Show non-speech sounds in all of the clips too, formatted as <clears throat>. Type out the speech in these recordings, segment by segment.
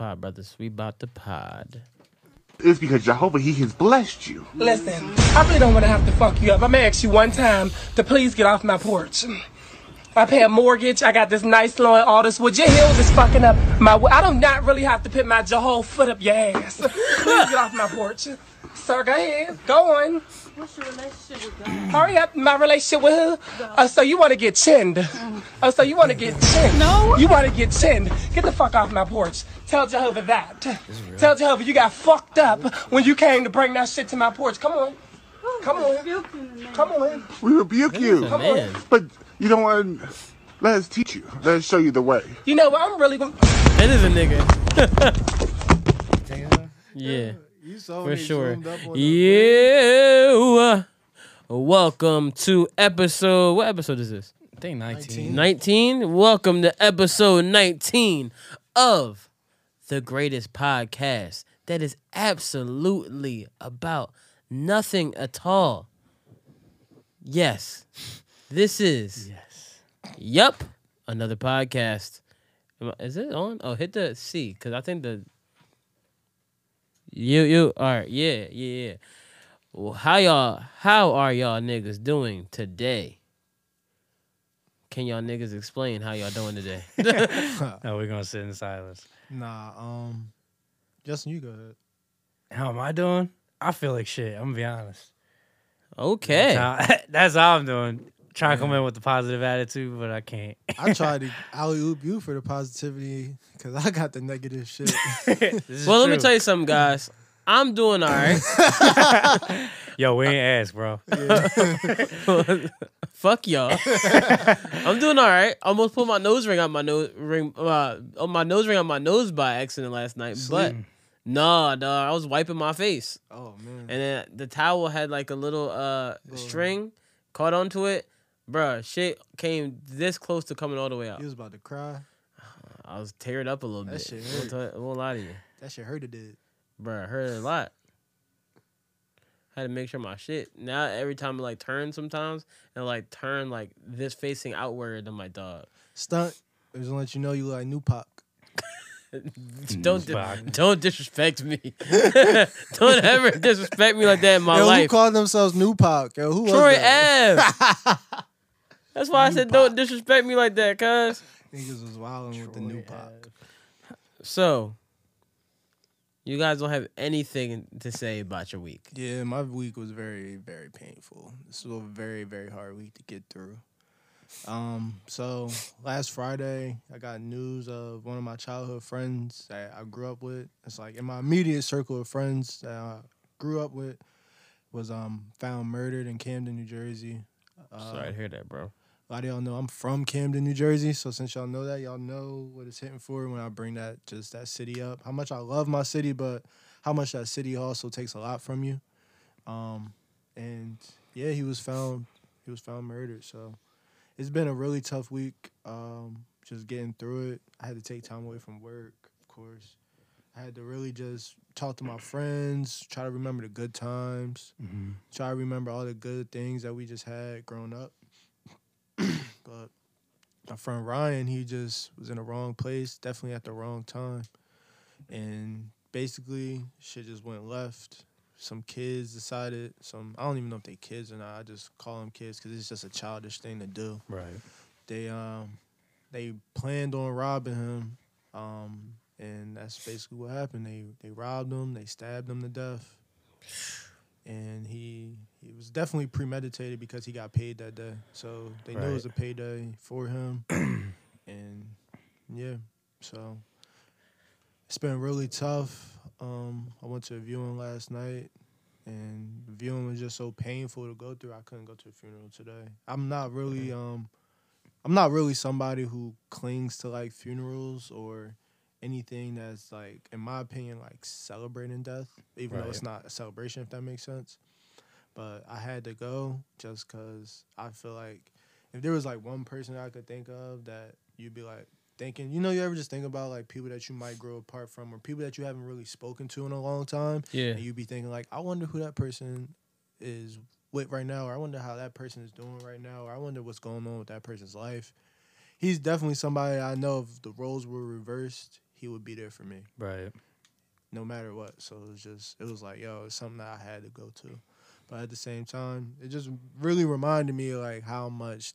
pod, brothers. We about to pod. It's because Jehovah, He has blessed you. Listen, I really don't want to have to fuck you up. I'm gonna ask you one time to please get off my porch. I pay a mortgage. I got this nice lawn, all this wood. Your heels is fucking up my. I do not not really have to put my Jehovah foot up your ass. Please get off my porch. Sir, go ahead. Go on. What's your relationship with God? Hurry up, my relationship with her. Oh, so you want to get chinned? Oh, so you want to get chinned? No. You want to get chinned? Get the fuck off my porch. Tell Jehovah that. Tell Jehovah you got fucked up when you came to bring that shit to my porch. Come on. Oh, Come on. Rebuke you in the name Come on. We rebuke you. Come on. But you know what? Let us teach you. Let us show you the way. You know what? I'm really going to. It is a nigga. <laughs> <laughs> yeah, You saw for sure. zoomed up on the- Yeah. Welcome to episode. What episode is this? I think 19. 19. Welcome to episode 19 of the greatest podcast that is absolutely about nothing at all. Yes, this is. Yes. Yup, another podcast. Is it on? Oh, hit the C because I think the. You you all right? Yeah yeah yeah. Well, how y'all? How are y'all niggas doing today? Can y'all niggas explain how y'all doing today? <laughs> <laughs> No, we're gonna sit in silence. Nah, um, Justin, you go ahead. How am I doing? I feel like shit. I'm gonna be honest. Okay. Nah, <laughs> that's how I'm doing. Trying to come in with a positive attitude, but I can't. I <laughs> tried to alley oop you for the positivity because I got the negative shit. <laughs> <laughs> This is Well, let me tell you something, guys. I'm doing all right. Yo, we ain't ass, bro. Fuck y'all. I'm doing all right. Almost put my nose ring on my nose ring uh, on my nose ring on my nose by accident last night, but no, dog. I was wiping my face, oh man, and then the towel had like a little uh string caught onto it. Bruh, shit came this close to coming all the way out. he was about to cry. I was teared up a little That bit. shit I won't hurt. I won't lie to you. That shit hurt. It did. Bruh, it hurt a lot. Had to make sure my shit. Now every time I like turn sometimes and like turn like this facing outward, I'm like, dog. Stunt. It was gonna let you know you look like new Pac. <laughs> Don't di- don't disrespect me. <laughs> don't ever disrespect me like that in my Yo, who life. called themselves new Pac? Yo, who Troy was that? Ave. <laughs> That's why I said don't disrespect me like that, cuz. Niggas was wilding with the new Pac. So, you guys don't have anything to say about your week. Yeah, my week was very, very painful. This was a very, very hard week to get through. Um, so last Friday, I got news of one of my childhood friends that I grew up with. It's like in my immediate circle of friends that I grew up with was um found murdered in Camden, New Jersey. Uh, Sorry to hear that, bro. A lot of y'all know I'm from Camden, New Jersey. So since y'all know that, y'all know what it's hitting for when I bring that just that city up. How much I love my city, but how much that city also takes a lot from you. Um, and yeah, he was found. He was found murdered. So it's been a really tough week. Um, just getting through it. I had to take time away from work, of course. I had to really just talk to my friends, try to remember the good times, try to remember all the good things that we just had growing up. But my friend Ryan, he just was in the wrong place, definitely at the wrong time. And basically, shit just went left. Some kids decided, some, I don't even know if they kids or not. I just call them kids because it's just a childish thing to do. Right. They, um, they planned on robbing him. Um, and that's basically what happened. They, they robbed him, they stabbed him to death. And he he was definitely premeditated because he got paid that day. So they knew it was a Right. payday for him. <clears throat> and yeah, so it's been really tough. Um, I went to a viewing last night, and the viewing was just so painful to go through. I couldn't go to a funeral today. I'm not really um, I'm not really somebody who clings to like funerals or anything that's like, in my opinion, like celebrating death, even though it's not a celebration, if that makes sense. But I had to go just because I feel like if there was like one person I could think of that you'd be like thinking, you know, you ever just think about like people that you might grow apart from or people that you haven't really spoken to in a long time, Yeah. and you'd be thinking like, I wonder who that person is with right now, or I wonder how that person is doing right now, or I wonder what's going on with that person's life. He's definitely somebody I know if the roles were reversed, he would be there for me Right. no matter what. So it was just it was like, yo, it's something that I had to go to. But at the same time, it just really reminded me like how much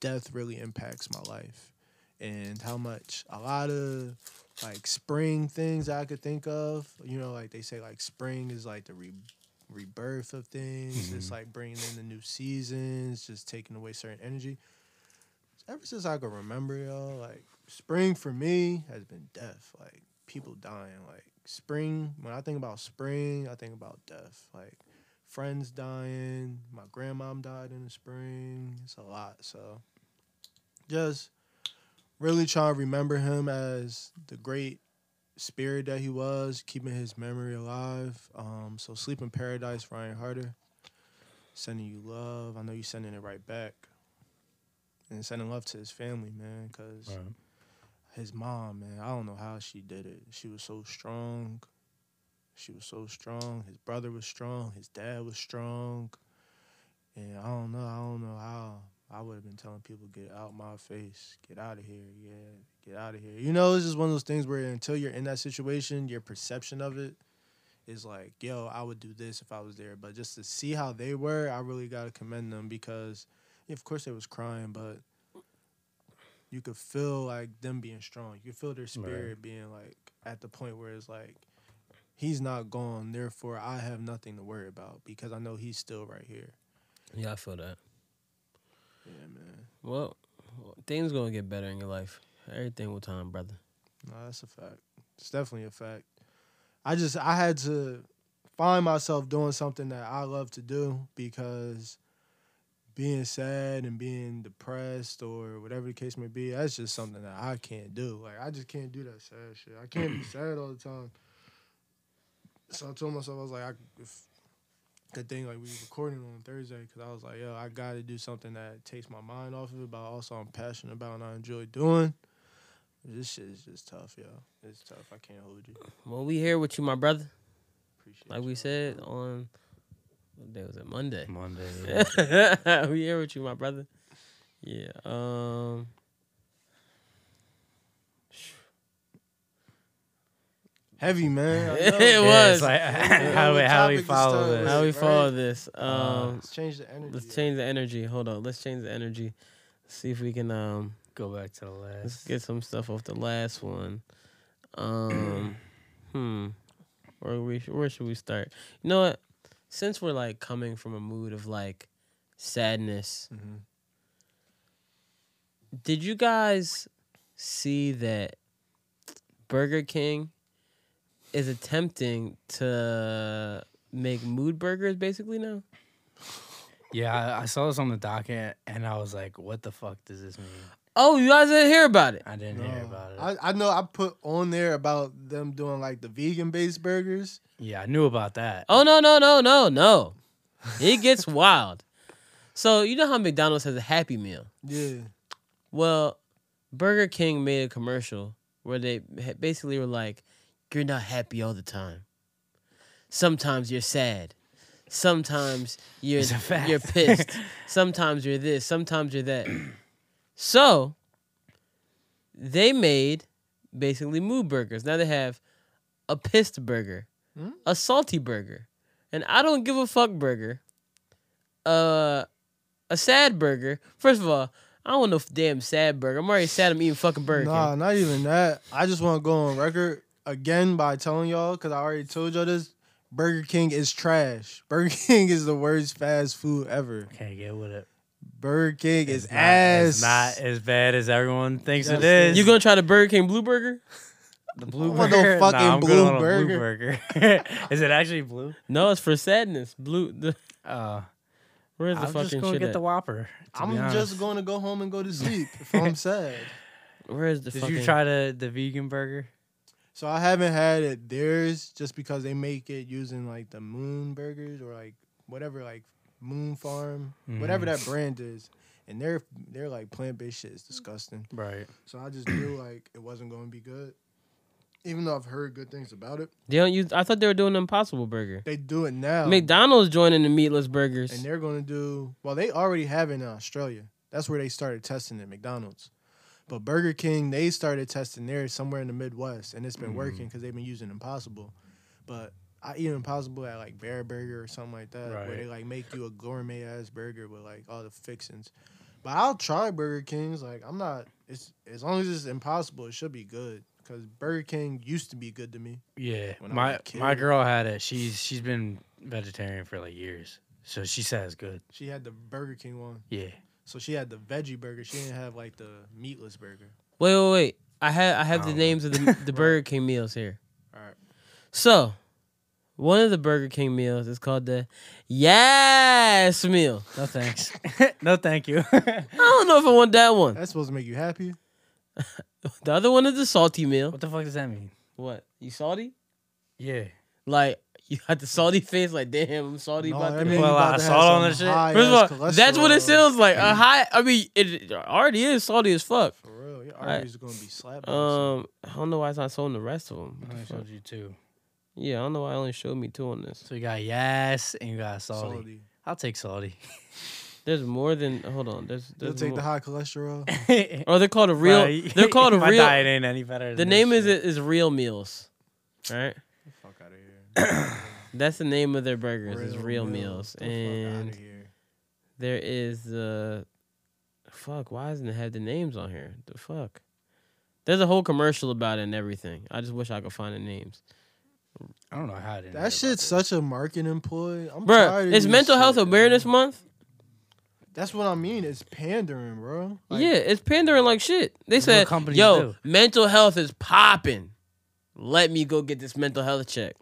death really impacts my life. And how much a lot of like spring things I could think of, you know, like they say like spring is like the re- rebirth of things. It's mm-hmm. like bringing in the new seasons, just taking away certain energy. Ever since I can remember, y'all, like spring for me has been death. Like people dying. Like spring, when I think about spring, I think about death. Like friends dying. My grandmom died in the spring. It's a lot. So just really trying to remember him as the great spirit that he was, keeping his memory alive. Um, so sleep in paradise, Ryan Harder. Sending you love. I know you sending it right back. And sending love to his family, man, because Right. His mom, man, I don't know how she did it. She was so strong. She was so strong. His brother was strong. His dad was strong. And I don't know. I don't know how. I would have been telling people, get out my face. Get out of here. Yeah, get out of here. You know, it's just one of those things where until you're in that situation, your perception of it is like, yo, I would do this if I was there. But just to see how they were, I really got to commend them because, of course, they was crying, but you could feel like them being strong. You could feel their spirit being like at the point where it's like he's not gone, therefore I have nothing to worry about because I know he's still right here. Yeah, I feel that. Yeah, man. Well, things gonna get better in your life. Everything with time, brother. No, that's a fact. It's definitely a fact. I just I had to find myself doing something that I love to do because being sad and being depressed or whatever the case may be, that's just something that I can't do. Like I just can't do that sad shit. I can't be <clears throat> sad all the time. So I told myself I was like, I, if good thing like we recording on Thursday because I was like, yo, I got to do something that takes my mind off of it, but also I'm passionate about and I enjoy doing. This shit is just tough, yo. It's tough. I can't hold you. Well, we here with you, my brother. Appreciate Like you. we said on what day was it? Monday. Monday. <laughs> Yeah. we here with you, my brother. Yeah. Um. Heavy man. I <laughs> It was. Yeah, it's like, know how, do we, how we follow this? How we right? follow this? Um. Uh, Let's change the energy. let's change the energy. Hold on. Let's change the energy. See if we can um. Go back to the Let's last. get some stuff off the last one. Um. <clears throat> hmm. Where we where should we start? You know what? Since we're like coming from a mood of like sadness, Mhm. did you guys see that Burger King is attempting to make mood burgers basically now? Yeah, I, I saw this on the docket and I was like, what the fuck does this mean? Oh, you guys didn't hear about it. I didn't No. hear about it. I, I know I put on there about them doing like the vegan based burgers. yeah, I knew about that. Oh no no no no no! It gets <laughs> wild. So you know how McDonald's has a Happy Meal? Yeah. Well, Burger King made a commercial where they basically were like, "You're not happy all the time. Sometimes you're sad. Sometimes you're It's a fact. you're pissed. <laughs> Sometimes you're this. Sometimes you're that." So they made basically mood burgers. Now they have a pissed burger, Hmm? a salty burger, an I don't give a fuck burger, uh, a sad burger. First of all, I don't want no damn sad burger. I'm already sad. I'm eating fucking burger. Nah, King. not even that. I just want to go on record again by telling y'all because I already told y'all this. Burger King is trash. Burger <laughs> King is the worst fast food ever. Can't get with it. Burger King is It's not, ass. it's not as bad as everyone thinks Yes, it is. You gonna try the Burger King Blue Burger? <laughs> the blue want no burger? fucking nah, I'm good blue on a blue burger. burger. <laughs> is it actually blue? No, it's for sadness. Blue. <laughs> The, Uh, where's the I'm fucking just gonna shit get at? the Whopper. to I'm be just going to go home and go to sleep if I'm sad. Where's the Did fucking? you try the the vegan burger? So I haven't had it theirs just because they make it using like the Moon Burgers or like whatever like Moon Farm, whatever Mm. that brand is, and their their like plant based shit is disgusting. Right. So I just knew like it wasn't going to be good, even though I've heard good things about it. They don't use. I thought they were doing the Impossible Burger. They do it now, McDonald's joining the meatless burgers. and they're going to do well. They already have it in Australia. That's where they started testing it, McDonald's. But Burger King, they started testing theirs somewhere in the Midwest, and it's been Mm-hmm. working because they've been using Impossible. But I eat Impossible at like Bareburger or something like that, where they like make you a gourmet ass burger with like all the fixings. But I'll try Burger King's. Like I'm not. It's as long as it's Impossible, it should be good. Because Burger King used to be good to me. Yeah, when I was my my girl had it. She's she's been vegetarian for like years, so she says good. She had the Burger King one, Yeah, so she had the veggie burger. She didn't have like the meatless burger. Wait, wait, wait. I have I have the Um, names of the the <laughs> Burger King meals here. All right. So, one of the Burger King meals is called the Yes meal. no thanks, <laughs> no thank you. <laughs> I don't know if I want that one. That's supposed to make you happy. <laughs> The other one is the salty meal. what the fuck does that mean? What? You salty? Yeah, Like you got the salty face. Like damn, I'm salty No, about that mean Well, about I to saw on some this shit. First of all, that's what it sounds like. A high. I mean, it already is salty as fuck. For real, your I- arteries are gonna be slapped. Um, I don't know why it's not showing the rest of them. I only showed you two. Yeah, I don't know why it only showed me two on this. So you got yes and you got salty. salty. I'll take salty. There's more than. Hold on. There's. You'll take more. the high cholesterol. <laughs> Oh, they're called a real. Bro, they're called a <laughs> my real. diet ain't any better. The name this is shit. is real meals, right? fuck out of here. <coughs> That's the name of their burgers. is real meals, Get the fuck and outta here. there is the. Fuck! Why doesn't it have the names on here? The fuck. There's a whole commercial about it and everything. I just wish I could find the names, I don't know how I That shit's this. such a marketing ploy. I'm Bruh, tired of It's this Mental Health Awareness man. Month. That's what I mean. It's pandering, bro. Like, yeah, it's pandering like shit. They said, companies "Yo, do. mental health is popping. Let me go get this mental health check."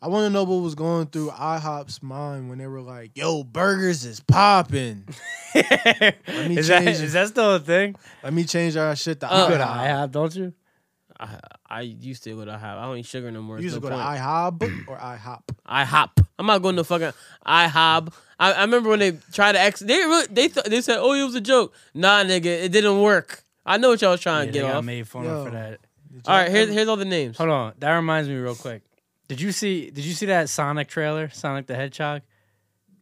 I want to know what was going through IHOP's mind when they were like, "Yo, burgers is popping." <laughs> me is that change it. is that still a thing? Let me change our shit to Uh, You go to IHOP. IHOP, don't you? I I used to go to IHOP. I don't eat sugar no more. You It's used to no go to point. IHOP or IHOP. IHOP. I'm not going to fucking IHOP. I, I remember when they tried to ex. They really they th- they said, "Oh, it was a joke." Nah, nigga, it didn't work. I know what y'all was trying Yeah, to they get got off. made fun Yo. of for that. All right, here's here's all the names. Hold on, that reminds me real quick. Did you see? Did you see that Sonic trailer, Sonic the Hedgehog?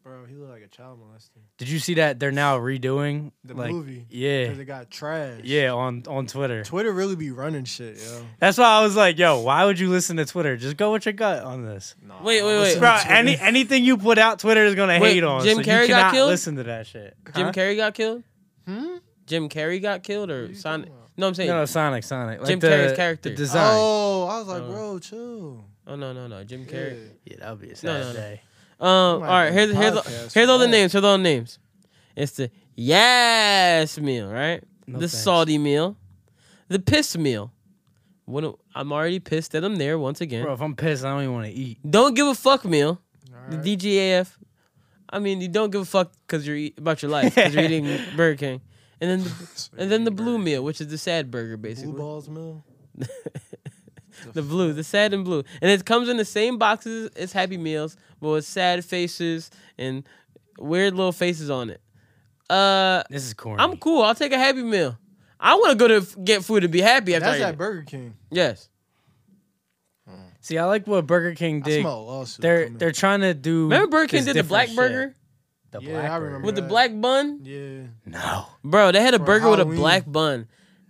Bro, he looked like a child molester. Did you see that they're now redoing The like, movie. Yeah, Because it got trash. yeah, on on Twitter. Twitter really be running shit, yo. That's why I was like, yo, why would you listen to Twitter? Just go with your gut on this. Nah, Wait, wait, wait. Bro, any anything you put out, Twitter is gonna Wait, hate on. Jim so Carrey you got killed? Listen to that shit. Jim Huh? Carrey got killed. Hmm? Jim Carrey got killed or Sonic? No, I'm saying. No, no, Sonic, Sonic. Like Jim the, Carrey's character. The design. Oh, I was like, Oh. bro, chill. Oh no, no, no. Jim Carrey. Yeah, that would be a sad No, no, no. day. Um. All might right. Here's here's podcast here's all the that. names. Here's all the names. It's the yes meal, right? No the thanks. salty meal, the piss meal. When I'm already pissed that I'm there once again. Bro, if I'm pissed, I don't even want to eat. Don't give a fuck meal. Alright. The DGAF. I mean, you don't give a fuck because you're eat, about your life because you're eating <laughs> Burger King, and then <laughs> the, and then the blue meal, which is the sad burger, basically. Blue balls meal. <laughs> The blue, the sad and blue, and it comes in the same boxes as Happy Meals, but with sad faces and weird little faces on it. Uh, This is corny. I'm cool. I'll take a Happy Meal. I want to go to get food to be happy after That's I eat at it. Burger King. Yes. See, I like what Burger King I did. smell a lawsuit. They're coming. they're trying to do. Remember Burger King this did the black different burger shit. The Yeah, black I burger. remember with the that. black bun? Yeah. No. Bro, they had a For burger with a Halloween. black bun.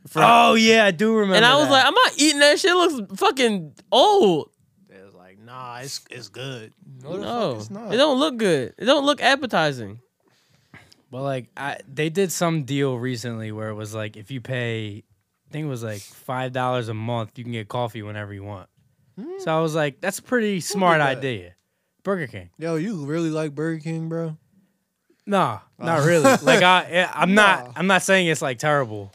For- Oh yeah, I do remember. and I was that. like, I'm not eating that shit. It looks fucking old. They was like, nah, it's it's good. No, the No, fuck it's not. it don't look good. It don't look appetizing. But like I they did some deal recently where it was like if you pay I think it was like five dollars a month, you can get coffee whenever you want. Hmm. So I was like, that's a pretty smart idea. Burger King. Yo, you really like Burger King, bro? Nah, not oh. really. Like I <laughs> I'm Nah. not I'm not saying it's like terrible.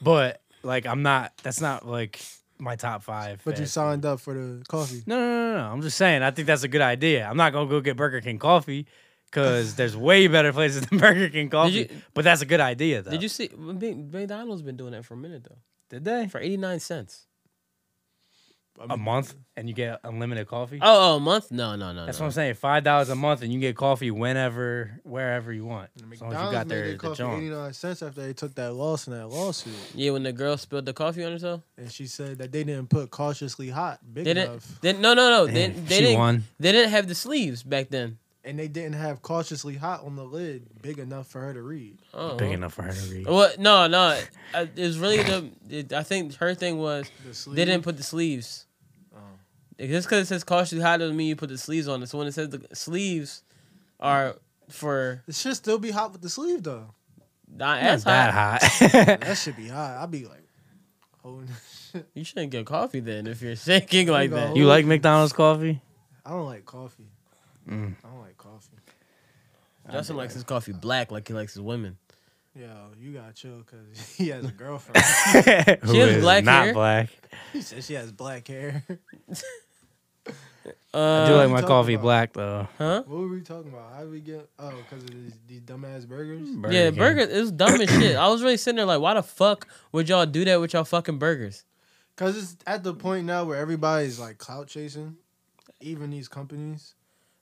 But like I'm not that's not like my top five. But you fast signed up for the coffee. No, no, no, no. I'm just saying. I think that's a good idea. I'm not gonna go get Burger King coffee because there's <laughs> way better places than Burger King coffee. you- but that's a good idea, though. Did you see? Mc- McDonald's been doing that for a minute though. Did they? For 89 cents. A month and you get unlimited coffee. Oh, oh, a month? No, no, no. that's no. what I'm saying. Five dollars a month and you get coffee whenever, wherever you want. As long as you got made their their the coffee joint. 89 cents after they took that loss in that lawsuit. Yeah, when the girl spilled the coffee on herself. And she said that they didn't put cautiously hot big They didn't. enough. They, no, no, no. They, Damn, they she didn't. won. They didn't have the sleeves back then. and they didn't have cautiously hot on the lid big enough for her to read. Oh. Big enough for her to read. What? No, no. It was really the. It, I think her thing was The they didn't put the sleeves. Just because it says cautiously hot doesn't mean you put the sleeves on it. So when it says the sleeves are for It should still be hot with the sleeve though. not Not as that hot, hot. that should be hot. I'd be like holding. you shouldn't get coffee then if you're <laughs> shaking like go. that. you like McDonald's coffee? I don't like coffee. Mm. I don't like coffee. Justin likes his coffee black like he likes his women. Yo, you gotta chill because <laughs> he has a <laughs> girlfriend. Who She has is black not hair? black. he said she has black hair. Uh, I do like my coffee about? black though. huh? what were we talking about? How did we get? Oh, because of these, these dumbass burgers. Burger yeah, King. burger is dumb as shit. I was really sitting there like, why the fuck would y'all do that with y'all fucking burgers? Because it's at the point now where everybody's like clout chasing, even these companies.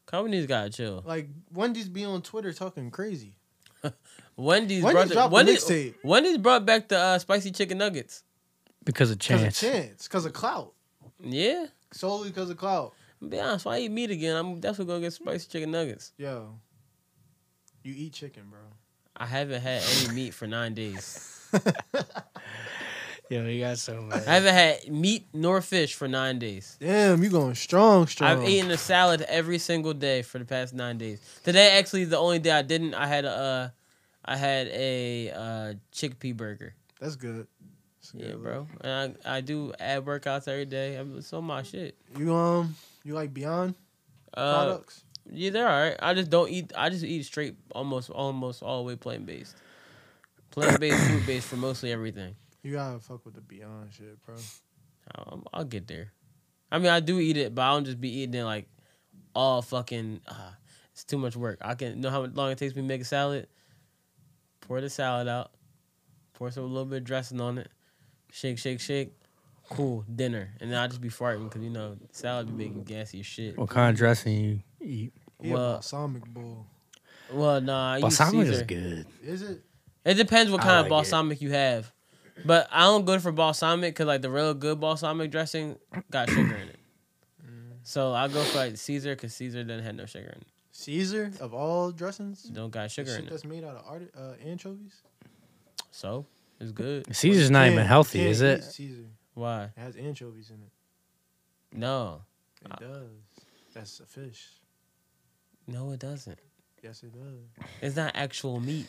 Companies gotta chill. Like Wendy's be on Twitter talking crazy. <laughs> Wendy's, Wendy's brought the, Wendy's. Wendy's brought back the uh, spicy chicken nuggets. because of Because of chance. chance. Because of clout. Yeah. Solely because of clout. Be honest, when I eat meat again, I'm definitely gonna get spicy chicken nuggets. Yo, you eat chicken, bro. I haven't had any meat for nine days. <laughs> Yo, you got so mad. I haven't had meat nor fish for nine days. Damn, you going strong, strong. I've eaten a salad every single day for the past nine days. Today actually the only day I didn't. I had a, uh, I had a uh, chickpea burger. That's good. That's Yeah, good. bro. And I, I do add workouts every day. I'm so my shit. You um, you like Beyond Uh, products? yeah, they're alright. I just don't eat. I just eat straight, almost, almost all the way plant based. Plant based, <coughs> food based for mostly everything. You gotta fuck with the Beyond shit, bro. I'll, I'll get there. I mean, I do eat it, but I don't just be eating it like all fucking. Uh, it's too much work. I can know how long it takes me to make a salad. Pour the salad out. Pour some a little bit of dressing on it. Shake, shake, shake. Cool dinner, and then I just be farting because you know salad be making gassy shit. What kind of dressing you eat? He a Well- balsamic bull. Well, nah, I use Balsamic is good. Is it? It depends what I kind of like it. balsamic you have. But I don't go for balsamic because like the real good balsamic dressing got sugar in it. Mm. So I go for like Caesar because Caesar doesn't have no sugar in it. Caesar of all dressings. Don't got sugar shit in it. that's made out of art- uh, anchovies. So it's good. Caesar's not even healthy, can't is it? Caesar. Why? It has anchovies in it. No, It Uh, does. That's a fish. no, it doesn't. Yes, it does. It's not actual meat.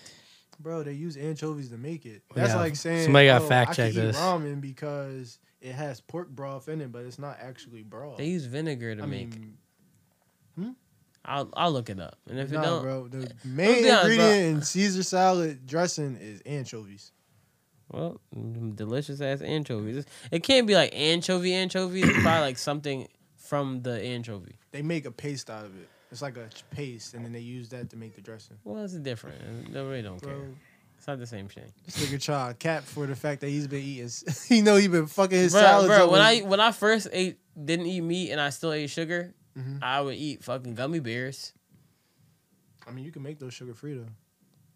Bro, they use anchovies to make it. That's Yeah, like saying somebody gotta oh, fact I check can eat this. ramen because it has pork broth in it, but it's not actually broth. They use vinegar to I make. mean, I'll I'll look it up, and if it don't, bro. The <laughs> main be honest, ingredient in Caesar salad dressing is anchovies. Well, mm, delicious ass anchovies. It can't be like anchovy anchovies. It's probably like something from the anchovy. They make a paste out of it. It's like a paste, and then they use that to make the dressing. Well, it's different. They really don't Bro, care. It's not the same thing. this nigga try to cap for the fact that he's been eating. he <laughs> know he been fucking his Bro, salads. bro, when I when I first ate didn't eat meat and I still ate sugar, Mhm. I would eat fucking gummy bears. I mean, you can make those sugar free though.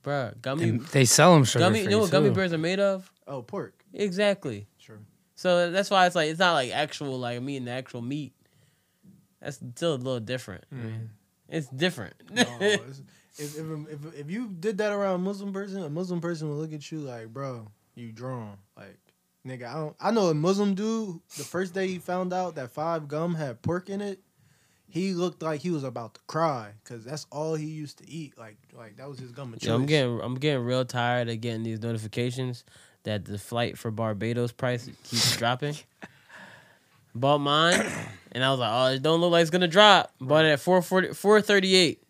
Bro, They, gummy they sell them sugar gummy you know what gummy bears are made of? Oh, pork. Exactly. Sure. So that's why it's like it's not like actual like I'm eating the actual meat. That's still a little different. man. It's different. No, it's- <laughs> if, if, if if you did that around a Muslim person, a Muslim person will look at you like, bro, you drawn. Like, nigga, I don't. I know a Muslim dude. The first day he found out that five gum had pork in it, he looked like he was about to cry because that's all he used to eat. Like, like that was his gum. Yo, I'm getting I'm getting real tired of getting these notifications that the flight for Barbados price keeps <laughs> dropping. Bought mine, <coughs> and I was like, "Oh, it don't look like it's gonna drop." Bought it at 440 438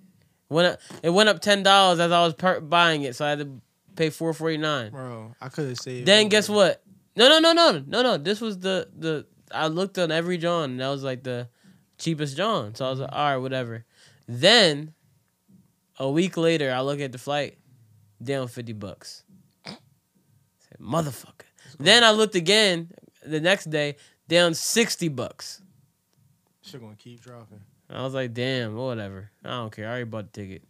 Went up, it went up ten dollars as I was per- buying it, so I had to pay four forty nine. bro. I could have saved. Then guess what? No, no, no, no, no, no. This was the the I looked on every John, and that was like the cheapest John. So I was like, all right, whatever. Then a week later, I look at the flight, down fifty bucks. I said, Motherfucker. Then I looked again the next day, down sixty bucks. Shit gonna keep dropping. I was like, damn, whatever. I don't care. I already bought the ticket.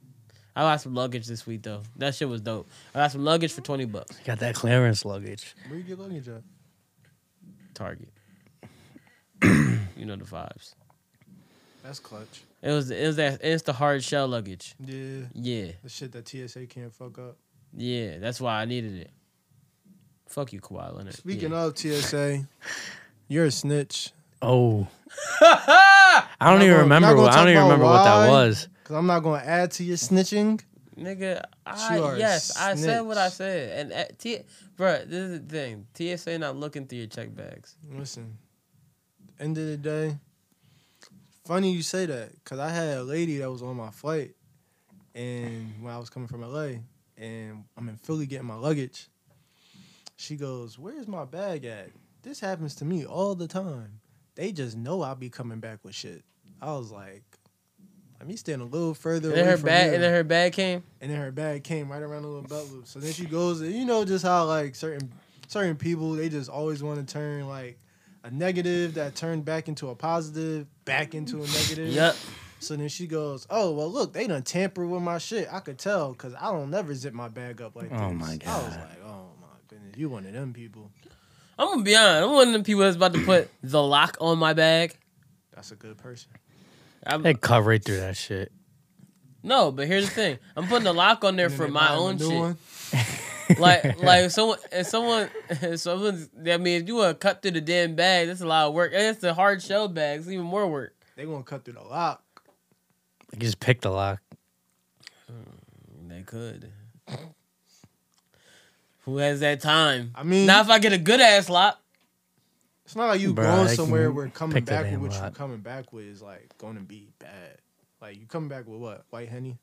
I got some luggage this week though. That shit was dope. I got some luggage for twenty bucks. Got that clearance luggage. Where you get luggage at? Target. <clears throat> you know the vibes. That's clutch. It was it was that it's the hard shell luggage. Yeah. Yeah, The shit that TSA can't fuck up. yeah. That's why I needed it. Fuck you, Kawhi Leonard. Speaking yeah. of TSA, you're a snitch. Oh. <laughs> I don't even gonna- remember. What, I don't even about remember what that was. Cause I'm not gonna add to your snitching. nigga, I, You are yes, I said what I said, and uh, T, bro, this is the thing. TSA not looking through your check bags. Listen, end of the day, funny you say that, cause I had a lady that was on my flight, and when I was coming from LA, and I'm in Philly getting my luggage, she goes, "Where's my bag at?" This happens to me all the time. They just know I'll be coming back with shit. I was like, let me stand a little further And away then her bag, here. and then her bag came. and then her bag came right around the little belt loop. So then she goes, you know, just how like certain certain people they just always want to turn like a negative that turned back into a positive, back into a negative. Yep. So then she goes, oh well, look, they done tamper with my shit. I could tell because I don't never zip my bag up like oh this. Oh, my god! I was God. like, oh my goodness, you one of them people. I'm gonna be honest. I'm one of them people that's about to put <coughs> the lock on my bag. That's a good person. I'm, They cut right through that shit. no, but here's the thing. I'm putting the lock on there for my buy him a own new shit. <laughs> one. like <laughs> like if someone if someone <laughs> if someone's I mean if you want to cut through the damn bag, that's a lot of work. And it's the hard shell bag, it's even more work. They gonna cut through the lock. You just pick the lock. Mm, they could. Who has that time? I mean, Now if I get a good ass lock, It's not like you Bruh, going somewhere can where coming back with damn what you lock. coming back with is like going to be bad. Like you coming back with what? White henny?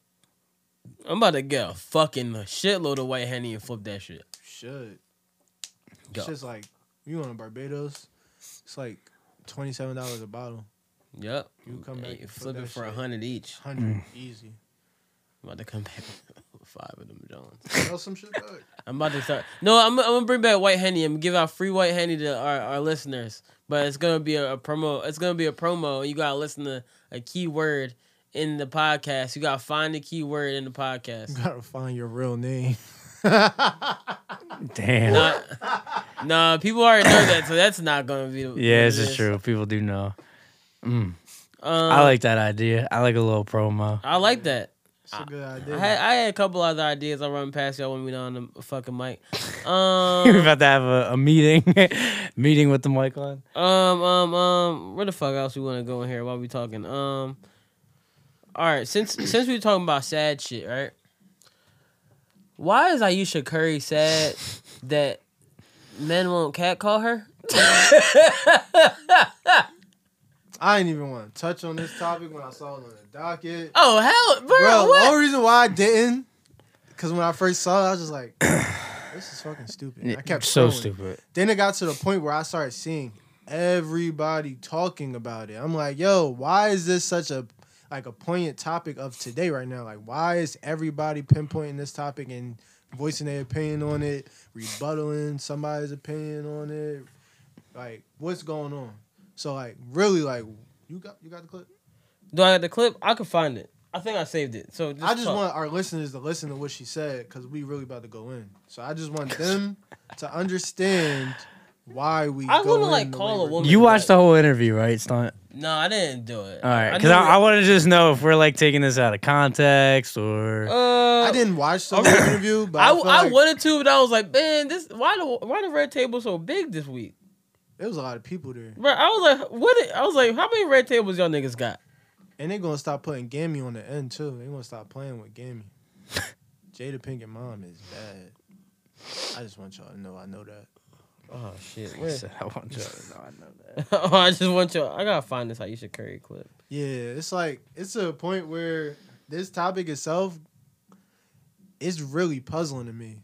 I'm about to get a fucking shitload of white henny and flip that shit. You should. Go. It's just like you on a Barbados. It's like twenty seven dollars a bottle. Yep. You come back Hey, flip flip it for a hundred each. Hundred mm. easy. I'm about to come back <laughs> with five of them Jones. <laughs> Sell some shit back. I'm about to start. No, I'm, I'm gonna bring back white henny. I'm gonna give out free white henny to our, our listeners. But it's gonna be a, a promo. It's gonna be a promo. You gotta listen to a key word in the podcast. You gotta find the keyword in the You podcast. gotta find your real name. <laughs> Damn. Nah, nah, people already know that, so that's not gonna be. what yeah, this is is. true. People do know. Mm. Um, I like that idea. I like a little promo. I like that. It's a good I idea. had I had a couple other ideas. I'll run past y'all when we on the fucking mic. <laughs> Um, We're about to have a, a meeting, <laughs> meeting with the mic on. um, um, um. Where the fuck else we want to go in here while we talking? Um. All right, since since we were talking about sad shit, right? Why is Ayesha Curry sad that men won't catcall her? I didn't even want to touch on this topic when I saw it on the docket. Oh hell, bro! Bro, the only reason why I didn't, because when I first saw it, I was just like, this is fucking stupid. I kept so scrolling. stupid. Then it got to the point where I started seeing everybody talking about it. I'm like, yo, why is this such a like a poignant topic of today right now? Like, why is everybody pinpointing this topic and voicing their opinion on it, rebuttaling somebody's opinion on it? Like, what's going on? So like, really, like, you got you got the clip. Do I have the clip? I could find it. I think I saved it. So just I just talk. want our listeners to listen to what she said because we really about to go in. So I just want them <laughs> to understand why we. I go wanna, like, call a woman- You watched the whole interview, right, Stunt? No, I didn't do it. All right, because knew I, I, want to just know if we're like taking this out of context or. Uh, I didn't watch the interview, but I, I, I like wanted to, but I was like, man, this why the why the red table so big this week? there was a lot of people there, Bro, I was like, what? i- I was like, how many red tables y'all niggas got? and they're gonna stop putting Gammy on the end too. They're gonna stop playing with Gammy. <laughs> Jada Pinkett mom is bad. I just want y'all to know I know that. Oh shit! I want you to know I know that. <laughs> oh, I just want y'all. I gotta find this Ayesha Curry clip. Yeah, it's like it's to a point where this topic itself is really puzzling to me.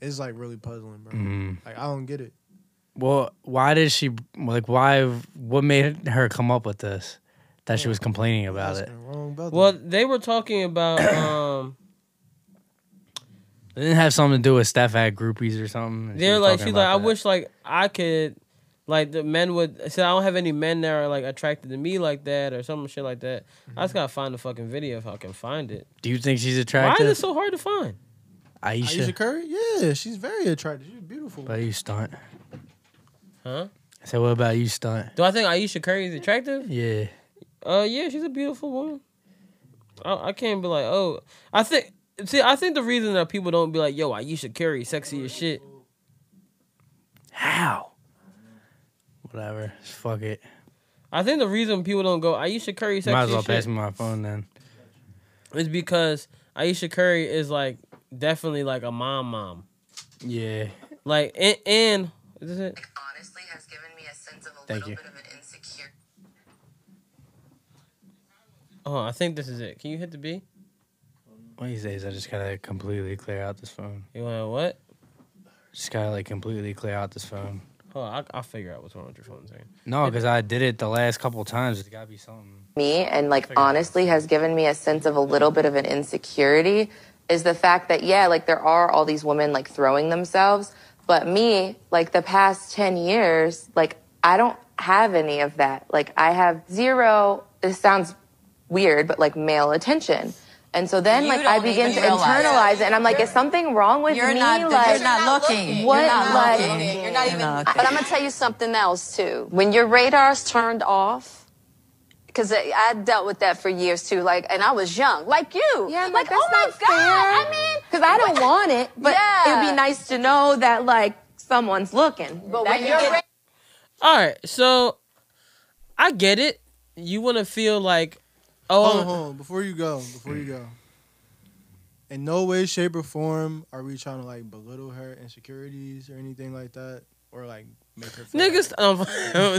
It's like really puzzling, bro. Mm. Like I don't get it. Well, why did she like? Why? What made her come up with this? That she was complaining about it. Wrong brother. Well, they were talking about um. It didn't have something to do with Steph had groupies or something. They're was like, she's like, I wish like I could, like the men would. I said I don't have any men that are like attracted to me like that or some shit like that. I just gotta find the fucking video if I can find it. Do you think she's attractive? Why is it so hard to find? Ayesha. Ayesha Curry, yeah, she's very attractive. She's beautiful. What about you, stunt? Huh? I said, what about you, stunt? Do I think Ayesha Curry is attractive? Yeah. Uh, yeah, she's a beautiful woman. I, I can't be like, oh, I think. See, I think the reason that people don't be like, yo, Ayesha Curry, sexy as shit. How? Whatever. Fuck it. I think the reason people don't go Ayesha Curry, sexy Might as well as pass shit, me my phone then. is because Ayesha Curry is like definitely like a mom, mom. Yeah. Like, and, and is this it? honestly has given me a sense of a Thank little you. bit of an insecure. Oh, I think this is it. Can you hit the B? One of these days, I just gotta completely clear out this phone. You wanna what? Just gotta like completely clear out this phone. Oh, I, I'll figure out what's wrong with your phone. Second. No, because I did it the last couple times. It's gotta be something. Me and like Figure it out. honestly has given me a sense of a little bit of an insecurity is the fact that yeah, like there are all these women like throwing themselves, but me, like the past 10 years, like I don't have any of that. Like I have zero, this sounds weird, but like male attention. And so then You like I begin to internalize it and I'm like, is something wrong with You're me? not, like, you're not looking. what, You're not like- looking. You're not even. But I'm gonna tell you something else too. When your radar's turned off, because I, I dealt with that for years too. Like, and I was young, like you. Yeah, I'm like, like, oh my that's god. not fair. I mean, Because I don't want it, but Yeah. it'd be nice to know that like someone's looking. but That when you you're get- ra- All right, so I get it. You want to feel like, Hold on, oh, hold on. Before you go, before you go. In no way, shape, or form are we trying to like belittle her insecurities or anything like that, or like make her feel niggas. Um,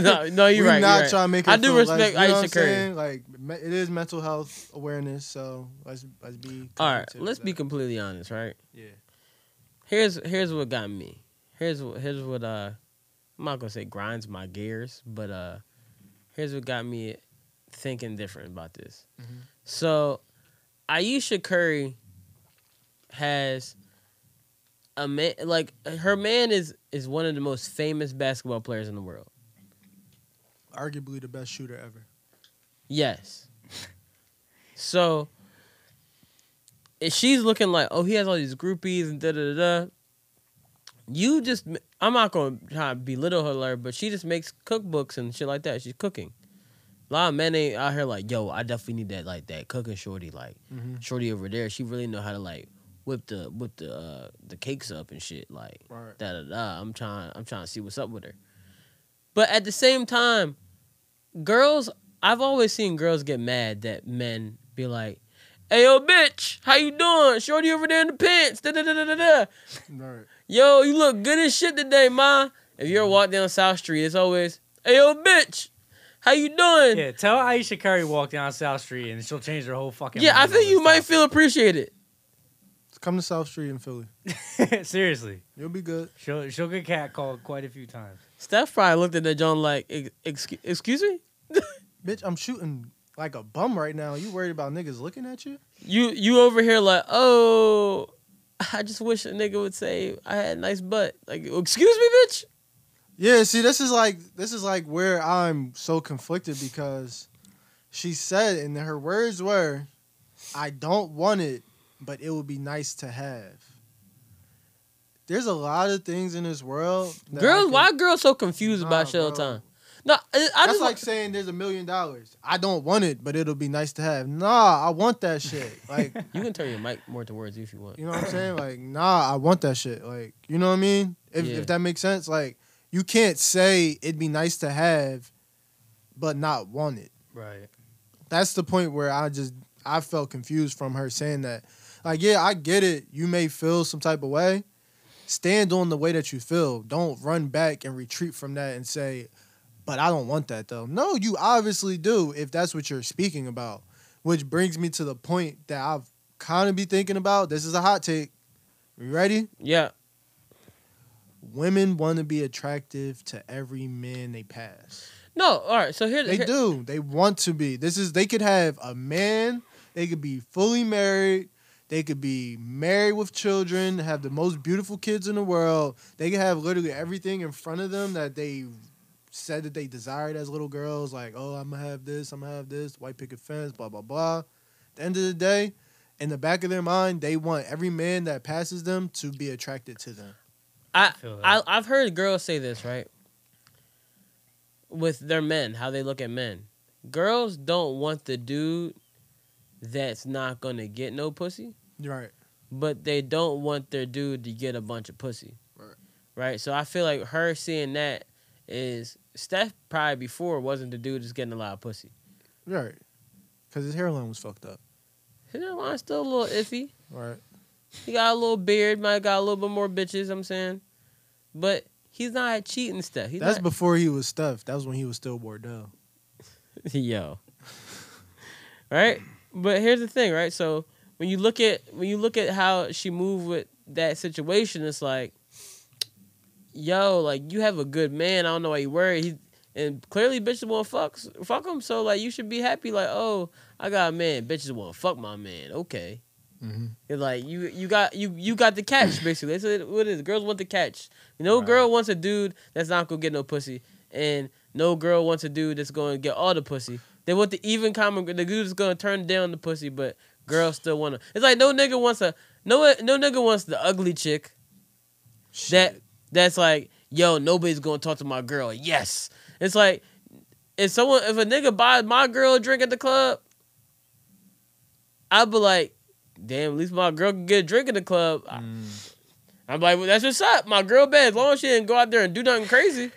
<laughs> no, no, you're We're right. not you're right. trying to make her I do respect less, you know saying? Like me- it is mental health awareness, so let's let's be. All right, let's be completely honest, right? Yeah. Here's here's what got me. Here's what here's what uh I'm not gonna say grinds my gears, but uh here's what got me thinking different about this. Mm-hmm. So Ayesha Curry has a man like her man is is one of the most famous basketball players in the world. Arguably the best shooter ever. Yes. So if she's looking like, oh, he has all these groupies and da da da. da. You just, I'm not gonna try to belittle her, but she just makes cookbooks and shit like that. She's cooking. A lot of men ain't out here like, yo, I definitely need that like that cooking shorty, like Mhm. shorty over there. She really know how to like whip the whip the uh, the cakes up and shit, like Right. da da da. I'm trying I'm trying to see what's up with her. But at the same time, girls I've always seen girls get mad that men be like, Hey yo bitch, how you doing? Shorty over there in the pants. Da da da da da da. Right. Yo, you look good as shit today, ma. If you ever walk down South Street, it's always, Hey yo bitch, how you doing? Yeah, tell Ayesha Curry walk down South Street and she'll change her whole fucking. Yeah, I think you this might feel appreciated. Come to South Street in Philly. <laughs> Seriously, You'll be good. she'll she'll get catcalled quite a few times. Steph probably looked at that John like, excuse, excuse me? <laughs> Bitch, I'm shooting like a bum right now. You worried about niggas looking at you? You you over here like, oh, I just wish a nigga would say I had a nice butt. Like, excuse me, bitch. Yeah, see, this is like this is like where I'm so conflicted because she said, and her words were, "I don't want it, but it would be nice to have." There's a lot of things in this world. that Girls, can- why girls so confused Nah, about shit all the bro. time? No, I, I That's like saying there's a million dollars. I don't want it, but it'll be nice to have. Nah, I want that shit. Like, <laughs> you can turn your mic more towards you if you want. you know what I'm saying? Like, nah, I want that shit. Like, you know what I mean? If Yeah. if that makes sense. Like, you can't say it'd be nice to have, but not want it. Right. that's the point where I just I felt confused from her saying that. Like, yeah, I get it. You may feel some type of way. Stand on the way that you feel. Don't run back and retreat from that and say, "But I don't want that though." No, you obviously do if that's what you're speaking about. Which brings me to the point that I've kind of be thinking about. This is a hot take. You ready? Yeah, Women want to be attractive to every man they pass. no, all right. So here, They here- do. They want to be. This is they could have a man, they could be fully married, they could be married with children, have the most beautiful kids in the world. They could have literally everything in front of them that they said that they desired as little girls, like, oh, I'm gonna have this, I'm gonna have this, white picket fence, blah, blah, blah. At the end of the day, in the back of their mind, they want every man that passes them to be attracted to them. I, that. I I've heard girls say this right with their men, how they look at men. girls don't want the dude that's not gonna get no pussy, right. but they don't want their dude to get a bunch of pussy. Right. Right. So I feel like her seeing that is Steph probably before wasn't the dude that's getting a lot of pussy. Right. Because his hairline was fucked up. His hairline's still a little iffy. Right. He got a little beard, might got a little bit more bitches, I'm saying. But he's not cheating stuff. He's That's not, before he was stuffed. That was when he was still Bordeaux. <laughs> Yo. right? But here's the thing, right? So when you look at when you look at how she moved with that situation, it's like, yo, like you have a good man. I don't know why you worried. He and clearly bitches want fuck fuck him. So like you should be happy. Like oh, I got a man. Bitches want fuck my man. Okay. Mhm. It's like you you got you you got the catch <clears throat> basically. That's what it is. Girls want the catch. No girl wants a dude that's not gonna get no pussy, and no girl wants a dude that's gonna get all the pussy. They want the even common. The dude is gonna turn down the pussy, but girls still want to. It's like no nigga wants a no no nigga wants the ugly chick. That that's like yo nobody's gonna talk to my girl. Yes, it's like if someone if a nigga buys my girl a drink at the club, I'd be like, damn, at least my girl can get a drink in the club. I- mm. I'm like, well, that's what's up. My girl bad as long as she didn't go out there and do nothing crazy.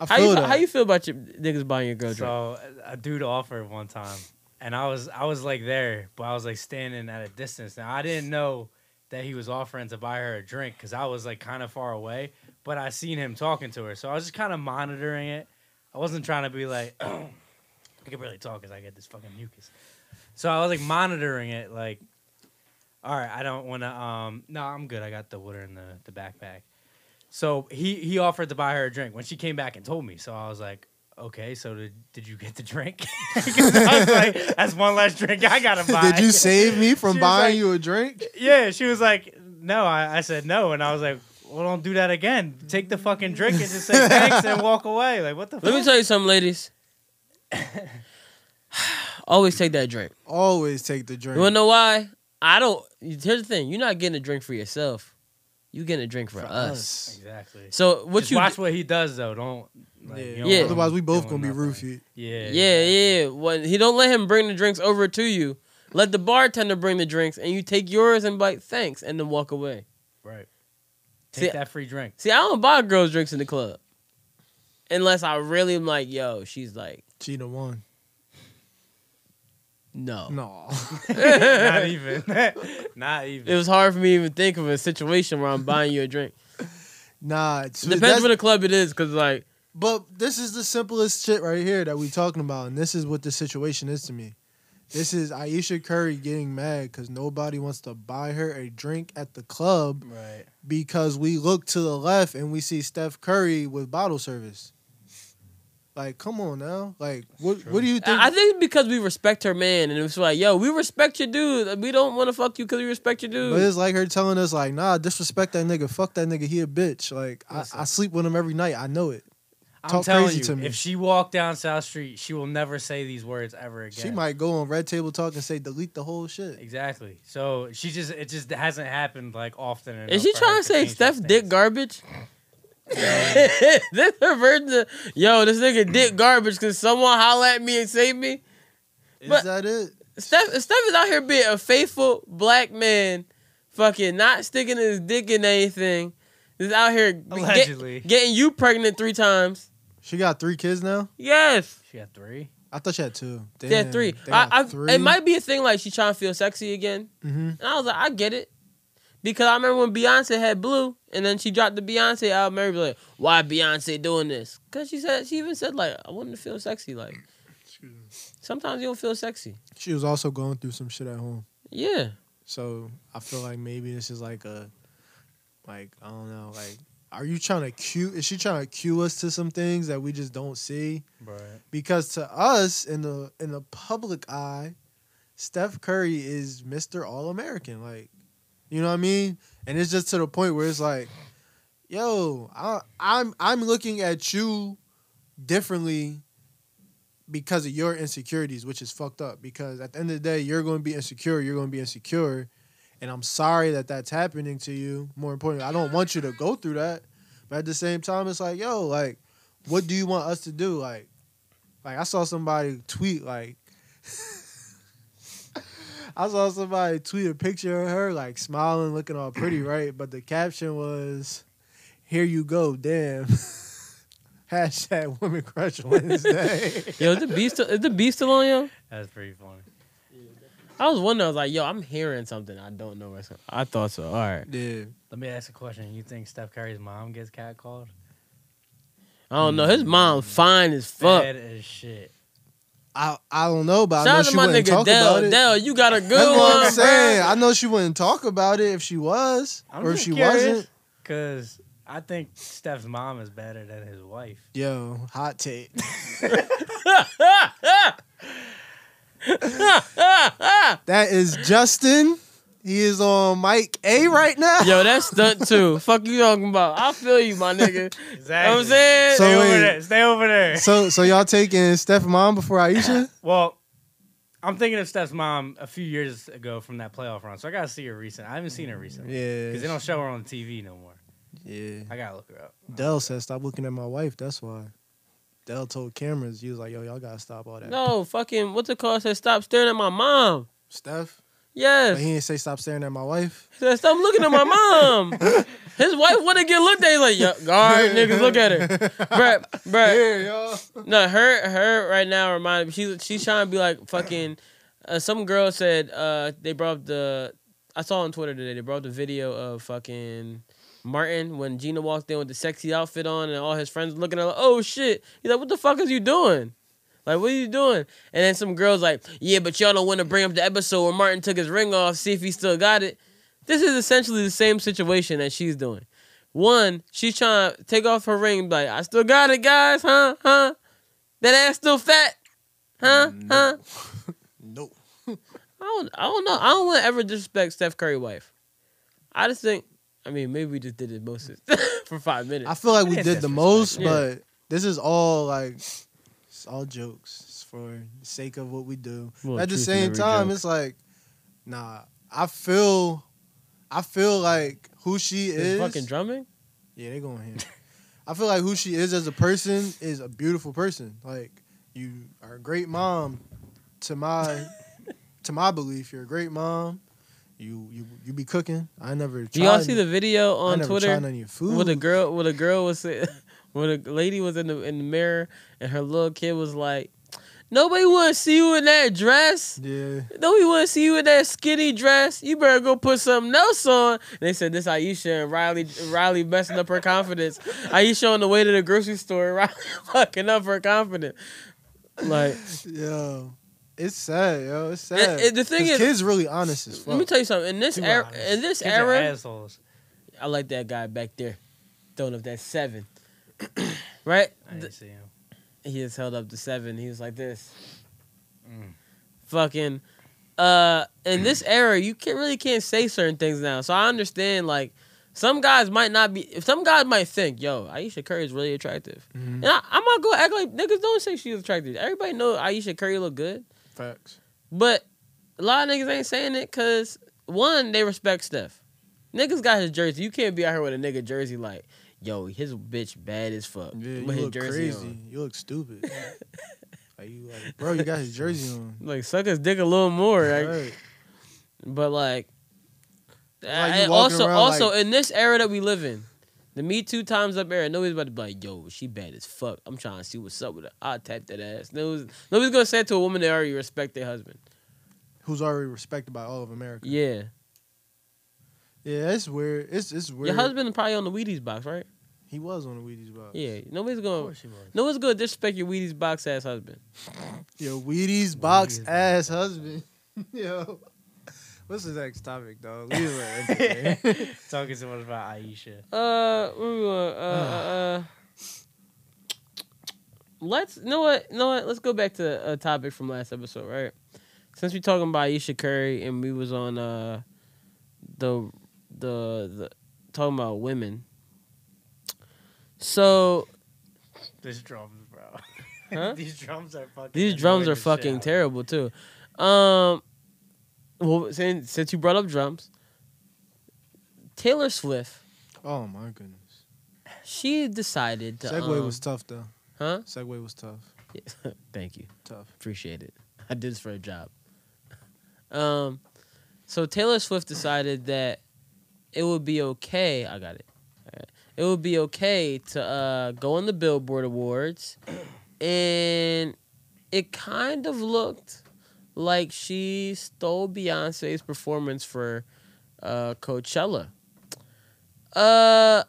I How you, that. how you feel about your niggas buying your girl drink? So a dude offered one time, and I was I was like there, but I was like standing at a distance. Now I didn't know that he was offering to buy her a drink because I was like kind of far away, but I seen him talking to her, so I was just kind of monitoring it. I wasn't trying to be like, <clears throat> I can barely talk because I get this fucking mucus. So I was like monitoring it, like, all right, I don't want to. Um, no, I'm good. I got the water in the the backpack. So he he offered to buy her a drink when she came back and told me. So I was like, okay, so did, did you get the drink? <laughs> I was like, that's one less drink I gotta <laughs> buy. Did you save me from <laughs> She buying like- you a drink? Yeah, she was like, no. I, I said no, and I was like, well, don't do that again. Take the fucking drink and just say thanks and walk away. Like what the? Let me tell you something, ladies. Always take that drink. Always take the drink. You wanna know why? I don't. Here's the thing: you're not getting a drink for yourself. You getting a drink for, For us. us. Exactly. So what Just you? watch what he does though. Don't. Like, Yeah. don't Yeah. Otherwise, we both gonna be nothing. roofied. Yeah. yeah, yeah. When he don't let him bring the drinks over to you, let the bartender bring the drinks, and you take yours and be like thanks, and then walk away. Right. See, Take that free drink. See, I don't buy girls drinks in the club, unless I really am like, yo, she's like, She the one. No. No. <laughs> Not even. <laughs> Not even. It was hard for me to even think of a situation where I'm buying you a drink. nah. It's, Depends what the club it is, cause like, But this is the simplest shit right here that we talking about, and this is what the situation is to me. This is Ayesha Curry getting mad because nobody wants to buy her a drink at the club right. because we look to the left and we see Steph Curry with bottle service. Like, come on now. Like, what what do you think? I I think because we respect her man, and it's like, yo, we respect your dude. We don't want to fuck you because we respect your dude. but it's like her telling us, like, nah, disrespect that nigga. Fuck that nigga. He a bitch. Like, I, I sleep with him every night. I know it. I'm Talk telling crazy you, to me. if she walked down South Street, she will never say these words ever again. She might go on Red Table Talk and say delete the whole shit. Exactly. So she just it just hasn't happened like often. enough Is she for her trying to say change that Steph dick stance. garbage? <laughs> this her version of, yo, this nigga dick garbage because someone holla at me and save me. Is But- that it? Steph, Steph is out here being a faithful black man, fucking not sticking his dick in anything. Is out here get- Allegedly. getting you pregnant three times. She got three kids now. Yes, She had three. I thought she had two. Damn, she had three. I, I, three. It might be a thing like she trying to feel sexy again. hmm And I was like, I get it. Because I remember when Beyonce had Blue, and then she dropped the Beyonce album. Everybody like, why Beyonce doing this? Because she said she even said like, I wanted to feel sexy. Like, sometimes you don't feel sexy. She was also going through some shit at home. Yeah, So I feel like maybe this is like a, like I don't know, like are you trying to cue? Is she trying to cue us to some things that we just don't see? Right. Because to us in the in the public eye, Steph Curry is Mister All American. Like, you know what I mean? And it's just to the point where it's like, yo, I, I'm I'm looking at you differently because of your insecurities, which is fucked up. Because at the end of the day, you're going to be insecure. You're going to be insecure, and I'm sorry that that's happening to you. More importantly, I don't want you to go through that. But at the same time, it's like, yo, like, what do you want us to do? Like, Like I saw somebody tweet like <laughs> I saw somebody tweet a picture of her like smiling, looking all pretty, <clears throat> right? But the caption was, "Here you go, damn." <laughs> Hashtag Women Crush Wednesday. <laughs> Yo, is the beast still, is the beast still on yo? That's pretty funny. I was wondering. I was like, yo, I'm hearing something. I don't know what's. Going on. I thought so. All right. yeah, Let me ask a question. You think Steph Curry's mom gets catcalled? I don't know. His mom fine as fuck. Bad as shit. I I don't know, but I Shout know out to she my wouldn't nigga talk Dell. about it. Dell, you got a good That's one. what I'm bruh. saying. I know she wouldn't talk about it if she was, I'm or if she curious, wasn't. Cause I think Steph's mom is better than his wife. Yo, hot take. <laughs> <laughs> that is Justin. He is on Mike A right now. Yo, that's stunt too. <laughs> Fuck you talking about? I feel you, my nigga. You know what I'm saying? So Stay over there. Stay over there. So so y'all taking Steph mom before Ayesha? <laughs> Well, I'm thinking of Steph's mom a few years ago from that playoff run, so I gotta see her recent. I haven't seen her recently Yeah. because they don't show her on TV no more. Yeah. I gotta look her up. Dell said stop looking at my wife. That's why. Dell told cameras, he was like, yo, y'all gotta stop all that. No, fucking, what's it called? Said stop staring at my mom. Steph? Yes. But he didn't say stop staring at my wife. He said, stop looking at my mom. <laughs> His wife wouldn't get looked at. He's like, yo, guard, niggas, look at her. Bruh, bruh. Here, y'all. No, her her right now reminded me. She's she's trying to be like fucking. Uh, some girl said uh they brought up the. I saw on Twitter today. They brought up the video of fucking Martin when Gina walked in with the sexy outfit on and all his friends looking at her like, oh shit. He's like, what the fuck is you doing? Like, what are you doing? And then some girls like, yeah, but y'all don't want to bring up the episode where Martin took his ring off, see if he still got it. This is essentially the same situation that she's doing. One, she's trying to take off her ring, like, I still got it, guys, huh? Huh? That ass still fat? Huh? Huh? Nope. <laughs> I don't I don't know. I don't want to ever disrespect Steph Curry wife. I just think I mean maybe we just did it most <laughs> for five minutes. I feel like we did the disrespect. most, Yeah. but this is all like it's all jokes. It's for the sake of what we do. Well, At the same time, joke. it's like, nah. I feel, I feel like who she This is. fucking drumming? Yeah, they going here. <laughs> I feel like who she is as a person is a beautiful person. Like you are a great mom to my <laughs> to my belief. You're a great mom. You you you be cooking. I never. Do y'all see the video on Twitter tried none of your food. where the girl with a girl was say- where the lady was in the in the mirror and her little kid was like, Nobody wanna see you in that dress. yeah. Nobody wanna see you in that skinny dress. You better go put something else on. And they said this Ayesha and Riley Riley messing up her confidence. Ayesha on the way to the grocery store, <laughs> Riley fucking up her confidence. Like <laughs> Yo, it's sad, yo. It's sad. and the thing is- kids really honest as fuck. let me tell you something. In this Too era honest. in this Kids are era assholes. I like that guy back there. Throwing up that seven. <clears throat> right? I didn't see him. He just held up the seven. He was like this. Mm. Fucking uh in this era you can't really can't say certain things now. So I understand like some guys might not be if some guys might think, yo, Ayesha Curry is really attractive. Mhm. And I, I'm not gonna act like niggas don't say she's attractive. Everybody know Ayesha Curry look good. Facts. But a lot of niggas ain't saying it because one, they respect Steph. Niggas got his jersey. You can't be out here with a nigga jersey like, yo, his bitch bad as fuck. Yeah, you look crazy. on. You look stupid. <laughs> like you like, bro, you got his jersey <laughs> on. Like suck his dick a little more. Like, Right. But like, Like also, around also like- in this era that we live in, the Me Too times up era, nobody's about to be like, yo, she bad as fuck. I'm trying to see what's up with her. I'll tap that ass. Nobody's, nobody's gonna say it to a woman they already respect their husband. Who's already respected by all of America. Yeah. Yeah, it's weird. It's it's weird. Your husband probably on the Wheaties box, right? He was on the Wheaties box. Yeah. Nobody's gonna course he was. nobody's gonna disrespect your Wheaties box ass husband. <laughs> Your Wheaties box Wheaties ass husband. <laughs> Yo. What's the next topic, dog? We was like, okay. Talking so much about Ayesha. Uh, we going? Uh, uh, uh, let's. You know what? You know what? Let's go back to a topic from last episode, right? Since we talking about Ayesha Curry and we was on uh the the the talking about women. So These drums, bro. <laughs> Huh? These drums are fucking. these drums are fucking terrible too. Um, well, since since you brought up drums, Taylor Swift, oh my goodness. she decided to. Segway um, was tough though. huh? Segway was tough. <laughs> Thank you. Tough. Appreciate it. I did this for a job. <laughs> Um, so Taylor Swift decided that it would be okay. I got it. Alright. It would be okay to uh, go on the Billboard Awards, <clears throat> and it kind of looked like she stole Beyonce's performance for uh, Coachella. Uh,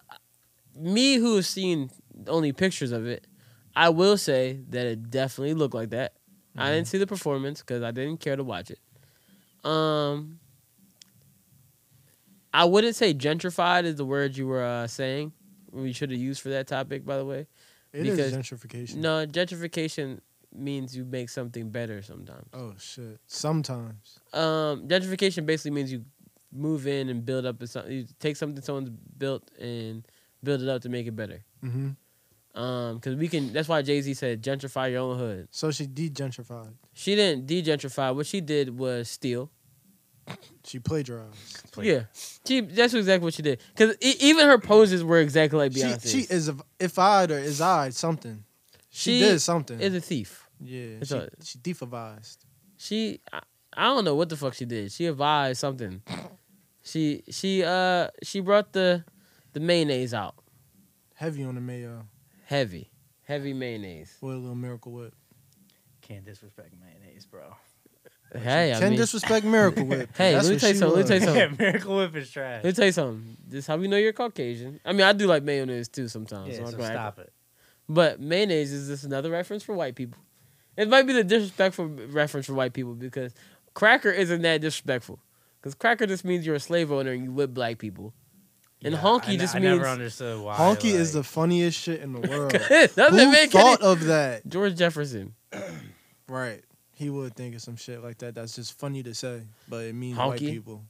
me who has seen only pictures of it, I will say that it definitely looked like that. I didn't see the performance because I didn't care to watch it. Um, I wouldn't say gentrified is the word you were uh, saying. We should have used for that topic, by the way. It is Because- gentrification. No, gentrification means you make something better sometimes. Oh shit. Sometimes. Um, gentrification basically means you move in and build up. a- You take something someone's built and build it up to make it better. Mm-hmm. Um, because we can. That's why Jay Z said gentrify your own hood. So she de-gentrified. She didn't de-gentrify. What she did was steal. She plagiarized. Yeah, she. That's exactly what she did. Because even her poses were exactly like She, Beyonce. she is a, if I or is I something. She, did something. Is a thief. yeah. it's She, a- she defavised. She. I, I don't know what the fuck she did. She advised something. She she uh she brought the the mayonnaise out Heavy on the mayo. heavy heavy mayonnaise. With a little miracle whip. Can't disrespect mayonnaise, bro. Hey, I Can mean, disrespect Miracle Whip. <laughs> Hey, That's let me what tell you she something, let me tell you was. something. Yeah, Miracle Whip is trash. Let me tell you something. This is how we know you're Caucasian. I mean, I do like mayonnaise too sometimes. Yeah, I'm so gonna act- stop it. But mayonnaise is just another reference for white people. It might be the disrespectful reference for white people because cracker isn't that disrespectful. Because cracker just means you're a slave owner and you whip black people. And Yeah, honky I, ne- just I means never understood why. Honky is the like- funniest shit in the <laughs> world. doesn't Who make thought any of that? George Jefferson. <clears throat> Right. He would think of some shit like that. That's just funny to say, but it means white people.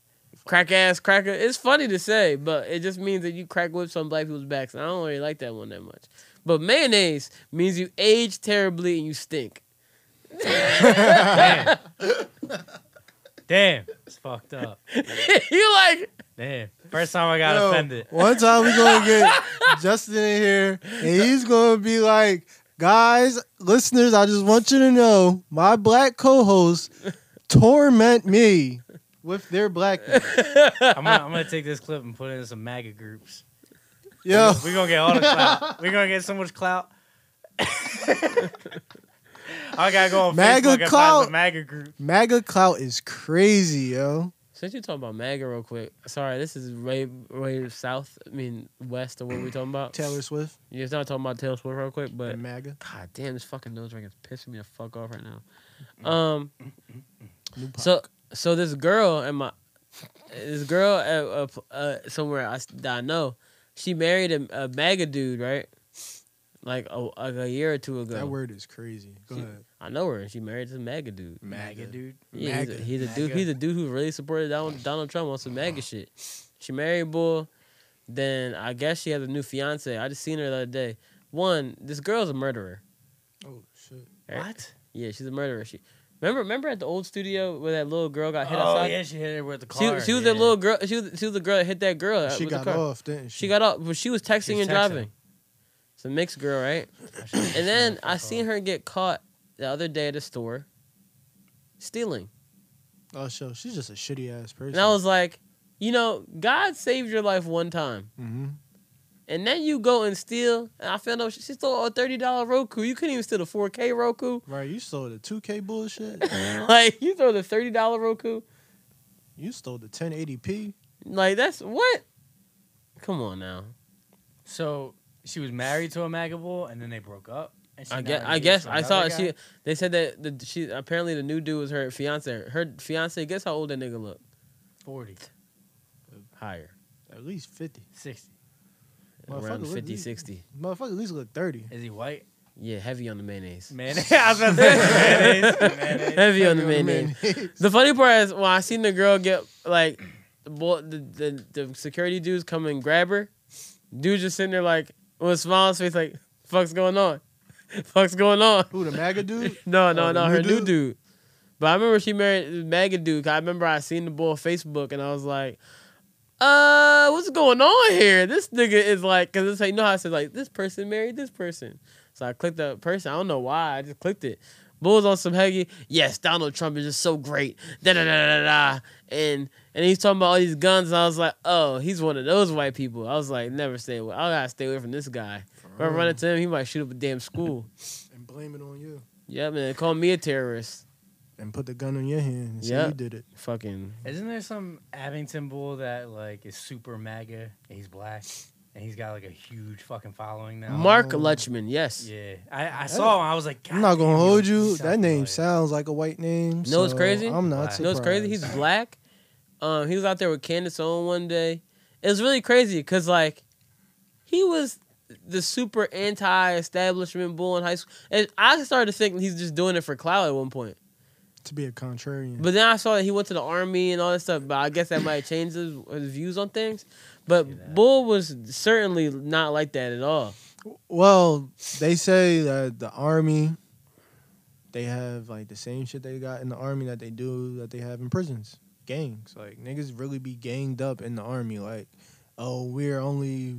Crack ass cracker. It's funny to say, but it just means that you crack whips on black people's backs. And I don't really like that one that much. But mayonnaise means you age terribly and you stink. Damn. <laughs> Damn, it's fucked up. <laughs> you like Damn, first time I got Yo, offended. One time we gonna get <laughs> Justin in here, and he's gonna be like, "Guys, listeners, I just want you to know, my black co-hosts <laughs> torment me with their blackness." <laughs> I'm gonna, I'm gonna take this clip and put it in some MAGA groups. Yo, We're gonna get all the clout. We're gonna get so much clout. <laughs> I gotta go on MAGA Facebook and find clout. the MAGA group. MAGA clout is crazy, yo. Since you talking about MAGA real quick, sorry, this is way way south. I mean west of what we're talking about. Taylor Swift You're not talking about Taylor Swift real quick, but and MAGA. god damn, this fucking nose ring is pissing me the fuck off right now. Um, so so this girl and my this girl uh, uh, uh, somewhere I, that I know, she married a, a MAGA dude, right? Like a, like a year or two ago. that word is crazy. Go She- ahead. I know her, and she married this MAGA dude. MAGA dude. Yeah, he's a, MAGA. he's a dude. He's a dude who really supported Donald, Donald Trump on some MAGA shit. She married bull. Then I guess she has a new fiance. I just seen her the other day. One, this girl's a murderer. Oh shit. right? What? Yeah, she's a murderer. She remember remember at the old studio where that little girl got hit oh outside. yeah, she hit her with the car. she was yeah. that little girl. She was she was the girl that hit that girl. She with the got car. off, didn't she? She got off, but she was texting She was and texting. driving. It's a mixed girl, right? <coughs> And then I seen her get caught the other day at a store stealing. Oh, so she's just a shitty ass person. And I was like, you know, God saved your life one time. hmm And then you go and steal. And I found out she stole a $30 Roku. You couldn't even steal a 4K Roku. right. You stole the 2K bullshit. <laughs> <laughs> like, you throw the $30 Roku. you stole the 1080p. Like, that's what? Come on now. So she was married to a MAGA bull, and then they broke up. And she I guess, I guess I saw another it. She they said that the she apparently the new dude was her fiance. Her fiance. Guess how old that nigga look? 40, Higher, At least 50. 60. Motherfucker around look 50, these- 60. Motherfucker at least look 30. Is he white? Yeah, heavy on the mayonnaise. <laughs> Mayonnaise. I was about to say mayonnaise. <laughs> mayonnaise. Heavy on the Heavy mayonnaise. The funny part is when I seen the girl get like the the, the the security dudes come and grab her. Dude just sitting there like with a smile on his face, like "fuck's going on? <laughs> fuck's going on?" Who, the MAGA dude? <laughs> No, no, Oh, no, her new dude? dude. But I remember she married MAGA dude. I remember I seen the boy on Facebook and I was like, "Uh, what's going on here? This nigga is like, cause it's like you know how I said like this person married this person." So I clicked the person. I don't know why. I just clicked it. Bull's on some heavy. Yes, Donald Trump is just so great. Da da da da da. And and he's talking about all these guns. And I was like, oh, he's one of those white people. I was like, never stay away. I gotta stay away from this guy. If I run into him, he might shoot up a damn school. And blame it on you. Yeah, man. Call me a terrorist. And put the gun on your hand and say Yeah. you did it. Fucking. Isn't there some Abington bull that like is super MAGA? And he's black and he's got like a huge fucking following now. Mark Lechman. Yes. Yeah, I, I saw him. I was like, I'm not gonna damn, hold he you. That name like-" sounds like a white name. Know what's so crazy? I'm not Black. surprised. You know what's crazy? He's black. Um, he was out there with Candace Owen one day. It was really crazy because like he was the super anti-establishment bull in high school. And I started to think he's just doing it for clout at one point. to be a contrarian. But then I saw that he went to the army and all that stuff. But I guess that might change his, his views on things. But Bull was certainly not like that at all. Well, they say that the army, they have like the same shit they got in the army that they do that they have in prisons. Gangs, like niggas really be ganged up in the army. Like, oh, we're only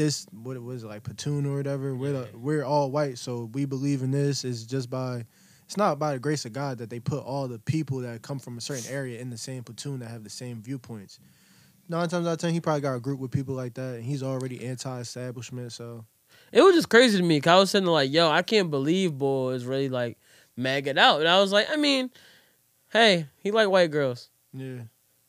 this. What was it like platoon or whatever? We're the, we're all white, so we believe in this. Is just by. It's not by the grace of God that they put all the people that come from a certain area in the same platoon that have the same viewpoints. Nine times out of ten, he probably got a group with people like that, and he's already anti-establishment. So It was just crazy to me because I was sitting there like, yo, I can't believe Bull is really like maggot out. And I was like, I mean, hey, he like white girls. yeah.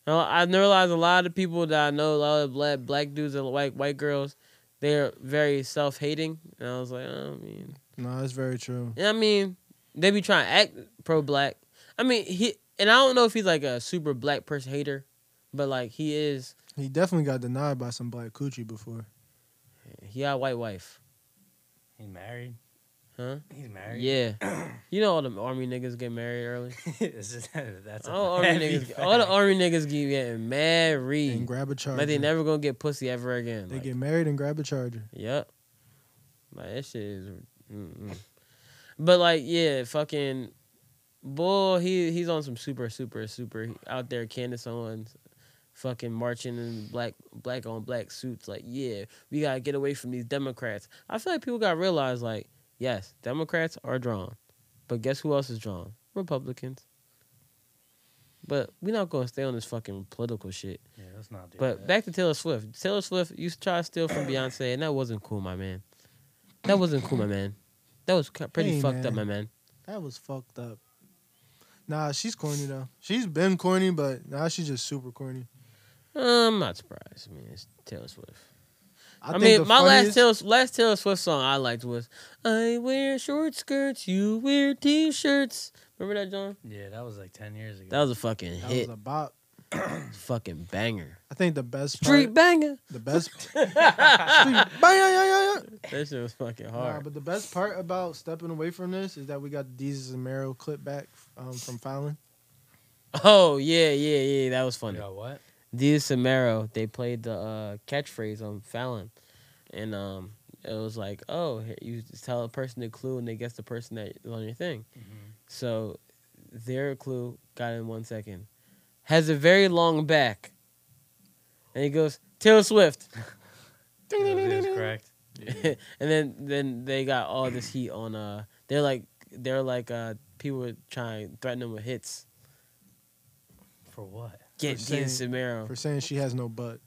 I realized a lot of people that I know, a lot of black black dudes and white white girls, they're very self hating. And I was like, oh, I mean, No, that's very true. And I mean, they be trying to act pro black. I mean, he and I don't know if he's like a super black person hater, but like he is. He definitely got denied by some black coochie before. He got a white wife, He married. Huh? He's married. Yeah, <clears throat> you know all the army niggas get married early. <laughs> Just- that's a All army heavy niggas, all the army niggas get getting married And grab a charger. but they never gonna get pussy ever again. They Like, get married and grab a charger. Yep. Like that shit is. Mm-mm. But like, yeah, fucking bull. He he's on some super super super out there. Candace Owens, fucking marching in black black on black suits. Like, yeah, we gotta get away from these Democrats. I feel like people gotta realize, like, yes, Democrats are drawn, but guess who else is drawn? Republicans. But we're not gonna stay on this fucking political shit. Yeah, let's not do But that. back to Taylor Swift. Taylor Swift used to try to steal from Beyonce, and that wasn't cool, my man. That wasn't cool, my man. That was pretty Hey, fucked up, my man. man. That was fucked up. Nah, she's corny though. She's been corny, but now she's just super corny. Uh, I'm not surprised. I mean, it's Taylor Swift. I, think mean, the my last funniest- Taylor last Taylor Swift song I liked was "I wear short skirts, you wear t-shirts." Remember that, John? yeah, that was like ten years ago. That was a fucking that hit, was <clears throat> a bop. fucking banger, I think the best street part, banger. the best <laughs> <laughs> street, bang, yeah, yeah, yeah, yeah. That shit was fucking hard. Nah, hard. but the best part about stepping away from this is that we got the Desus and Mero clip back um, from Fallon. oh yeah, yeah, yeah. That was You funny. got what? Desus and Mero, they played the uh, catchphrase on Fallon, and um, it was like, "Oh, you tell a person the clue, and they guess the person that is on your thing." So their clue got in one second. Has a very long back, and he goes Taylor Swift, <laughs> is correct. <laughs> and then then they got all this heat on. Uh, they're like they're like uh, people were trying to threaten them with hits. For what? Get For Desus saying- for saying she has no butt.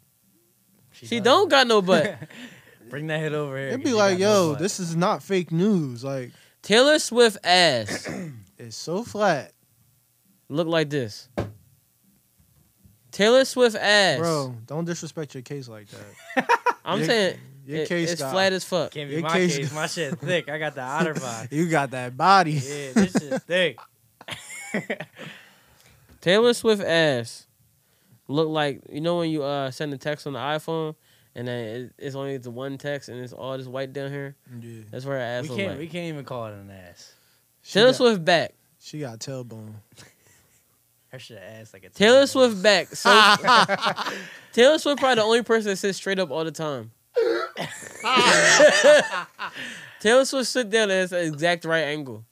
She does. don't got no butt. <laughs> Bring that head over here. It'd 'cause be like, got no yo, this is not fake news. Like, Taylor Swift ass. <clears throat> it's so flat, look like this. Taylor Swift ass. bro. Don't disrespect your case like that. <laughs> I'm your- saying your it- case it's got- flat as fuck. Can't be Your my case- case. My shit <laughs> thick. I got the Otterbox. You got that body. yeah, this shit thick. Taylor Swift ass look like you know when you uh send a text on the iPhone and then it's only the one text and it's all just white down here. Yeah. That's where her ass We can't. like. We can't even call it an ass. She Taylor got, Swift back. She got tailbone. <laughs> Her shit ass like a Taylor. Swift back. So <laughs> <laughs> Taylor Swift probably the only person that sits straight up all the time. Taylor Swift sit down at the exact right angle.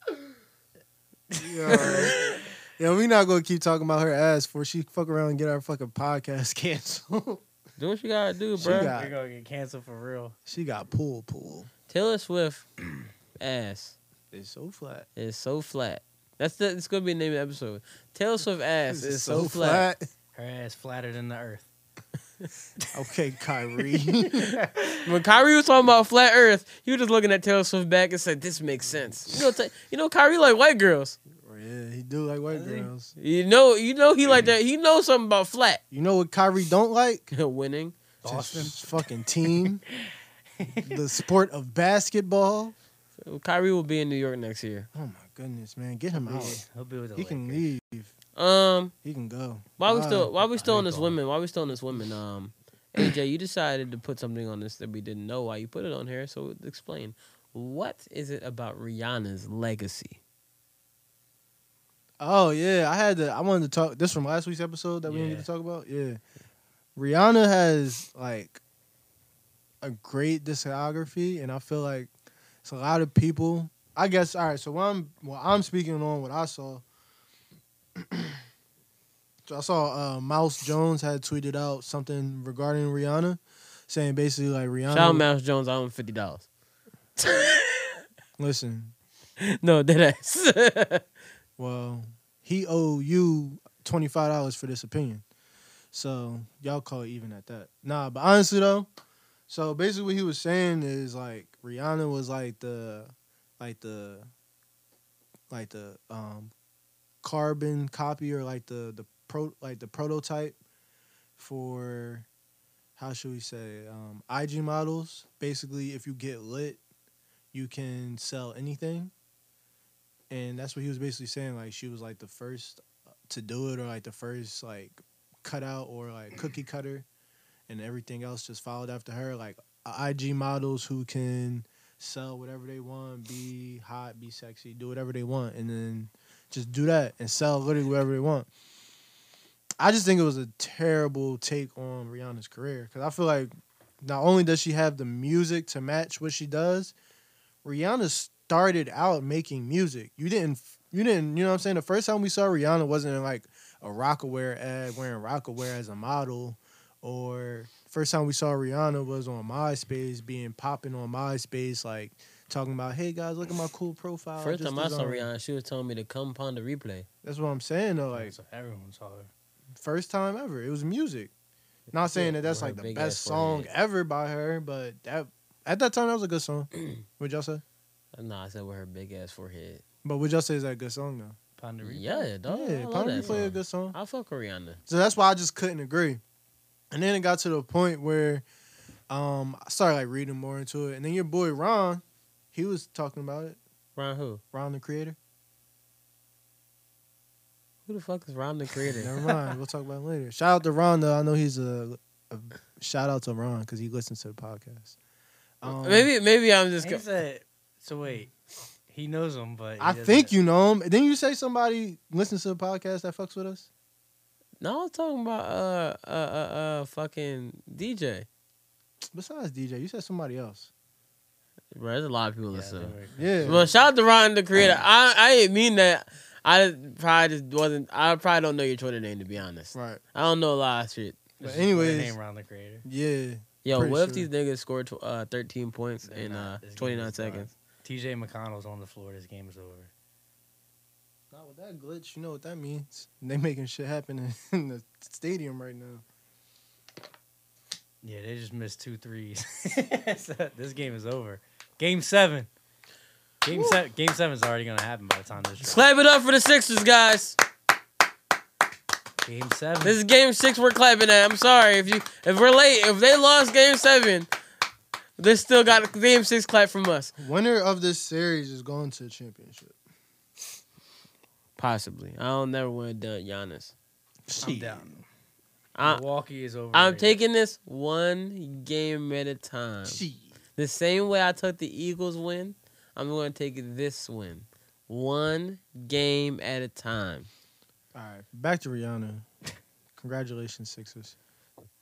Yo, yeah, we not gonna keep talking about her ass before she fuck around and get our fucking podcast <laughs> canceled. Do what you gotta do, She bro. got- We're gonna get canceled for real. she got pool pool. Taylor Swift <clears throat> ass It's so flat. is so flat. That's the. It's gonna be the name of the episode. Taylor Swift <laughs> ass is so, flat. Her ass flatter than the earth. <laughs> Okay, Kyrie. When Kyrie was talking about flat Earth, he was just looking at Taylor Swift back and said, "This makes sense." You know, ta- you know, Kyrie like white girls. Yeah, he do like white girls. You know, you know, he like that. He knows something about flat You know what Kyrie don't like? <laughs> winning. His fucking team. <laughs> the sport of basketball. Kyrie will be in New York next year. Oh my goodness, man, get him out. He'll be with the He can Lakers. leave. Um, He can go. why we Bye. still why we still on this Nicole. women? Why we still on this women? Um, <clears throat> AJ, you decided to put something on this that we didn't know why you put it on here. So explain. What is it about Rihanna's legacy? Oh yeah, I had to. I wanted to talk. This from last week's episode that we didn't get to talk about. Yeah, Rihanna has like a great discography, and I feel like it's a lot of people. I guess all right. So what I'm well, I'm speaking on what I saw. <clears throat> so I saw uh, Mouse Jones had tweeted out something regarding Rihanna, saying basically like Rihanna. Shout out Mouse Jones. I owe him fifty dollars. Listen, <laughs> no, dead ass. <laughs> Well, he owe you twenty five dollars for this opinion. So y'all call it even at that. Nah, but honestly though, so basically what he was saying is like Rihanna was like the like the like the um carbon copy or like the the pro like the prototype for how should we say um IG models. Basically if you get lit, you can sell anything and that's what he was basically saying. Like she was like the first to do it, or like the first like cutout or like cookie cutter, and everything else just followed after her. Like IG models who can sell whatever they want, be hot, be sexy, do whatever they want, and then just do that and sell literally whatever they want. I just think it was a terrible take on Rihanna's career because I feel like not only does she have the music to match what she does, Rihanna started out making music. You didn't you didn't you know what I'm saying? The first time we saw Rihanna wasn't in like a Rocawear ad wearing Rocawear as a model or first time we saw Rihanna was on MySpace being popping on MySpace like talking about, "Hey guys, look at my cool profile." First just time I saw designed." Rihanna, she was telling me to come upon the replay. That's what I'm saying though, like so everyone saw her. first time ever. It was music. Not saying that that's like the best song ever by her, but that at that time that was a good song. <clears throat> would y'all say? No, I said with her big ass forehead. But would y'all say is that a good song though? Pon de Replay. Yeah, dog. Yeah, love Pon de that Replay a good song. I fuck with Rihanna. So that's why I just couldn't agree. And then it got to the point where um I started like reading more into it. And then your boy Ron, he was talking about it. Ron who? Ron the creator. Who the fuck is Ron the creator? <laughs> Never mind. we'll talk about it later. Shout out to Ron though. I know he's a, a shout out to Ron because he listens to the podcast. Um, maybe maybe I'm just. He Go- said, so wait, he knows him, but I doesn't- think you know him. Didn't you say somebody listens to the podcast that fucks with us? no, I'm talking about uh uh uh, uh fucking DJ. Besides DJ, you said somebody else. Bro, there's a lot of people Yeah, listening. Yeah. Well, shout out to Ron the creator. I I didn't mean that. I probably just wasn't. I probably don't know your Twitter name to be honest. right. I don't know a lot of shit. But This anyways- name around the creator. Yeah. Yo, Pretty what if these niggas scored uh, 13 points They're in not. uh, 29 is done. seconds? TJ McConnell's on the floor. This game is over. Not with that glitch, you know what that means. They making shit happen in, <laughs> in the stadium right now. Yeah, they just missed two threes. So <laughs> this game is over. Game seven. Game seven. Game seven is already gonna happen by the time this. drops. Clap it up for the Sixers, guys. Game seven. This is game six we're clapping at. I'm sorry if you if we're late. If they lost game seven, they still got a game six clap from us. Winner of this series is going to the championship. Possibly. I don't never want to done Giannis. I'm down. I, Milwaukee is over. I'm taking this one game at a time. Shit. The same way I took the Eagles win, I'm going to take this win. One game at a time. All right, back to Rihanna. <laughs> Congratulations, Sixers.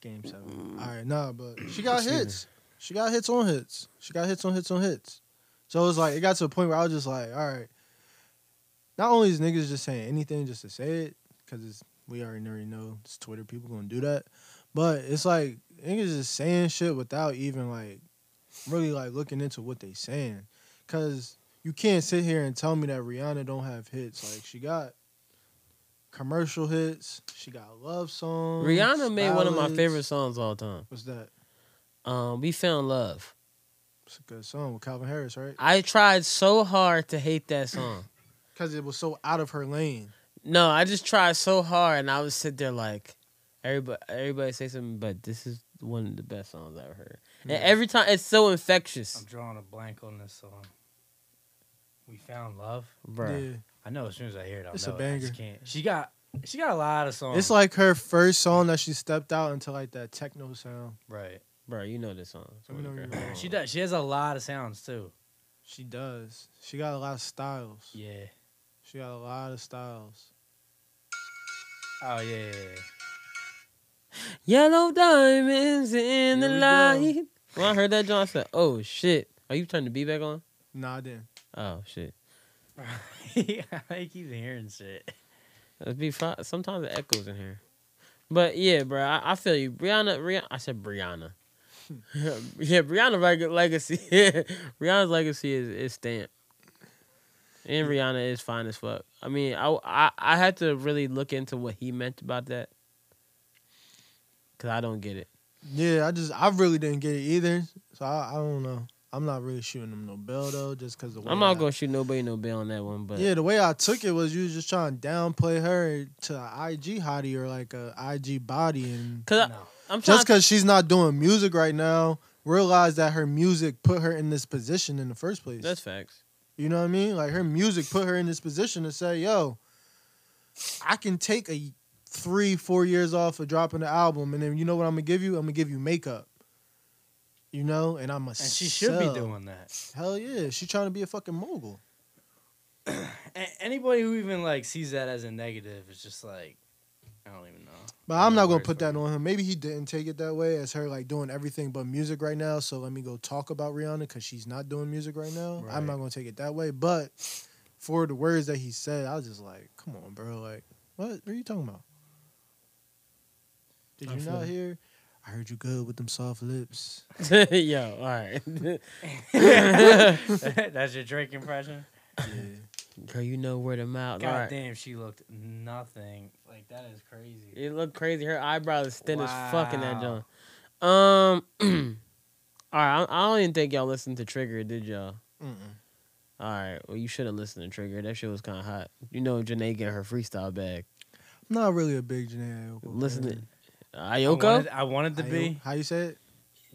Game seven. Mm. All right, nah, but she got Excuse me. hits. She got hits on hits. She got hits on hits on hits. So it was like it got to a point where I was just like, all right. Not only is niggas just saying anything just to say it, because we already already know it's Twitter people gonna do that, but it's like niggas just saying shit without even like really like looking into what they saying. Cause you can't sit here and tell me that Rihanna don't have hits. Like she got commercial hits. She got love songs. Rihanna made one of my favorite songs all time. What's that? Um, we found love. It's a good song with Calvin Harris, right? I tried so hard to hate that <clears throat> song. Because it was so out of her lane. No, I just tried so hard, and I would sit there like, everybody, everybody say something, but this is one of the best songs I've ever heard. And every time, it's so infectious. I'm drawing a blank on this song. We found love. bro. Yeah. I know as soon as I hear it, I'll It's a know it. I just banger. can't. She got she got a lot of songs. It's like her first song that she stepped out into like that techno sound. right. Bro, you know this song. It's Let me one know you know She does. She has a lot of sounds too. She does. She got a lot of styles. Yeah. She got a lot of styles. Oh yeah. yeah, yeah. Yellow diamonds in the Here we go. light. When I heard that, John I said, "Oh shit, are you turning the beat back on?" Nah, I didn't. Oh shit, <laughs> I keep hearing shit. It'd be fine. Sometimes it echoes in here, but yeah, bro, I, I feel you. Brianna, Rihanna, I said Brianna. <laughs> yeah, Brianna leg- legacy. <laughs> Rihanna's legacy is is stamped, and mm. Rihanna is fine as fuck. I mean, I, I I had to really look into what he meant about that, cause I don't get it. Yeah, I just I really didn't get it either. So I, I don't know. I'm not really shooting him no bell though, just because the way I'm not I- gonna shoot nobody no bell on that one, but Yeah, the way I took it was you was just trying to downplay her to an IG hottie or like a IG body, and cause No. I, I'm just because she's not doing music right now, realize that her music put her in this position in the first place. that's facts. You know what I mean? Like her music put her in this position to say, "Yo, I can take a three, four years off of dropping the album, and then you know what I'm gonna give you? I'm gonna give you makeup. You know, and I'm a And she should be doing that. Hell yeah, she's trying to be a fucking mogul. <clears throat> A- anybody who even like sees that as a negative is just like, I don't even know. But I'm not gonna put that on him. Maybe he didn't take it that way as her like doing everything but music right now. So let me go talk about Rihanna because she's not doing music right now. I'm not gonna take it that way. But for the words that he said, I was just like, come on, bro. Like, what? What are you talking about? Did I you not it. hear? I heard you good with them soft lips. <laughs> Yo, all right. <laughs> <laughs> That's your Drake impression. Yeah. Girl, you know where to mouth. God All right. damn, she looked nothing. Like that is crazy. It looked crazy. Her eyebrows is thin as fucking that Wow. joint. Um, <clears throat> all right. I, I don't even think y'all listened to Trigger, did y'all? Mm-mm. All right. Well, you should have listened to Trigger. That shit was kind of hot. You know, Jhené get her freestyle bag. I'm not really a big Jhené Aiko. Listen to fan. I Ayoko. wanted, I wanted to Ayo- be. How you say it?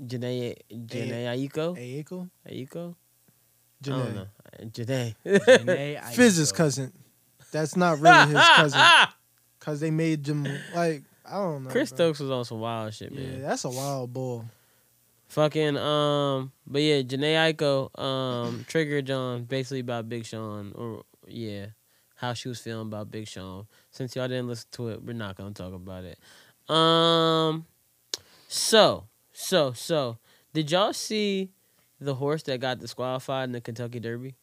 Jhené. Jhené Ayiko. Aiko? Ayiko. I Jhené. Don't. Jhené. Jhené <laughs> Aiko. Fizz's cousin. That's not really his cousin. <laughs> Cause they made them like I don't know. Chris bro. Stokes was on some wild shit, man. Yeah, that's a wild bull. Fucking um, but yeah, Jhené Aiko, um, Trigger John, basically about Big Sean, or yeah, how she was feeling about Big Sean. Since y'all didn't listen to it, we're not gonna talk about it. Um, so so so, did y'all see the horse that got disqualified in the Kentucky Derby?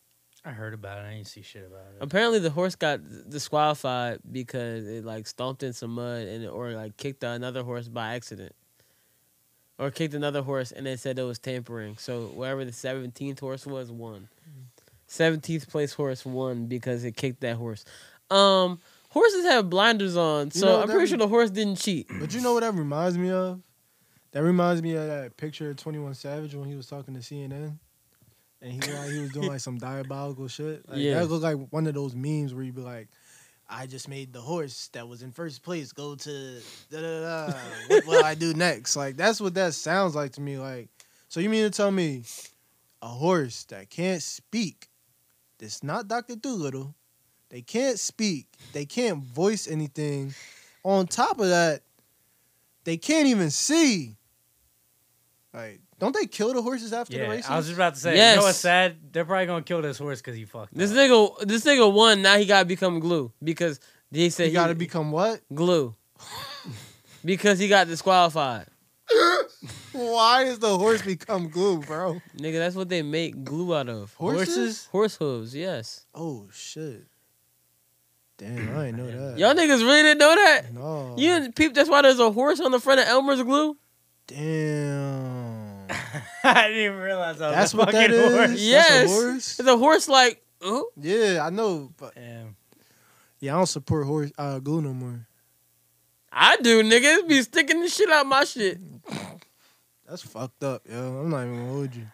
I heard about it. I didn't see shit about it. Apparently, the horse got disqualified because it like stomped in some mud and or like kicked another horse by accident, or kicked another horse and they said it was tampering. So whatever the seventeenth horse was, won. Seventeenth place horse won because it kicked that horse. Um, horses have blinders on, so know, I'm pretty was- sure the horse didn't cheat. But you know what that reminds me of? That reminds me of that picture of Twenty One Savage when he was talking to CNN, and he like he was doing like some diabolical shit. Like, Yeah. that looked like one of those memes where you be like, "I just made the horse that was in first place go to da da da. What will I do next?" Like that's what that sounds like to me. Like, so you mean to tell me a horse that can't speak, that's not Doctor Doolittle, they can't speak, they can't voice anything. On top of that, they can't even see. Like, don't they kill the horses after the Yeah, races? I was just about to say. You know what's sad? They're probably gonna kill this horse because he fucked. This up. nigga, this nigga won. Now he gotta become glue because they said you he got to become what? glue <laughs> because he got disqualified. Why does the horse become glue, bro? Nigga, that's what they make glue out of. Horses? Horse hooves, yes. Oh shit! Damn, I didn't know that. Y'all niggas really didn't know that? no. You didn't peep that's why there's a horse on the front of Elmer's glue? Damn. <laughs> I didn't even realize I was That's a what that fucking is? horse. That's a Yes. horse? It's a horse like, oh, Yeah, I know, but Damn. yeah, I don't support horse uh, glue no more. I do, nigga. It be sticking the shit out my shit. <laughs> That's fucked up, yo. I'm not even gonna hold you.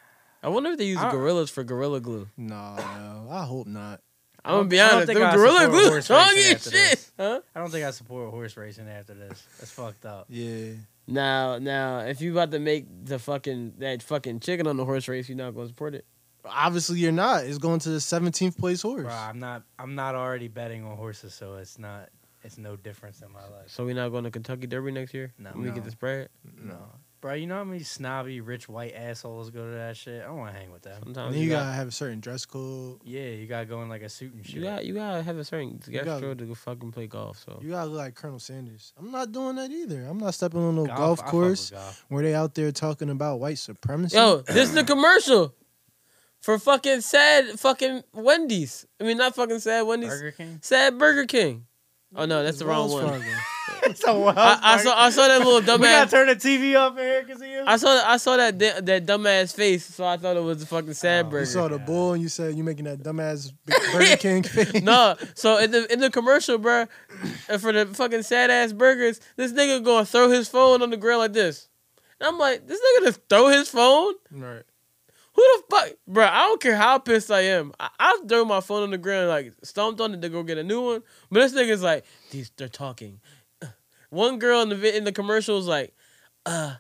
I wonder if they use I- gorillas for gorilla glue. Nah, yo, I hope not. I'm gonna be honest. I don't honest. think Them I gorilla support glue horse strong racing as after shit. this. Huh? I don't think I support horse racing after this. That's fucked up. Yeah, Now, now, if you about to make the fucking that fucking chicken on the horse race, you're not gonna support it. obviously you're not. It's going to the 17th place horse. Bro, I'm not. I'm not already betting on horses, so it's not. It's no difference in my life. So we're not going to Kentucky Derby next year? No. When we No. get the spread. No, bro. You know how many snobby, rich, white assholes go to that shit? I don't want to hang with them. And Sometimes then you, you got, gotta have a certain dress code. Yeah, you gotta go in like a suit and shit. you got you gotta have a certain You gastro gotta- to go fucking play golf. So You gotta look like Colonel Sanders. I'm not doing that either. I'm not stepping on no golf, Golf, course with golf. where they out there talking about white supremacy. yo, this is the commercial for fucking sad fucking Wendy's. I mean, not fucking sad Wendy's. Burger King. Sad Burger King. Oh no, that's the wrong one. <laughs> Fargo. so well, I, I saw I saw that little dumbass. <laughs> we gotta turn the TV up here because of you. I saw I saw that da- that dumbass face, so I thought it was the fucking sad Oh, burger. You saw the bull and you said you making that dumbass Burger <laughs> King face. no, <laughs> so in the in the commercial, bro, for the fucking sad ass burgers, this nigga gonna throw his phone on the grill like this. And I'm like, this nigga just throw his phone? Right. Who the fuck, bro? I don't care how pissed I am. I, I've thrown my phone on the ground, like stomped on it to go get a new one. But this nigga's like, these they're talking. One girl in the in the commercial was like, uh,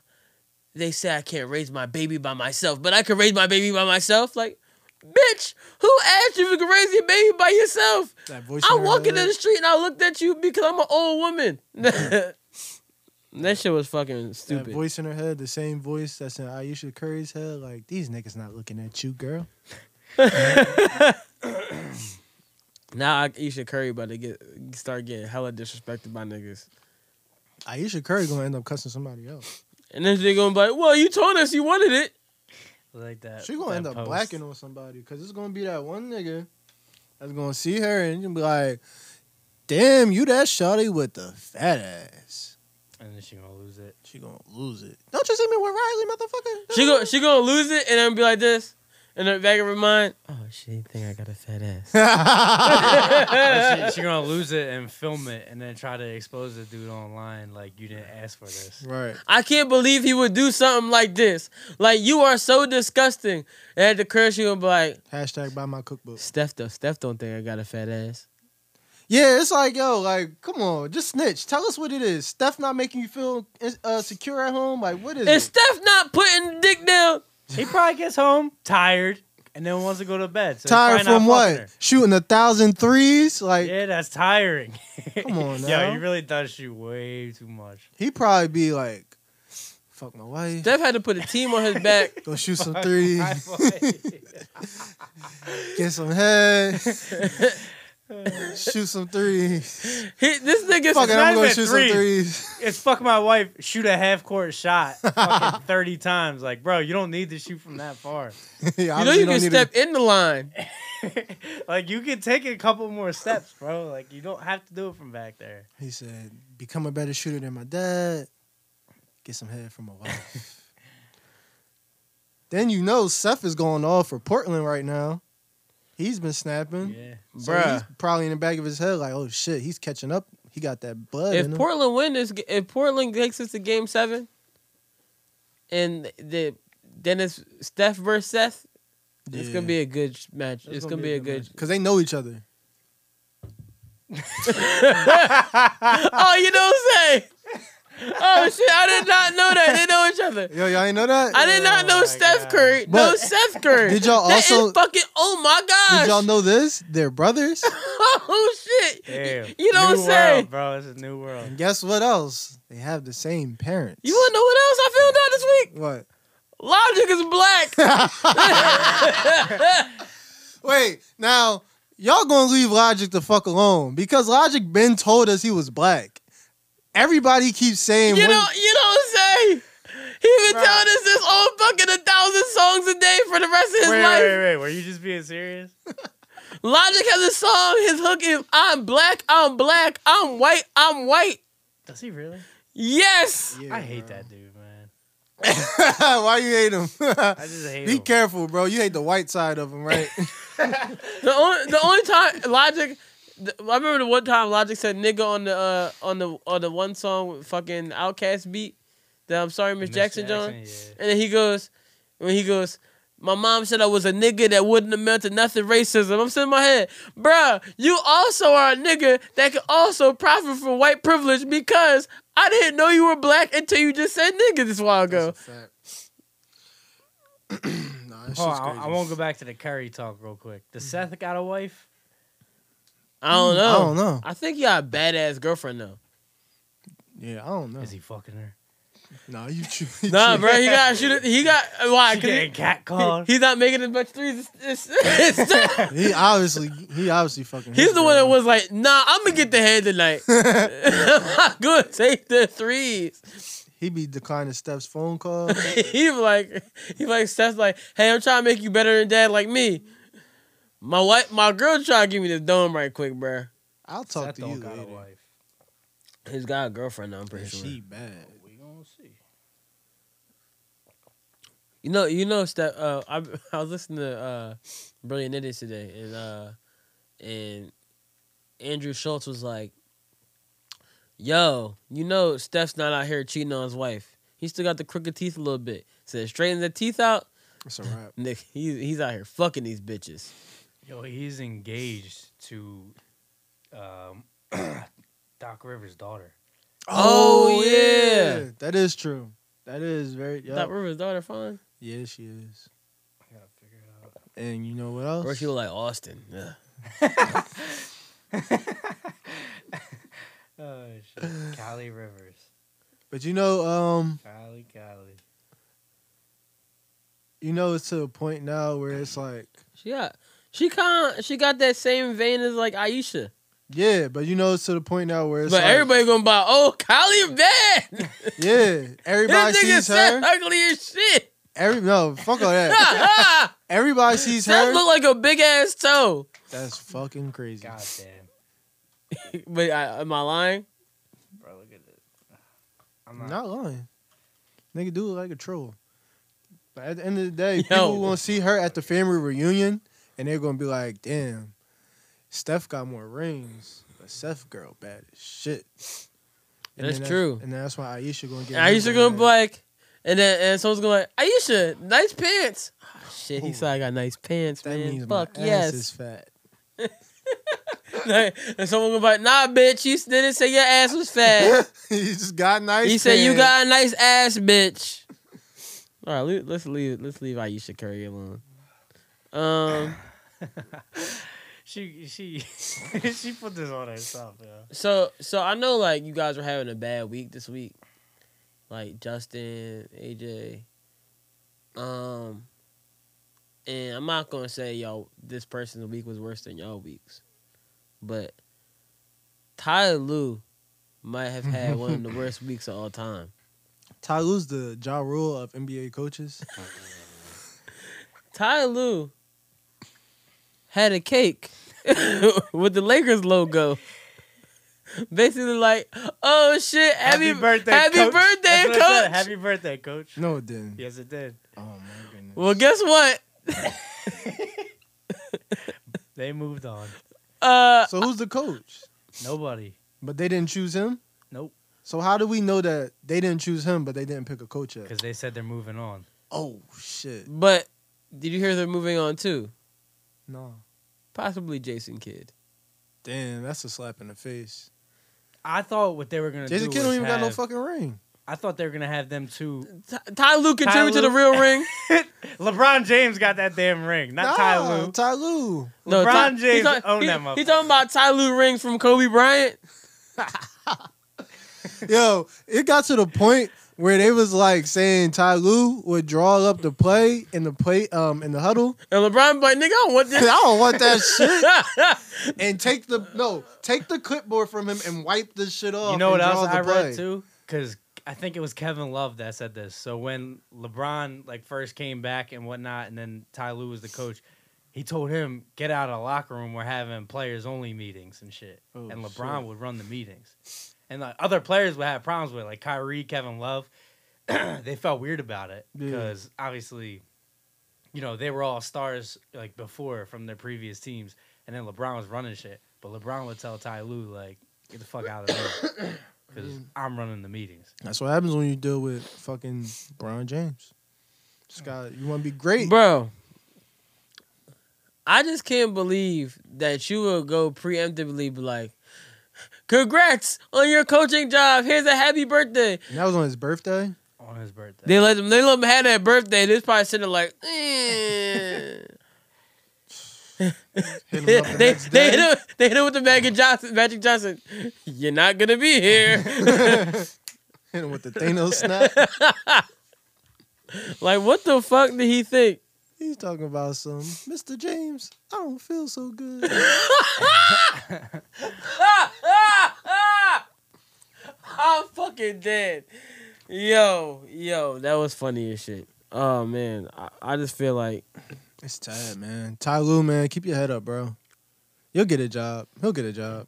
they say I can't raise my baby by myself, but I can raise my baby by myself. Like, bitch, who asked you if you can raise your baby by yourself? That I'm walking in the street and I looked at you because I'm an old woman. <laughs> that shit was fucking That stupid. voice in her head, the same voice that's in Ayesha Curry's head. Like these niggas not looking at you, girl. <laughs> Now Ayesha Curry about to get start getting hella disrespected by niggas. Ayesha Curry gonna end up cussing somebody else. And then they gonna be like, well, you told us you wanted it. like that. She gonna that end up post. blacking on somebody because it's gonna be that one nigga that's gonna see her and you be like, "Damn, you that shawty with the fat ass." and then she gonna lose it. She gonna lose it. Don't you see me with Riley, motherfucker? She go she gonna lose it and then be like this. And the back of her mind, oh she think I got a fat ass. <laughs> Or she, she gonna lose it and film it and then try to expose the dude online like you didn't ask for this. right. I can't believe he would do something like this. Like you are so disgusting. And at the curse, she gonna be like, Hashtag buy my cookbook. Steph though, Steph don't think I got a fat ass. Yeah, it's like, yo, like, come on, just snitch. Tell us what it is. Steph not making you feel uh, secure at home. Like, what is Is it? Steph not putting the dick down? He probably gets home tired and then wants to go to bed. So Tired from what? her. Shooting a thousand threes? Like, Yeah, that's tiring. <laughs> Come on Yo, now. he really does shoot way too much. he probably be like, fuck my wife. Steph had to put a team on his back. Go shoot some threes. <laughs> <laughs> Get some head. Shoot some threes. He, this nigga Fuck it, I'm gonna shoot three. some threes. it's fuck my wife, shoot a half court shot fucking <laughs> 30 times. Like, bro, you don't need to shoot from that far. <laughs> Yeah, You know you can step in the line. <laughs> like, you can take a couple more steps, bro. Like, you don't have to do it from back there. He said, become a better shooter than my dad. Get some head from my wife. then you know Seth is going off for Portland right now. He's been snapping. Yeah. So Bruh. he's probably in the back of his head like, oh shit, he's catching up. He got that blood in If him. Portland win this, if Portland takes us to Game Seven, and the then it's Steph versus Seth, it's gonna be a good sh- match. It's, gonna, be, a good. because they know each other. <laughs> oh, you know what I'm saying? <laughs> Oh shit! I did not know that they know each other. Yo, y'all ain't know that? I did not Oh know my Steph God. Curry. no, Steph Seth Curry. did y'all That is also- fucking? Oh my gosh! Did y'all know this? They're brothers. <laughs> oh shit! Damn. You know what new I'm saying? world, bro. It's a new world. and guess what else? They have the same parents. You wanna know what else I found out this week? what? Logic is black. <laughs> Wait, now y'all gonna leave Logic the fuck alone because Logic been told us he was black. Everybody keeps saying You when- know, you know what I'm saying? He been telling us this all fucking a thousand songs a day for the rest of his Wait, life. wait, wait. Wait. Were you just being serious? <laughs> Logic has a song. His hook is "I'm black, I'm black, I'm white, I'm white." Does he really? Yes. Yeah, I hate bro. that dude, man. <laughs> Why you hate him? <laughs> I just hate Be him. careful, bro. You hate the white side of him, right? The only the only time Logic, the, I remember the one time Logic said "nigga" on the uh, on the on the one song with fucking OutKast beat. That I'm sorry, Miss Miss Jackson, John. Jackson, And then he goes, when he goes, my mom said I was a nigga that wouldn't amount to nothing racism. I'm sitting in my head, bruh, you also are a nigga that can also profit from white privilege because I didn't know you were black until you just said nigga this while ago. <clears throat> nah, that shit's Hold on, crazy. I, I won't go back to the Curry talk real quick. Does Seth got a wife? I don't hmm, know. I don't know. I think he got a badass girlfriend though. Yeah, I don't know. Is he fucking her? Nah, you. Tr- <laughs> Nah, bro, he got shoot. it- He got why? She 'Cause getting he, catcalled. he's not making as much threes. It's, it's, it's- he obviously, he obviously fucking. he's his the one that was like, "Nah, I'm gonna get the head tonight. I'm not gonna take the threes. He be declining Steph's phone call. <laughs> he like, he like Steph's like, "Hey, I'm trying to make you better than dad, like me." My wife, my girl, trying to give me the dome right quick, bro. I'll talk Seth to you got a later. wife. He's got a girlfriend now. I'm pretty Yeah, sure. she bad. We gonna see. You know, you know, Steph. Uh, I <laughs> I was listening to uh, Brilliant Idiots today, and uh, and Andrew Schulz was like, "Yo, you know, Steph's not out here cheating on his wife. He still got the crooked teeth a little bit. Said straighten the teeth out. That's a wrap. <laughs> Nick, he's he's out here fucking these bitches. Yo, he's engaged to um, <clears throat> Doc Rivers' daughter. Oh, yeah. that is true. That is very. That Yep. Rivers' daughter fine, Yeah, she is. I gotta figure it out. And you know what else? or she look like Austin. Yeah. <laughs> Oh shit. Callie Rivers. But you know, um, Callie, Callie. you know, it's to a point now where it's like, She got she kind she got that same vein as like Ayesha, yeah, but you know, it's to the point now where it's but like, everybody gonna buy. Oh, Kylie bad. <laughs> yeah, everybody <laughs> this nigga sees her. ugly as shit. Every no, fuck all that. <laughs> Everybody sees Seth her. look like a big ass toe. That's fucking crazy. God damn. But I, am I lying? Bro, look at this. <sighs> I'm not. Not lying. Nigga do look like a troll. But at the end of the day, Yo. people gonna see her at the family reunion and they're gonna be like, damn, Steph got more rings, but Seth girl bad as shit. And That's then true. And that's why Ayesha gonna get And Ayesha gonna be like, and then and someone's gonna be like, Ayesha, nice pants. Oh, shit, he Ooh. said I got nice pants, that man. means Fuck my ass yes. is fat. <laughs> and someone gonna be like, Nah, bitch, you didn't say your ass was fat. <laughs> he just got nice. he said you got a nice ass, bitch. All right, let's leave. Let's leave Ayesha Curry alone. Um. <laughs> She she <laughs> she put this on herself, yeah. So so I know like you guys were having a bad week this week. Like Justin, AJ. Um and I'm not gonna say y'all this person's week was worse than y'all weeks. But Ty Lue might have had one of the <laughs> worst weeks of all time. Ty Lue's the Ja Rule of NBA coaches. Ty Lue had a cake <laughs> with the Lakers logo. Basically like, oh shit, happy, birthday, happy coach. birthday, coach. Said. Happy birthday, coach. No, it didn't. Yes, it did. Oh my goodness. Well, guess what? <laughs> They moved on. Uh, so who's the coach? Nobody. But they didn't choose him. Nope. So how do we know that they didn't choose him, but they didn't pick a coach yet? Because they said they're moving on. Oh shit! but did you hear they're moving on too? No, Possibly Jason Kidd. damn, that's a slap in the face. I thought what they were gonna do. Jason do Kidd don't was even got no have- fucking ring. I thought they were gonna have them two. Ty, Ty Lue contributed to the Lue. real ring. <laughs> LeBron James got that damn ring, not Ty Lue. Ty Lue. No, LeBron Ty- he James talk- owned he, that He motherfucker. talking about Ty Lue rings from Kobe Bryant. <laughs> Yo, it got to the point where they was like saying Ty Lue would draw up the play in the play um in the huddle. And LeBron be like, nigga, I don't want <laughs> I don't want that shit. <laughs> And take the no, take the clipboard from him and wipe this shit off. You know what else I play. read too? Because I think it was Kevin Love that said this. So when LeBron like first came back and whatnot, and then Ty Lue was the coach, he told him get out of the locker room. We're having players only meetings and shit. Oh, and LeBron shit. would run the meetings, and like other players would have problems with like Kyrie, Kevin Love. <clears throat> they felt weird about it Yeah. because obviously, you know, they were all stars like before from their previous teams, and then LeBron was running shit. But LeBron would tell Ty Lue like, "Get the fuck out of here," <coughs> because I'm running the meetings. That's what happens when you deal with fucking Bron James. Just got you want to be great. Bro, I just can't believe that you will go preemptively be like, "Congrats on your coaching job. Here's a happy birthday." And that was on his birthday. On his birthday, They let them. They let him have that birthday. This probably sitting there like, eh. <laughs> They up the they, they hit him. They hit him with the Magic Johnson. Magic Johnson. You're not gonna be here. <laughs> Hit him with the Thanos snap. <laughs> like, what the fuck did he think? He's talking about some Mr. James. I don't feel so good. <laughs> I'm fucking dead. Yo, yo, that was funny as shit. Oh man, I, I just feel like It's sad, man. Ty Lue, man, keep your head up, bro. You'll get a job. He'll get a job.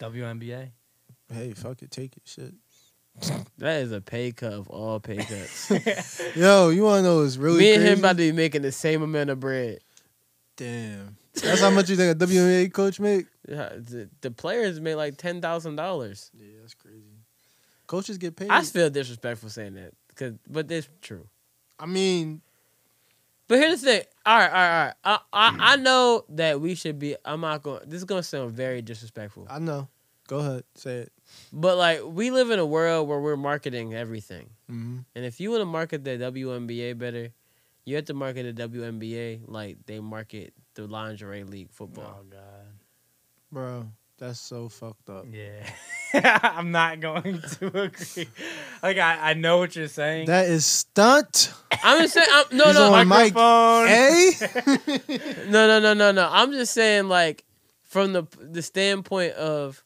WNBA. Hey, fuck it, take it, shit. That is a pay cut of all pay cuts. <laughs> Yo, you wanna know what's really Me and crazy? him about to be making the same amount of bread. Damn. That's how much you think a WNBA coach make? Yeah, The, the players made like ten thousand dollars. Yeah, that's crazy. Coaches get paid. I feel disrespectful saying that, cause but it's true. I mean, But here's the thing. All right, all right, all right. I, I, I mm. know that we should be. I'm not going. This is going to sound very disrespectful. I know. Go ahead, say it. But like, we live in a world where we're marketing everything. hmm And if you want to market the WNBA better, you have to market the WNBA like they market the lingerie league football. Oh God. Bro, that's so fucked up. Yeah. <laughs> I'm not going <laughs> to agree. Like I, I know what you're saying. That is stunt. I'm just saying. I'm, no, He's no, on mic. Microphone. Hey? <laughs> no, no, no, no, no. I'm just saying like from the the standpoint of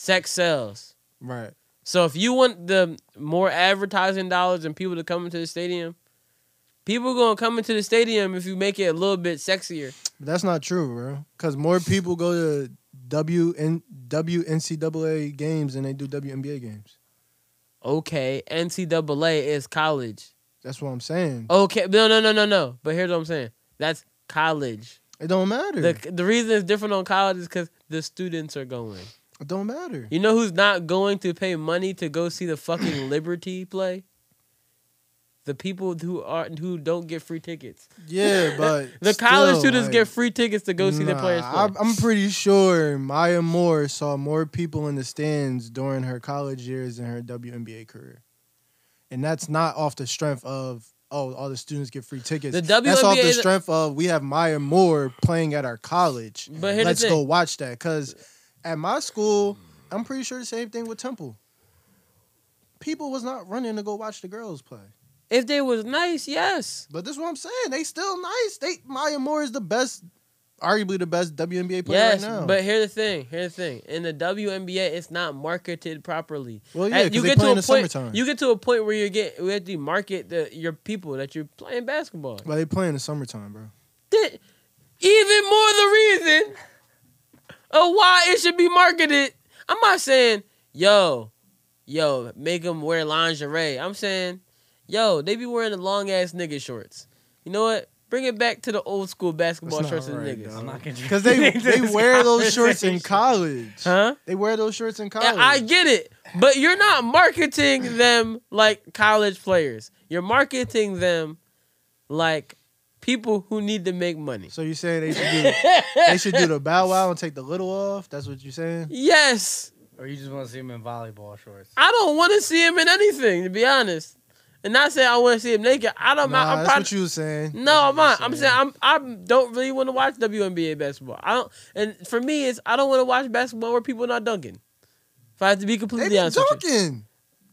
sex sells. right. So if you want the more advertising dollars and people to come into the stadium, people gonna come into the stadium if you make it a little bit sexier. That's not true, bro. Because more people go to WN, WNCAA games than they do WNBA games. Okay, NCAA is college. That's what I'm saying. Okay, no, no, no, no, no. But here's what I'm saying. That's college. It don't matter. The the reason it's different on college is because the students are going. It don't matter. You know who's not going to pay money to go see the fucking <clears throat> Liberty play? The people who are who don't get free tickets. Yeah, <laughs> but The college still, students like, get free tickets to go see nah, players play. I'm, I'm pretty sure Maya Moore saw more people in the stands during her college years than her WNBA career, and that's not off the strength of oh all the students get free tickets. The that's off WNBA the strength of we have Maya Moore playing at our college. But Let's the go watch that because at my school, I'm pretty sure the same thing with Temple. People was not running to go watch the girls play. If they was nice, yes. But this is what I'm saying. They still nice. They Maya Moore is the best, arguably the best WNBA player Yes, right now. but here's the thing. Here's the thing. In the WNBA, it's not marketed properly. well, yeah, they play in the point. summertime. You get to a point where you get we have to market the your people that you're playing basketball. but they play in the summertime, bro. That- even more the reason of why it should be marketed. I'm not saying, yo, yo, make them wear lingerie. I'm saying, yo, they be wearing the long ass nigga shorts. You know what? Bring it back to the old school basketball That's not shorts and right, niggas. dog. I'm not contributing Because they <laughs> they wear those shorts in college. Huh? They wear those shorts in And college. I get it, but you're not marketing them like college players. You're marketing them like people who need to make money. so you saying they should do they should do the <laughs> bow wow and take the little off? That's what you're saying? Yes, Or you just want to see him in volleyball shorts. I don't want to see him in anything, to be honest. And not saying I want to see him naked. I don't. Nah, I'm that's probably, what you was saying. No, I'm not. That's I'm saying I'm. I don't really want to watch WNBA basketball. I don't. And for me, it's I don't want to watch basketball where people are not dunking. If I have to be completely be honest with you, dunking.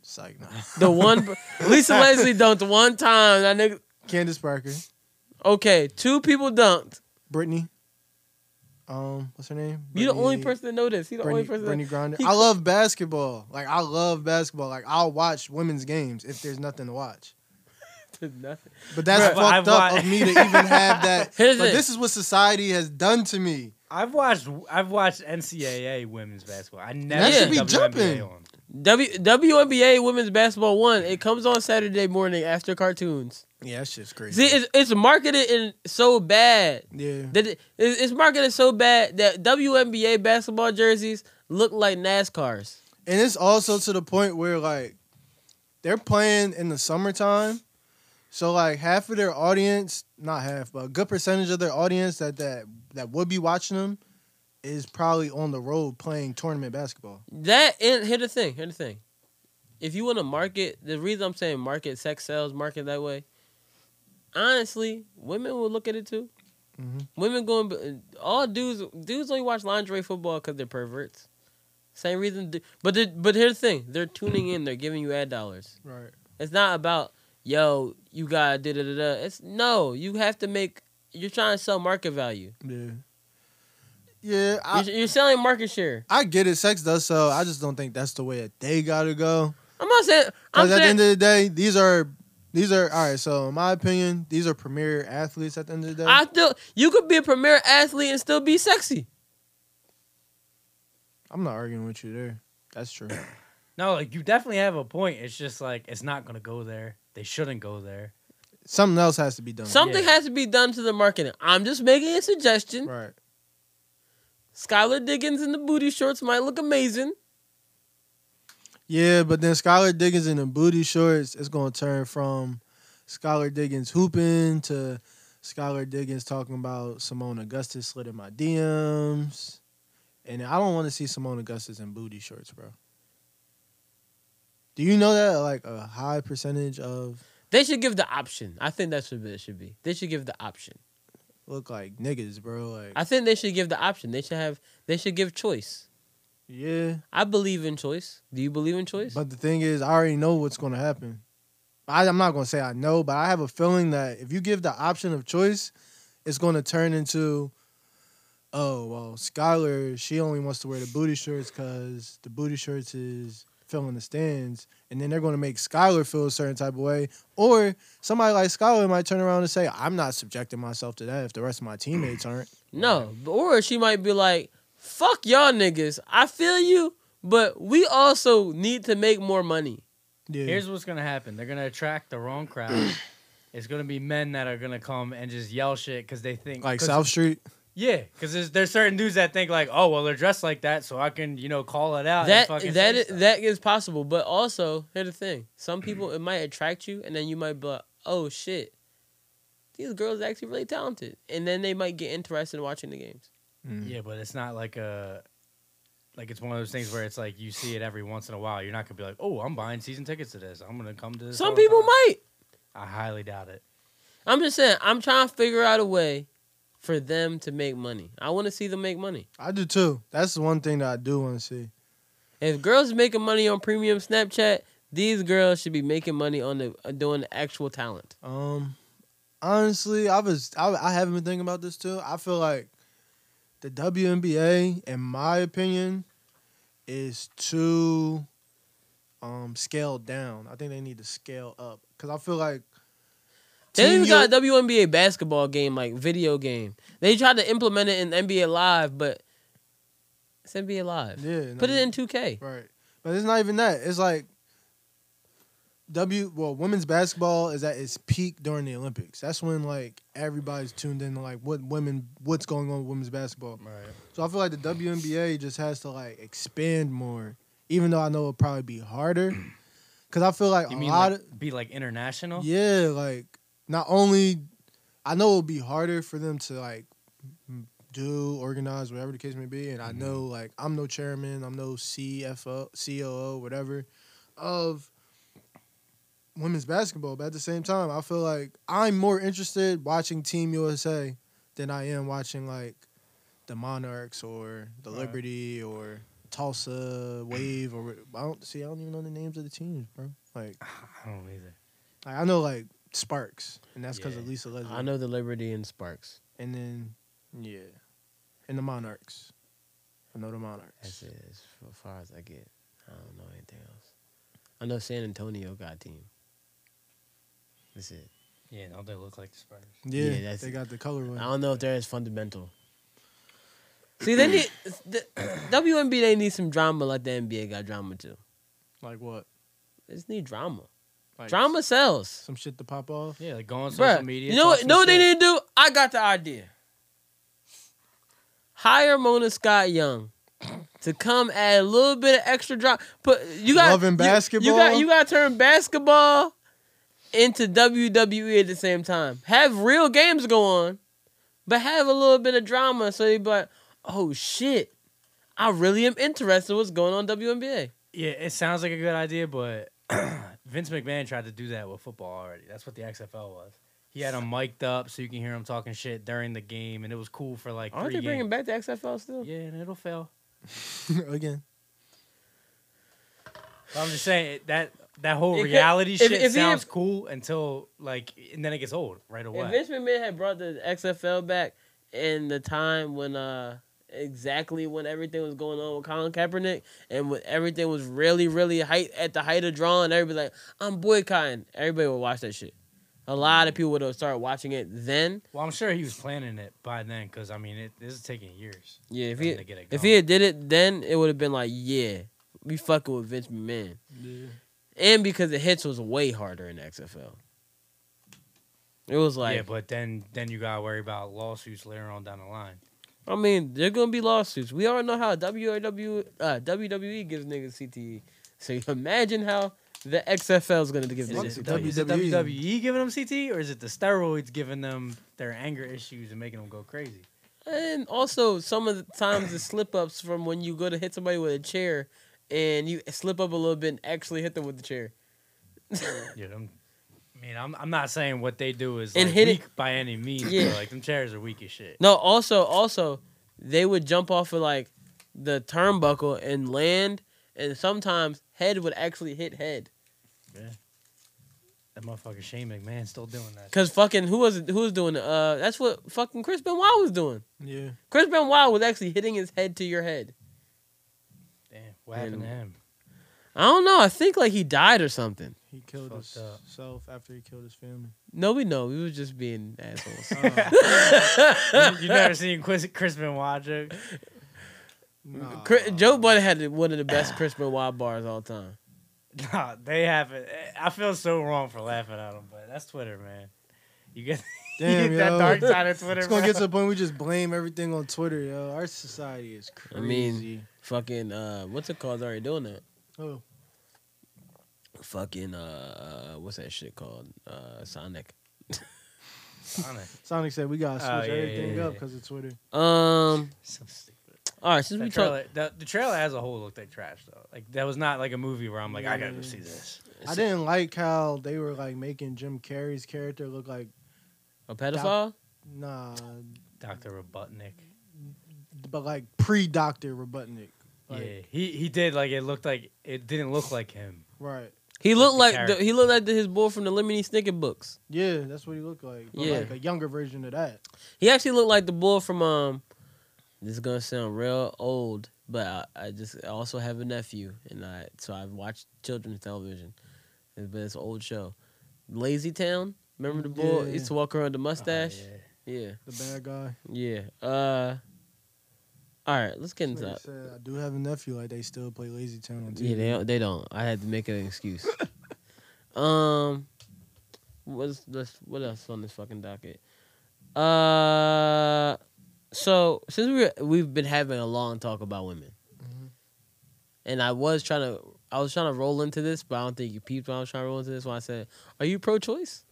It's like nah. the one <laughs> Lisa Leslie dunked one time. That nigga. Candace Parker, Okay, two people dunked. Brittney. Um, what's her name? You the only person that know this. He the only person. Brittney That, Griner. he- I love basketball. Like I love basketball. Like I'll watch women's games if there's nothing to watch. <laughs> Nothing. But that's Bruh, fucked I've up wa- of me to even have that. <laughs> Here's but it. this is what society has done to me. I've watched I've watched NCAA women's basketball. I never That seen should be WNBA jumping. on. W WNBA women's basketball one. It comes on Saturday morning after cartoons. Yeah, that shit's crazy. See, it's, it's marketed in so bad yeah. that it, it's it's marketed so bad that WNBA basketball jerseys look like NASCARs. And it's also to the point where like they're playing in the summertime. So like half of their audience, not half, but a good percentage of their audience that that that would be watching them is probably on the road playing tournament basketball. That and here the thing, here the thing. If you want to market, the reason I'm saying market sex sells, market that way. Honestly, women will look at it too. Mhm. Women going, all dudes, dudes only watch lingerie football because they're perverts. Same reason, but the, but here's the thing: they're tuning in, they're giving you ad dollars. Right. It's not about yo, you got da da da da. It's no, you have to make. You're trying to sell market value. Yeah. Yeah, I, You're, you're selling market share. I get it. Sex does so. I just don't think that's the way that they gotta go. I'm not saying. Because at the end of the day, these are these are all right. So in my opinion, these are premier athletes. At the end of the day, I still, you could be a premier athlete and still be sexy. I'm not arguing with you there. That's true. <coughs> No, like you definitely have a point. It's just like it's not gonna go there. They shouldn't go there. Something else has to be done. Something Yeah. has to be done to the marketing. I'm just making a suggestion. right. Skylar Diggins in the booty shorts might look amazing. Yeah, but then Skylar Diggins in the booty shorts is gonna turn from Skylar Diggins hooping to Skylar Diggins talking about Seimone Augustus slid in my DMs. And I don't want to see Seimone Augustus in booty shorts, bro. Do you know that like a high percentage of They should give the option. I think that's what it should be. They should give the option. Look like niggas, bro? Like I think they should give the option. They should have. They should give choice. yeah. I believe in choice. Do you believe in choice? But the thing is, I already know what's going to happen. I, I'm not going to say I know, but I have a feeling that if you give the option of choice, it's going to turn into, oh well, Skylar, she only wants to wear the booty shorts because the booty shorts is filling the stands, and then they're going to make Skylar feel a certain type of way, or somebody like Skylar might turn around and say, I'm not subjecting myself to that if the rest of my teammates aren't. no. Or she might be like, "Fuck y'all niggas. I feel you, but we also need to make more money." Yeah, Here's what's gonna happen. They're gonna attract the wrong crowd. <clears throat> it's gonna be men that are gonna come and just yell shit because they think like South Street. Yeah, because there's, there's certain dudes that think like, oh well, they're dressed like that, so I can you know call it out. that and fucking stuff. that is possible, but also here's the thing: some people it might attract you, and then you might be like, "Oh shit, these girls are actually really talented," and then they might get interested in watching the games. Mm. Yeah, but it's not like a like it's one of those things where it's like you see it every once in a while. You're not gonna be like, oh, I'm buying season tickets to this. I'm gonna come to this. Some people time." might. I highly doubt it. I'm just saying, I'm trying to figure out a way for them to make money. I want to see them make money. I do too. That's the one thing that I do want to see. If girls making money on premium Snapchat, these girls should be making money on the uh, doing the actual talent. Um, honestly, I was I, I haven't been thinking about this too. I feel like the WNBA, in my opinion, is too um scaled down. I think they need to scale up because I feel like They don't even got a U- WNBA basketball game like video game. They tried to implement it in NBA Live, but it's NBA Live. yeah, Put it in 2K. right, but it's not even that. It's like W well, women's basketball is at its peak during the Olympics. That's when like everybody's tuned in to like what women what's going on with women's basketball. Right. So I feel like the WNBA just has to like expand more, even though I know it'll probably be harder. <clears throat> Cause I feel like You a mean lot like, of be like international? yeah, like not only I know it'll be harder for them to like do organize whatever the case may be, and I mm-hmm. know like I'm no chairman, I'm no CFO, COO, whatever of women's basketball, but at the same time, I feel like I'm more interested watching Team USA than I am watching like the Monarchs or the Right. Liberty or Tulsa Wave or I don't see. I don't even know the names of the teams, bro. Like, <sighs> I don't either. like I know like Sparks, and that's because Yeah. of Lisa Leslie. I know the Liberty and Sparks. And then yeah, and the Monarchs. I know the Monarchs. That's it. As far as I get, I don't know anything else. I know San Antonio got a team. That's it. Yeah, don't they look like the Spurs? Yeah, Yeah, that's- they got the colorway. I don't know if they're as fundamental. See, they need <coughs> the <coughs> WNBA. They need some drama like the NBA got drama too. Like what? They just need drama. Like Drama sells. Some shit to pop off. Yeah, like go on social Bruh, media. you know what? some Know what they shit. need to do? I got the idea. Hire Mona Scott Young to come add a little bit of extra drama. Put you got Loving you- basketball? You got you got to turn basketball into WWE at the same time. Have real games go on, but have a little bit of drama so you be like, oh shit, I really am interested in what's going on in WNBA. Yeah, it sounds like a good idea, but <clears throat> Vince McMahon tried to do that with football already. That's what the XFL was. He had them mic'd up so you can hear him talking shit during the game, and it was cool for like Aren't three they bringing games. back the XFL still? Yeah, and it'll fail. <laughs> Again. But I'm just saying that that whole It could- reality if- shit if he sounds had- cool until like, and then it gets old right away. If Vince McMahon had brought the XFL back in the time when uh exactly when everything was going on with Colin Kaepernick and when everything was really really height at the height of drawing, everybody like I'm boycotting. Everybody would watch that shit. A lot of people would have started watching it then. well, I'm sure he was planning it by then, because I mean, it, this is taking years. Yeah, if he to get it if he had did it then, it would have been like yeah, we fucking with Vince McMahon. Yeah. And because the hits was way harder in the XFL. It was like yeah, but then then you gotta worry about lawsuits later on down the line. I mean, there gonna be lawsuits. We already know how WW, uh, WWE gives niggas CTE. So you <laughs> imagine how the XFL is gonna give Is niggas it, CTE. is it WWE. WWE giving them CTE or is it the steroids giving them their anger issues and making them go crazy? And also, some of the times the slip ups from when you go to hit somebody with a chair and you slip up a little bit and actually hit them with the chair. Yeah, them, I mean, I'm I'm not saying what they do is And like, hit it- weak by any means. Yeah. like them chairs are weak as shit. No, also, also, they would jump off of like the turnbuckle and land, and sometimes head would actually hit head. Yeah. That motherfucker Shane McMahon still doing that. Cause fucking who was who was doing it? Uh, that's what fucking Chris Benoit was doing. Yeah. Chris Benoit was actually hitting his head to your head. Damn, what happened to him? I don't know. I think like he died or something. He killed Fucked up. himself after he killed his family. No, we know. We was just being assholes. <laughs> you, you never seen Chris, Chris Benoit joke? Nah. Chris, Joe Budden had one of the best Chris Benoit bars all time. Nah, they haven't. I feel so wrong for laughing at him, but that's Twitter, man. You get, <laughs> you Damn, get that dark side of Twitter. It's gonna bro. get to the point we just blame everything on Twitter, yo. Our society is crazy. I crazy. mean, fucking uh, what's it called? Already doing that. oh, Fucking uh, uh, what's that shit called? Uh, Sonic. Sonic. <laughs> Sonic said we gotta switch Oh, yeah, everything yeah, up yeah. because of Twitter. Um. So stupid. All right. Since The we talk, trailer, the, the trailer as a whole looked like trash though. Like that was not like a movie where I'm like, I gotta go see this. I didn't like how they were like making Jim Carrey's character look like a pedophile. nah, Doctor Robotnik. but like pre Doctor Robotnik. Like, yeah, he he did like it looked like it didn't look like him. Right. He looked like the, he looked like the, his boy from the Lemony Snicket books. Yeah, that's what he looked like. But Yeah. like a younger version of that. He actually looked like the boy from um. This is gonna sound real old, but I, I just I also have a nephew, and I so I've watched children's television. but it's an old show, Lazy Town. Remember the boy Yeah. used to walk around with the Oh, mustache? yeah. yeah, The bad guy. yeah. Uh, all right, let's get into that. said. I do have a nephew like they still play Lazy Town on TV. Yeah, they don't, they don't. I had to make an excuse. <laughs> um, what's this? What else on this fucking docket? Uh, so since we we've been having a long talk about women, Mhm. and I was trying to I was trying to roll into this, but I don't think you peeped when I was trying to roll into this. When I said, "Are you pro-choice?"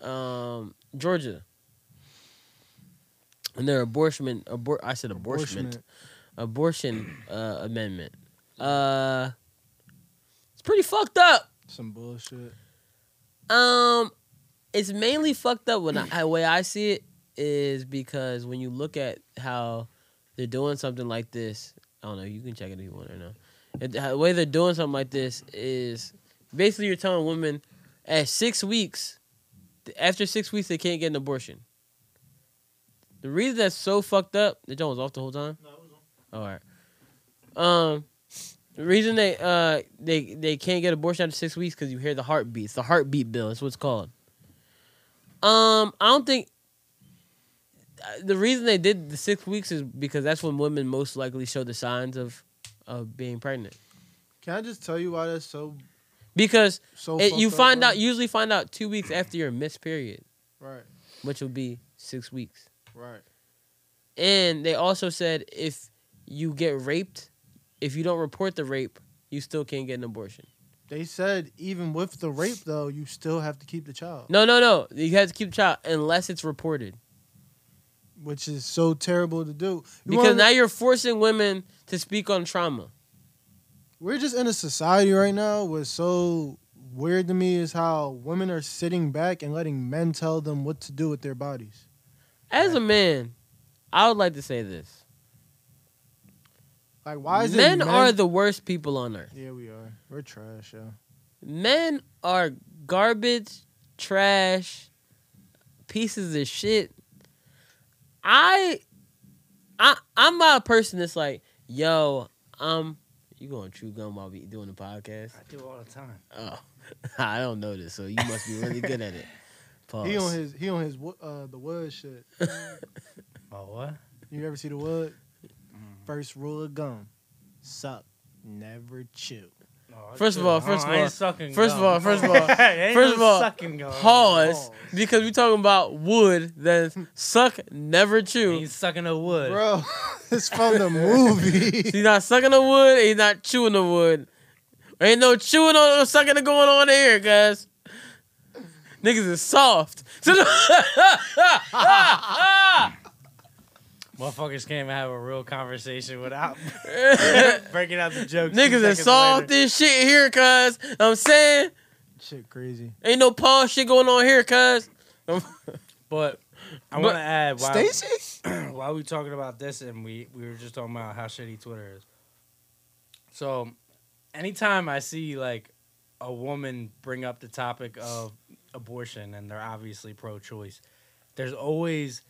Um, Georgia. And their abortion, abor- I said abortion, Abortion. uh, amendment. Uh, it's pretty fucked up. Some bullshit. Um, it's mainly fucked up when I, the way I see it is because when you look at how they're doing something like this, I don't know. You can check it if you want or not. The way they're doing something like this is basically you're telling women at six weeks, after six weeks they can't get an abortion. The reason that's so fucked up, the John was off the whole time. All right. Um, the reason they uh they they can't get abortion after six weeks because you hear the heartbeats. The heartbeat bill is what it's called. Um, I don't think. the reason they did the six weeks is because that's when women most likely show the signs of of being pregnant. Can I just tell you why that's so Because so? it, you fucked up, find out usually find out two weeks after your missed period, Right, which will be six weeks. Right. And they also said if you get raped, if you don't report the rape, you still can't get an abortion. They said even with the rape though, you still have to keep the child, No, no, no. You have to keep the child unless it's reported. which is so terrible to do. You Because wanna- now you're forcing women to speak on trauma. we're just in a society right now what's so weird to me is how women are sitting back and letting men tell them what to do with their bodies. As a man, I would like to say this. Like, why is men it are the worst people on earth. Yeah, we are. We're trash, yo. Men are garbage, trash, pieces of shit. I I I'm not a person that's like, yo, um, you going to chew gum while we doing the podcast? I do all the time. Oh, <laughs> I don't know this, so you must be really good at it. Pause. He on his he on his uh the wood shit. <laughs> Oh what? You ever see the wood? First rule of gum: suck, never chew. First of all, first of I ain't all, sucking first of all, first of all, <laughs> Ain't first of all, pause because we talking about wood. Then suck, never chew. He's sucking the wood. Bro, <laughs> it's from the movie. He's not sucking the wood. He's not chewing the wood. Ain't no chewing or no sucking going on here, guys. Niggas is soft. <laughs> Motherfuckers can't even have a real conversation without <laughs> breaking out the jokes. Niggas is soft later. as shit here, cuz. I'm saying, shit crazy. ain't no pause shit going on here, cuz. But I want to add while, Stacy? <clears throat> while we talking about this, and we we were just talking about how shitty Twitter is. So, anytime I see like a woman bring up the topic of abortion, and they're obviously pro-choice, there's always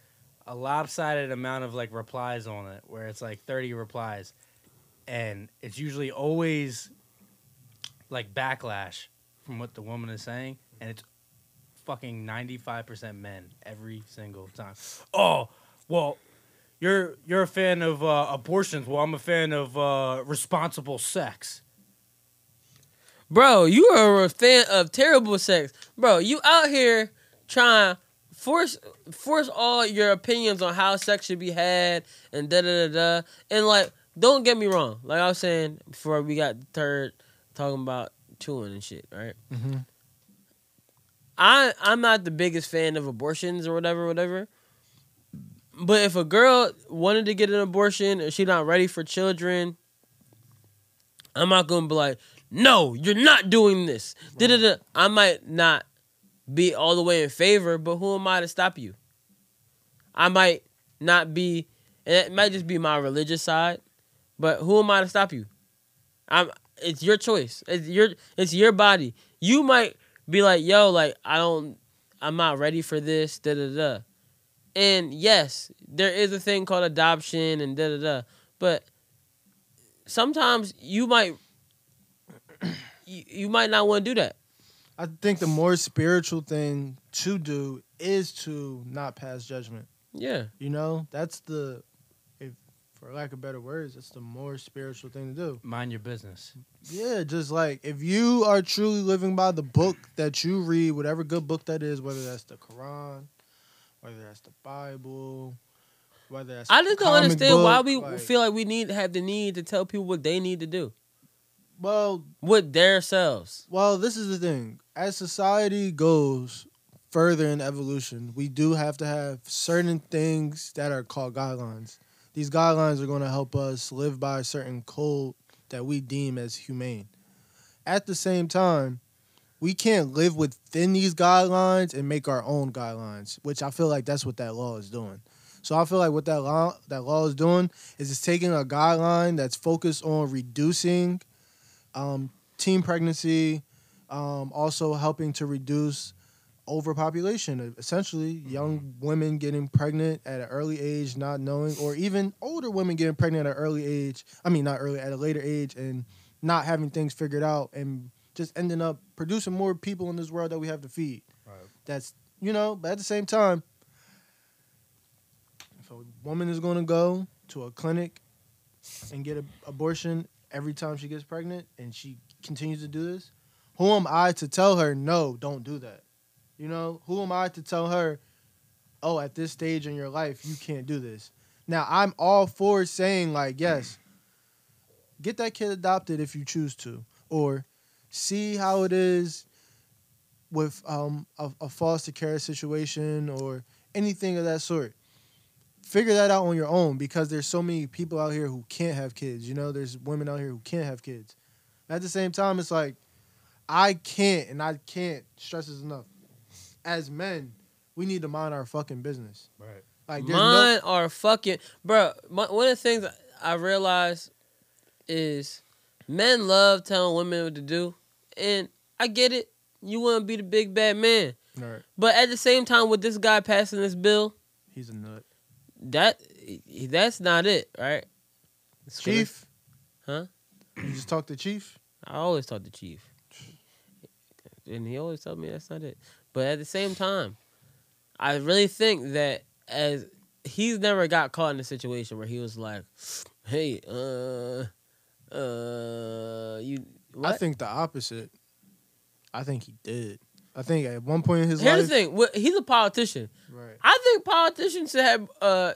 a lopsided amount of like replies on it, where it's like 30 replies, and it's usually always like backlash from what the woman is saying, and it's fucking 95% men every single time. Oh, well, you're you're a fan of uh, abortions. Well, I'm a fan of uh, responsible sex. Bro, you are a fan of terrible sex. Bro, you out here trying force force all your opinions on how sex should be had and da da da da. And like, don't get me wrong. Like I was saying before we got third talking about chewing and shit, right? Mm-hmm. I I'm not the biggest fan of abortions or whatever, whatever. But if a girl wanted to get an abortion or she not ready for children, I'm not gonna be like, no, you're not doing this. Da-da-da. I might not be all the way in favor, but who am I to stop you? I might not be, and it might just be my religious side, but who am I to stop you? I'm. It's your choice. It's your. It's your body. You might be like, yo, like I don't. I'm not ready for this. Da da da. And yes, there is a thing called adoption and da da da. But sometimes you might you, you might not want to do that. I think the more spiritual thing to do is to not pass judgment. Yeah. You know, that's the, if for lack of better words, it's the more spiritual thing to do. Mind your business. Yeah, just like if you are truly living by the book that you read, whatever good book that is, whether that's the Quran, whether that's the Bible, whether that's I a just don't comic understand why we like- feel like we need to have the need to tell people what they need to do well, with their selves. Well, this is the thing. As society goes further in evolution, we do have to have certain things that are called guidelines. These guidelines are going to help us live by a certain code that we deem as humane. At the same time, we can't live within these guidelines and make our own guidelines, which I feel like that's what that law is doing. So I feel like what that law that law is doing is it's taking a guideline that's focused on reducing um, teen pregnancy, um, also helping to reduce overpopulation. Essentially, young women getting pregnant at an early age, not knowing, or even older women getting pregnant at an early age. I mean, not early, at a later age, and not having things figured out, and just ending up producing more people in this world that we have to feed. Right. That's you know, but at the same time, if a woman is going to go to a clinic and get an abortion every time she gets pregnant and she continues to do this, who am I to tell her no, don't do that? You know, who am I to tell her, oh, at this stage in your life, you can't do this? Now, I'm all for saying like, yes, get that kid adopted if you choose to, or see how it is with um, a, a foster care situation or anything of that sort. Figure that out on your own because there's so many people out here who can't have kids. You know, there's women out here who can't have kids. At the same time, it's like I can't, and I can't stress this enough. As men, we need to mind our fucking business. Right. Like there's Mine are fucking, bro. My, one of the things I realize is men love telling women what to do, and I get it. You want to be the big bad man. Right. but at the same time, with this guy passing this bill, He's a nut. That that's not it, right? It's gonna- Chief, huh? you just talk to Chief. I always talk to Chief, and he always told me that's not it. But at the same time, I really think that as he's never got caught in a situation where he was like, "Hey, uh, uh, you." What? I think the opposite. I think he did. I think at one point in his Here's life, the thing: he's a politician. right? I think politicians should have uh,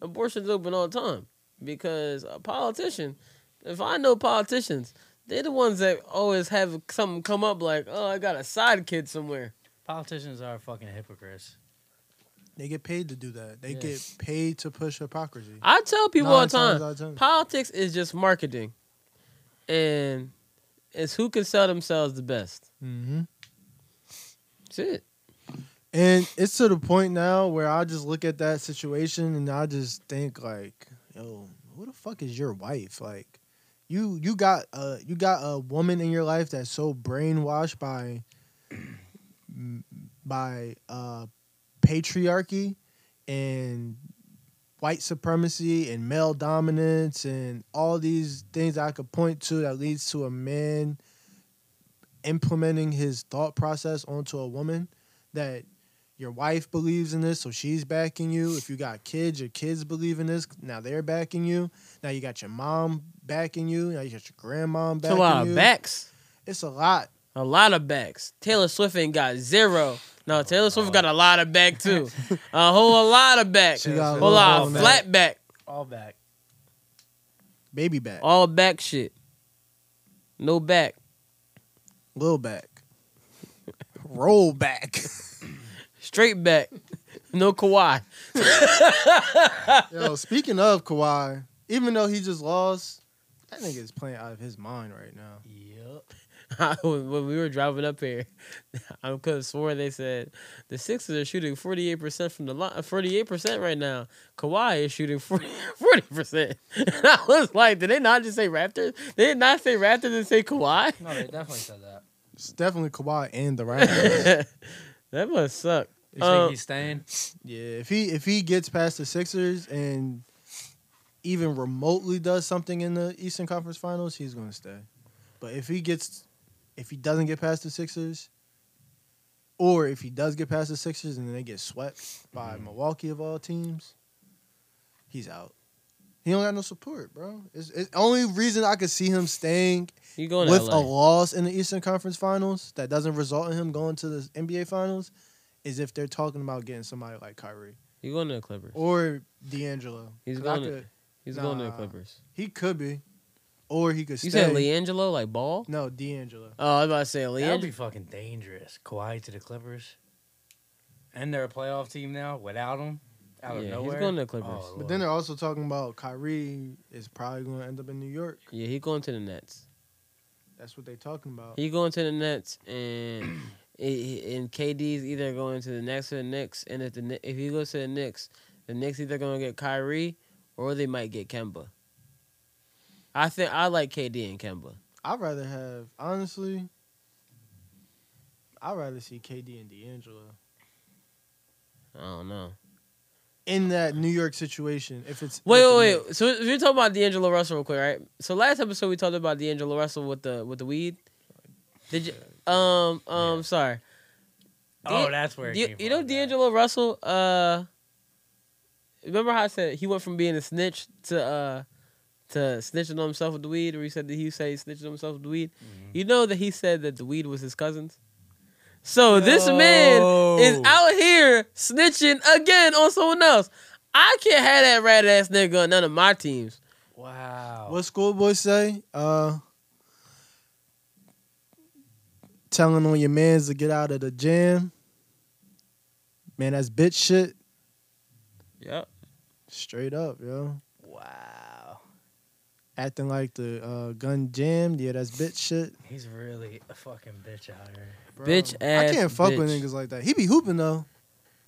abortions open all the time because a politician, if I know politicians, they're the ones that always have something come up like, "Oh, I got a side kid somewhere." Politicians are fucking hypocrites. They get paid to do that. They Yeah. get paid to push hypocrisy. I tell people all the times time, out of ten. politics is just marketing, and it's who can sell themselves the best. Mm-hmm. That's it. And it's to the point now where I just look at that situation and I just think like, yo, who the fuck is your wife? Like, you you got a you got a woman in your life that's so brainwashed by <clears throat> by uh patriarchy and white supremacy and male dominance and all these things I could point to that leads to a man implementing his thought process onto a woman that your wife believes in this, so she's backing you. If you got kids, your kids believe in this. Now they're backing you. Now you got your mom backing you. Now you got your grandma It's a backing lot you. of backs. It's a lot. A lot of backs. Taylor Swift ain't got zero. No, Taylor Swift got a lot of back too. <laughs> a whole lot of back. She A got a whole lot of flat back. All back. Baby back, All back shit. No back. Little back, roll back. Straight back. No Kawhi. Yo, speaking of Kawhi, even though he just lost, that nigga is playing out of his mind right now. Yep. <laughs> when when we were driving up here, <laughs> I could have swore they said the Sixers are shooting 48% from the line, 48% right now. Kawhi is shooting <laughs> 40, percent And I was like, did they not just say Raptors? They did not say Raptors and say Kawhi? No, they definitely said that. It's definitely Kawhi and the Raptors. that must suck. You Uh, think he's staying? yeah, if he if he gets past the Sixers and even remotely does something in the Eastern Conference Finals, he's gonna stay. But if he gets if he doesn't get past the Sixers, or if he does get past the Sixers and then they get swept by mm-hmm. Milwaukee of all teams, he's out. He don't got no support, bro. It's, it's only reason I could see him staying with to a loss in the Eastern Conference Finals that doesn't result in him going to the NBA Finals is if they're talking about getting somebody like Kyrie You going to the Clippers. or D'Angelo. He's going to- could- He's going to the. Clippers. he could be, or he could You stay. said LiAngelo, like ball? No, D'Angelo. Oh, I was about to say That would be LiAngelo. fucking dangerous. Kawhi to the Clippers. And they're a playoff team now without him. Out of Yeah, he's nowhere. going to the Clippers. Oh, But then they're also talking about Kyrie is probably going to end up in New York. Yeah, he going to the Nets. That's what they're talking about. He going to the Nets, and <clears throat> and KD's either going to the Nets or the Knicks. And if the Kni- if he goes to the Knicks, the Knicks either going to get Kyrie or they might get Kemba. I think I like KD and Kemba. I'd rather have honestly. I'd rather see KD and D'Angelo I don't know. in that New York situation. If it's Wait, wait, Knicks. wait. So we're talking about D'Angelo Russell real quick, right? So last episode we talked about D'Angelo Russell with the with the weed. Did you? Um, um, sorry. Oh, D'An- that's where it You, came you know from, D'Angelo Russell uh remember how I said he went from being a snitch to uh to snitching on himself with the weed, or he said that he said he snitched on himself with the weed. You know that he said that the weed was his cousin's. So this man is out here snitching again on someone else. I can't have that rat ass nigga on none of my teams. Wow. What schoolboy say? Uh, telling on your mans to get out of the jam. Man, that's bitch shit. Yep. Straight up, yo. Wow. Acting like the uh, gun jammed. Yeah, that's bitch shit. He's really a fucking bitch out here. Bro, Bitch ass. I can't fuck with niggas like that. He be hooping though,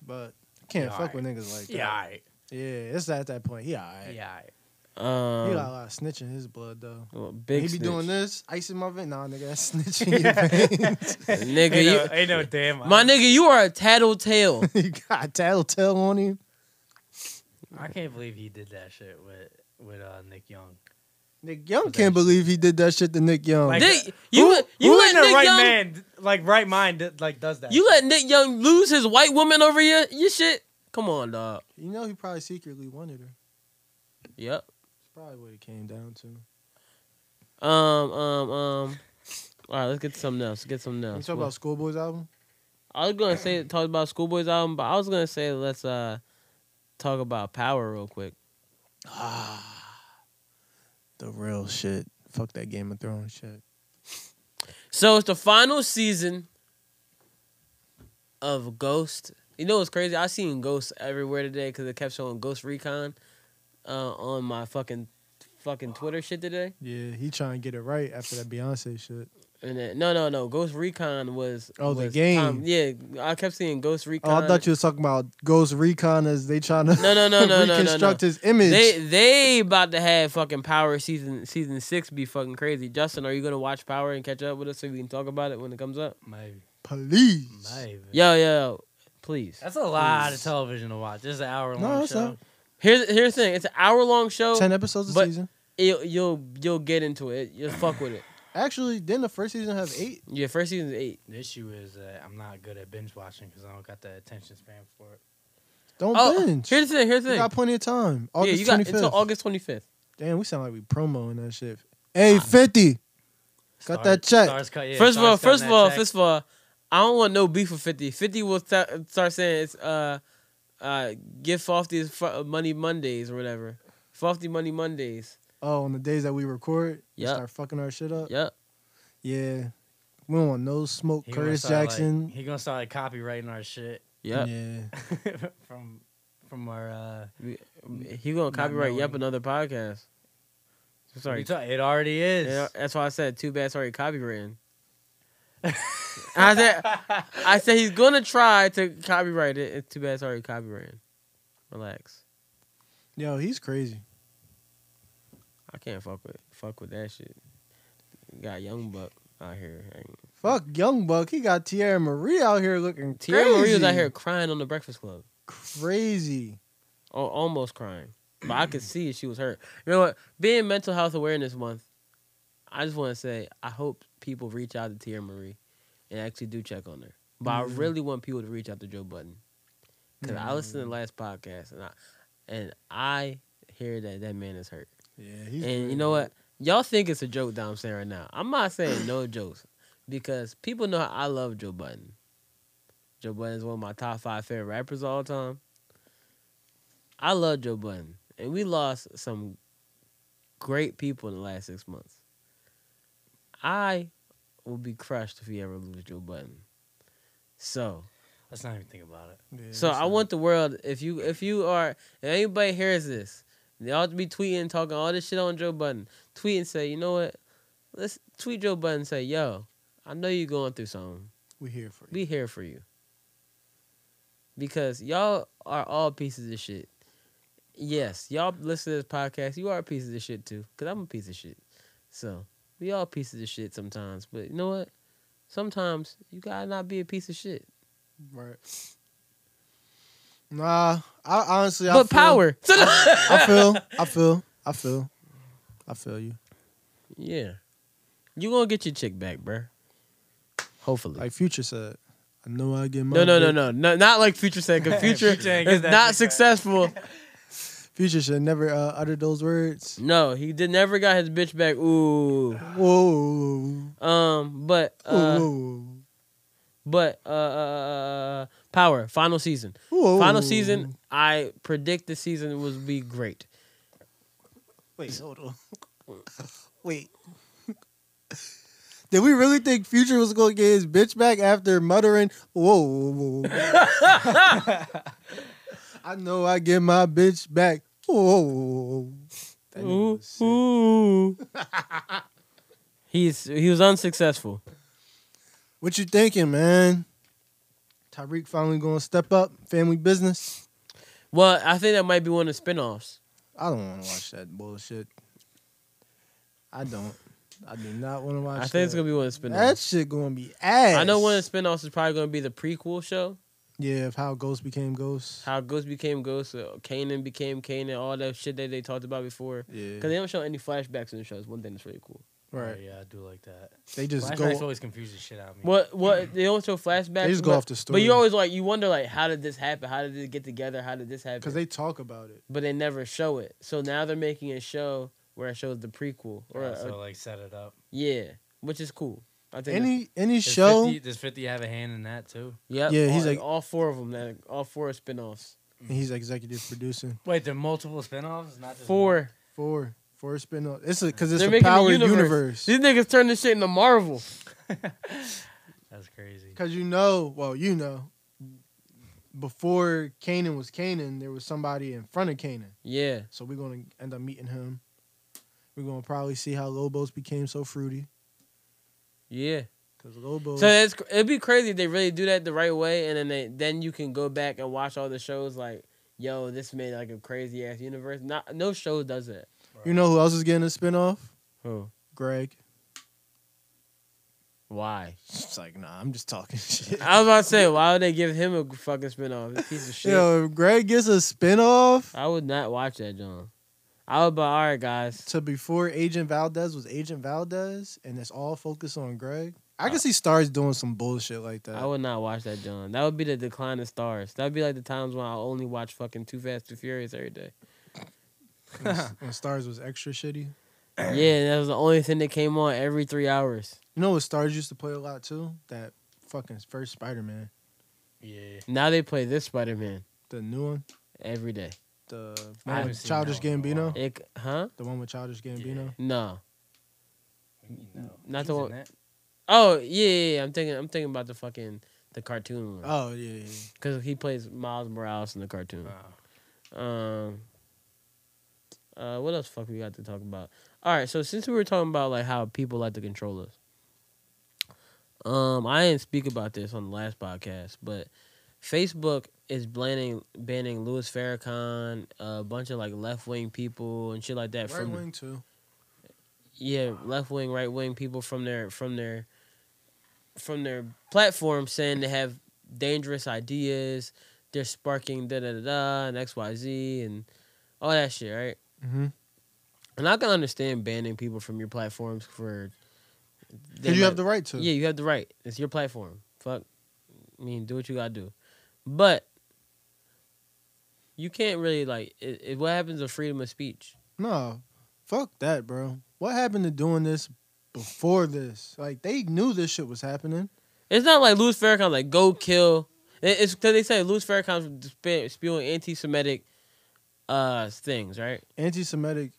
but I can't Yeah, fuck alright. with niggas like that. Yeah, alright. Yeah, it's at that point. He alright. Yeah, alright. Um, He got a lot of snitch in his blood though. well, big he be snitch. doing this, ice in my vein. Nah, nigga, that's <laughs> snitching. your veins. nigga. Ain't You, no, ain't no damn. my nigga, you are a tattletale. <laughs> you got a tattletale on him. I can't believe he did that shit with with uh, Nick Young. Nick Young can't believe he did that shit to Nick Young. Like, Nick, you who, let- you who let in their Nick right Young- man, like right mind, like does that? You let Nick Young lose his white woman over your your shit? Come on, dog. you know he probably secretly wanted her. Yep. That's probably what it came down to. Um, um, um. All right, let's get to something else. Get something You else. talk about Schoolboy's album? I was gonna say talk about Schoolboy's album, but I was gonna say let's uh talk about Power real quick. The real shit. Fuck that Game of Thrones shit. So it's the final season of Ghost. You know what's crazy? I seen Ghost everywhere today because it kept showing Ghost Recon uh, on my fucking fucking Twitter shit today. Yeah, he trying to get it right after that Beyonce shit. And then, no, no, no. Ghost Recon was Oh, the game. Tom- yeah, I kept seeing Ghost Recon. Oh, I thought you was talking about Ghost Recon as they trying to No, no, no, no, <laughs> no, no, reconstruct no. his image. They they about to have fucking Power season season six be fucking crazy. Justin, are you gonna watch Power and catch up with us so we can talk about it when it comes up? Maybe. Please. Maybe. Yo, yo, please. That's a lot of television to watch. This is an hour long No, show. not. Here's here's the thing. It's an hour long show. Ten episodes a but- season. You'll you'll you'll get into it. You'll fuck with it. Actually, didn't the first season have eight? Yeah, first season's eight. The issue is that I'm not good at binge watching because I don't got the attention span for it. Don't Oh, binge. here's the thing. Here's the you thing. got plenty of time. yeah, August you got 25th. until August twenty fifth. Damn, we sound like we promoing that shit. Hey, 50. Got that check. Cut, yeah, first of all, first of all, check. first of all, I don't want no beef with fifty. Fifty will ta start saying it's uh uh give Fofty fu- Money Mondays or whatever. Fofty Money Mondays. Oh, on the days that we record, we Yep. start fucking our shit up. Yep. Yeah. We don't want no smoke. He Curtis start, like- Jackson. he gonna start like copywriting our shit Yep. Yeah. <laughs> from from our. uh He gonna copyright Yep another podcast. Sorry. you ta- it already is. Yeah, that's why I said too bad. Sorry, copywritten. <laughs> I said I said he's gonna try to copyright it. It's too bad. Sorry, copywritten. Relax. Yo, he's crazy. I can't fuck with fuck with that shit. Got young buck out here. Fuck Young Buck. He got Tierra Marie out here looking Tierra crazy. Marie was out here crying on the Breakfast Club, Crazy. oh, almost crying, but I could see she was hurt. You know what? Being Mental Health Awareness Month, I just want to say I hope people reach out to Tierra Marie and actually do check on her. But I Mhm. really want people to reach out to Joe Budden because I listened to the last podcast and I and I hear that that man is hurt. Yeah, he's and you know what? Y'all think it's a joke that I'm saying right now. I'm not saying no jokes because people know I love Joe Budden. Joe Budden is one of my top five favorite rappers of all time. I love Joe Budden, and we lost some great people in the last six months. I will be crushed if we ever lose Joe Budden. So, Let's not even think about it. Yeah, so I want the world. If you if you are if anybody hears this, they to be tweeting, talking all this shit on Joe Budden. Tweet and say, you know what? Let's tweet Joe Budden and say, yo, I know you're going through something. We here for you. We here for you. Because y'all are all pieces of shit. Yes, y'all listen to this podcast. You are pieces of shit too. Cause I'm a piece of shit. So we all pieces of shit sometimes. But you know what? Sometimes you gotta not be a piece of shit. Right. Nah, I honestly, I but feel, power. <laughs> I feel, I feel, I feel, I feel you. Yeah. You gonna get your chick back, bruh. Hopefully. Like Future said, I know I get my. no, no, no, no, no, not like Future said. Cause <laughs> Future Future is not successful. <laughs> Future should never uh, utter those words. No, he did never got his bitch back. Ooh. Whoa. Um, but uh, Whoa. but uh, uh, power final season. Final season. I predict the season will be great. Wait, hold on. <laughs> Wait. Did we really think Future was going to get his bitch back after muttering, whoa, whoa, whoa. <laughs> I know I get my bitch back. Whoa, whoa, whoa. That Ooh, ooh. <laughs> He's he was unsuccessful. What you thinking, man? Tariq finally going to step up, family business? Well, I think that might be one of the spinoffs. I don't want to watch that bullshit. I don't. I do not want to watch I think that. it's gonna be one of the spinoffs. That shit going to be ass. I know one of the spinoffs is probably gonna be the prequel show. Yeah, of how Ghost became Ghost. How Ghost became Ghost, uh, Kanan became Kanan, all that shit that they talked about before. Yeah. Because they don't show any flashbacks in the show. It's one thing that's really cool. Right. Oh, yeah, I do like that. They just Flashbacks go. always confuse the shit out of me. What what they don't show flashbacks. They just go but- off the story. But you always like you wonder like how did this happen? How did it get together? How did this happen? Because they talk about it. but they never show it. So now they're making a show where it shows the prequel or Yeah, so like set it up. yeah, which is cool. I think. Any any Does show. 50, does 50 have a hand in that too? yeah, Yeah, he's all, like- all four of them. That all four are spinoffs. He's executive producing. Wait, there are multiple spinoffs, not just Four. Four. Four spin off. It's because it's They're a making power a universe. universe. These niggas turn this shit into Marvel. <laughs> That's crazy. Because you know, well, you know, before Kanan was Kanan, there was somebody in front of Kanan. Yeah, So we're going to end up meeting him. We're going to probably see how Lobos became so fruity. yeah. Because Lobos. So it's it'd be crazy if they really do that the right way, and then they then you can go back and watch all the shows like, yo, this made like a crazy ass universe. Not no show does that. You know who else is getting a spin off? Who? Greg. Why? <laughs> It's like, nah, I'm just talking <laughs> shit. I was about to say, why would they give him a fucking spinoff? This piece of shit. Yo, if Greg gets a spin off I would not watch that, John. I would be all right, guys. to before Agent Valdez was Agent Valdez, and it's all focused on Greg. I uh, can see Starz doing some bullshit like that. I would not watch that, John. That would be the decline of Starz. That would be like the times when I only watch fucking Too Fast, Too Furious every day. When, <laughs> when Starz was extra shitty. yeah, that was the only thing that came on every three hours. You know what Starz used to play a lot too? That fucking first Spider Man, Yeah. Now they play this Spider Man the new one, every day. the one with seen Childish that one in a Gambino. It, huh? the one with Childish Gambino. No. No. Not He's the in one- that? Oh yeah, yeah, yeah. I'm thinking. I'm thinking about the fucking the cartoon one Oh yeah, yeah. because he plays Miles Morales in the cartoon. Oh. Um. Uh, what else? Fuck, we got to talk about. All right, so since we were talking about like how people like to control us, um, I didn't speak about this on the last podcast, but Facebook is banning banning Louis Farrakhan, a bunch of like left wing people and shit like that Right from wing too. yeah, left wing, right wing people from their from their from their platform saying they have dangerous ideas. They're sparking da da da da and X Y Z and all that shit, right? Mm-hmm. And I can understand banning people from your platforms for. Because you might- have the right to. yeah, you have the right. It's your platform. Fuck. I mean, do what you gotta do. But you can't really like. It, it, what happens to freedom of speech? No, fuck that, bro. What happened to doing this before this? Like they knew this shit was happening. It's not like Louis Farrakhan like go kill. It's because they say Louis Farrakhan's spewing anti-Semitic uh things, right? Anti-Semitic.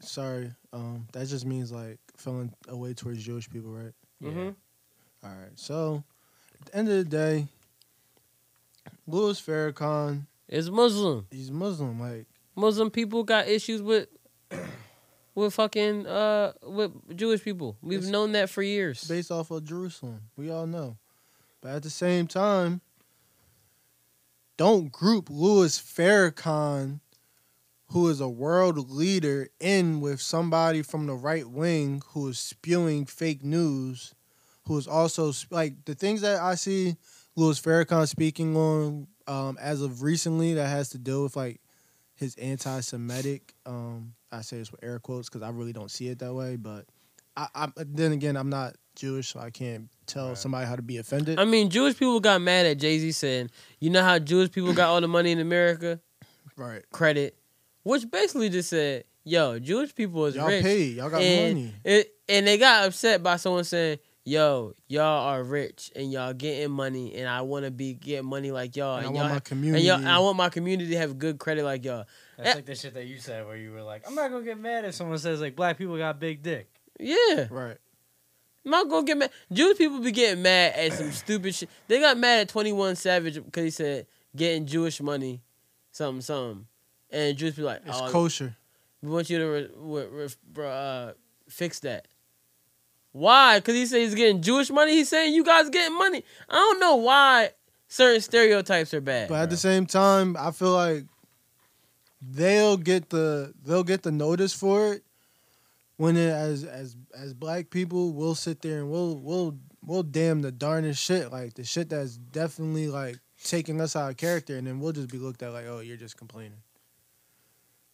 Sorry, um, that just means like feeling away towards Jewish people, right? Mm-hmm. All right. So, at the end of the day, Louis Farrakhan, is Muslim. he's Muslim. Like, Muslim people got issues with <coughs> with fucking uh with Jewish people. We've known that for years. based off of Jerusalem. We all know. But at the same time, don't group Louis Farrakhan, who is a world leader, in with somebody from the right wing who is spewing fake news, who is also like the things that I see Louis Farrakhan speaking on um, as of recently that has to deal with like his anti-Semitic. Um, I say this with air quotes because I really don't see it that way, but I, I then again I'm not Jewish, so I can't tell Right. somebody how to be offended. I mean, Jewish people got mad at Jay Z saying, "You know how Jewish people got all the money in America? right. Credit. Which basically just said, "Yo, Jewish people is Y'all rich, paid. Y'all got and money. It, and they got upset by someone saying, "Yo, y'all are rich and y'all getting money, and I want to be getting money like y'all, And I and, want y'all my community. and y'all, I want my community to have good credit like y'all." That's Yeah. like the shit that you said where you were like, I'm not gonna get mad if someone says like black people got big dick. Yeah, right. I'm not gonna get mad. Jewish people be getting mad at some <clears throat> stupid shit. They got mad at Twenty One Savage because he said getting Jewish money, something, something, and Jewish be like, It's "Oh, kosher. We want you to re- re- re- bro, uh, fix that. Why? Because he said he's getting Jewish money. He's saying you guys getting money. I don't know why certain stereotypes are bad. But at the same time, I feel like they'll get the they'll get the notice for it when it, as as as black people we'll sit there and we'll we'll we'll damn the darnest shit like the shit that's definitely like taking us out of character and then we'll just be looked at like oh you're just complaining.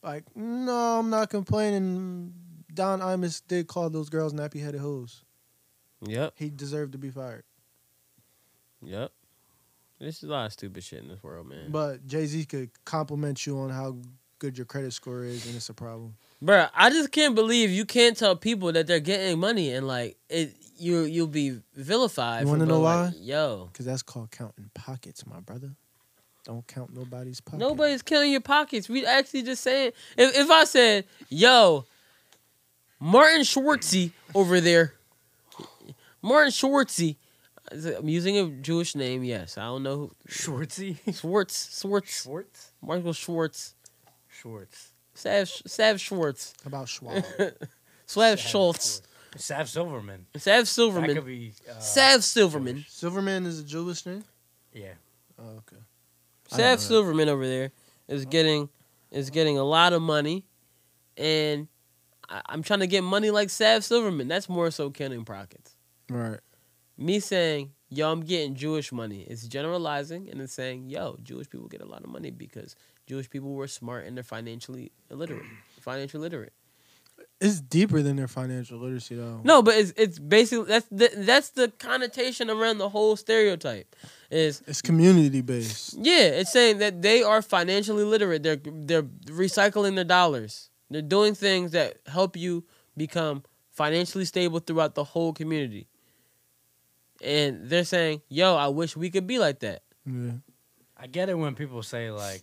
Like no, I'm not complaining. Don Imus did call those girls nappy headed hoes. Yep, He deserved to be fired. yep. This is a lot of stupid shit in this world, man. But Jay Z could compliment you on how good your credit score is, and it's a problem. Bro, I just can't believe you can't tell people that they're getting money and like it. You you'll be vilified. You for wanna know being like, why? Yo, Because that's called counting pockets, my brother. Don't count nobody's pockets. Nobody's killing your pockets. We actually just saying if if I said, "Yo, Martin Schwartzy over there, Martin Schwartzy," I'm using a Jewish name. Yes, I don't know who Schwartzy? Schwartz, Schwartz, Schwartz? Michael Schwartz, Schwartz. Sav Sav Schwartz, How about Schwab? <laughs> Sav Schultz, Sav Silverman. Sav That could Silverman, be. Uh, Sav Silverman, Silverman is a Jewish name? Yeah. Oh, okay. Sav. Silverman over there is getting is getting a lot of money, and I, I'm trying to get money like Sav Silverman. That's more so counting pockets. Right. me saying, yo, I'm getting Jewish money. It's generalizing and it's saying, yo, Jewish people get a lot of money because Jewish people were smart and they're financially illiterate. financially literate. It's deeper than their financial literacy, though. No, but it's it's basically that's the that's the connotation around the whole stereotype. Is It's community based. yeah, it's saying that they are financially literate. They're they're recycling their dollars. They're doing things that help you become financially stable throughout the whole community. And they're saying, "Yo, I wish we could be like that." Yeah. I get it when people say like,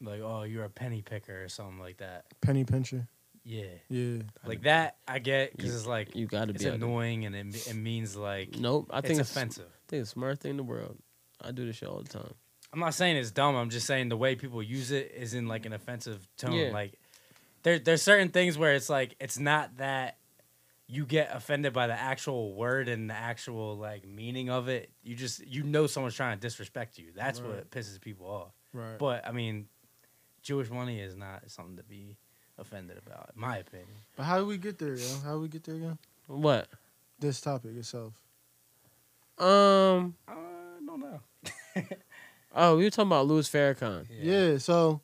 like, oh, you're a penny picker or something like that. Penny pincher. Yeah. Yeah. Like that, I get because it's like You got to it's be annoying and it, it means like Nope, I think it's it's, offensive. I think it's the smartest thing in the world. I do this shit all the time. I'm not saying it's dumb. I'm just saying the way people use it is in like an offensive tone. Yeah. Like there there's certain things where it's like it's not that you get offended by the actual word and the actual like meaning of it. You just you know someone's trying to disrespect you. That's Right. what pisses people off. Right. But I mean, Jewish money is not something to be offended about, in my opinion. But how do we get there, yo? How do we get there again? What? This topic itself. Um. I don't know. Oh, we were talking about Louis Farrakhan. Yeah. so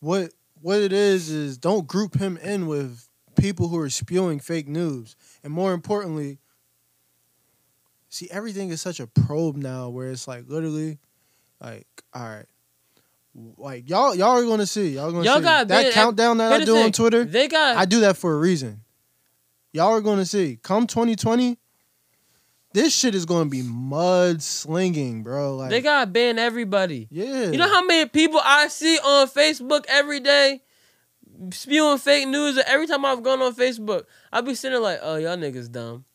what what it is is don't group him in with people who are spewing fake news. And more importantly, see everything is such a probe now where it's like literally like all right. Like y'all y'all are going to see. Y'all going to Y'all see got that been- countdown that I do on Twitter. They got. I do that for a reason. Y'all are going to see. Come 2020, this shit is going to be mud slinging, bro. Like they got to ban everybody. yeah. You know how many people I see on Facebook every day spewing fake news? Every time I've gone on Facebook, I be sitting there like, oh, y'all niggas dumb.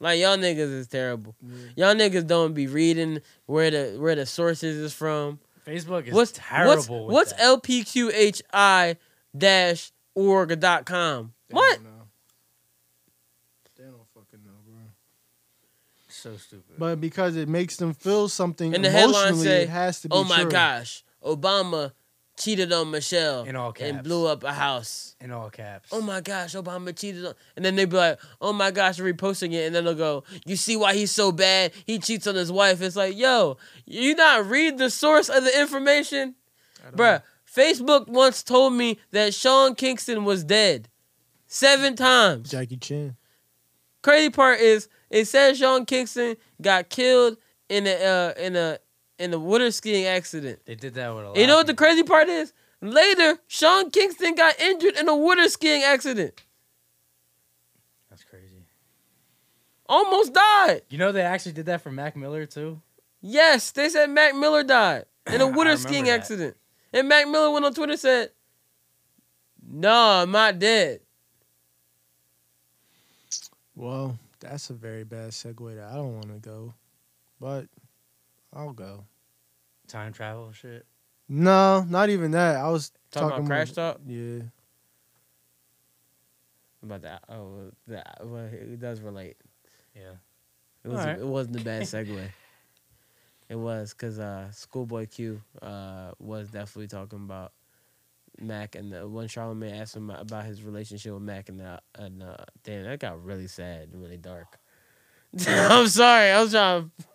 Like y'all niggas is terrible. Y'all niggas don't be reading where the where the sources is from. Facebook is what's terrible. with What's, that. what's lpqhi dash org dot com? What? don't know. They don't fucking know, bro. so stupid. But because it makes them feel something And the headline emotionally, say, it has to be Oh my true. gosh, Obama cheated on Michelle In all caps and blew up a house. in all caps. Oh my gosh, Obama cheated on. And then they'd be like, oh my gosh, reposting it. And then they'll go, you see why he's so bad? He cheats on his wife. It's like, yo, you not read the source of the information? Bruh, Facebook once told me that Sean Kingston was dead seven times. Jackie Chan. Crazy part is it says Sean Kingston got killed in a uh, in a in a water skiing accident. They did that with a lot. You know what the crazy part is? Later, Sean Kingston got injured in a water skiing accident. That's crazy. Almost died. You know they actually did that for Mac Miller too. Yes, they said Mac Miller died in a <clears throat> water skiing that. accident. And Mac Miller went on Twitter and said, No, I'm not dead. Well, that's a very bad segue that I don't want to go, but I'll go. Time travel shit. No, not even that. I was Talking, talking, about Crash Talk? Yeah, About that. Oh, that. Well, it does relate. Yeah. It was. Alright. It wasn't a bad <laughs> segue. it was because uh, Schoolboy Q uh, was definitely talking about Mac and the, when Charlamagne asked him about his relationship with Mac and uh, and uh, damn, that got really sad and really dark. <laughs> I'm sorry. I was trying to con-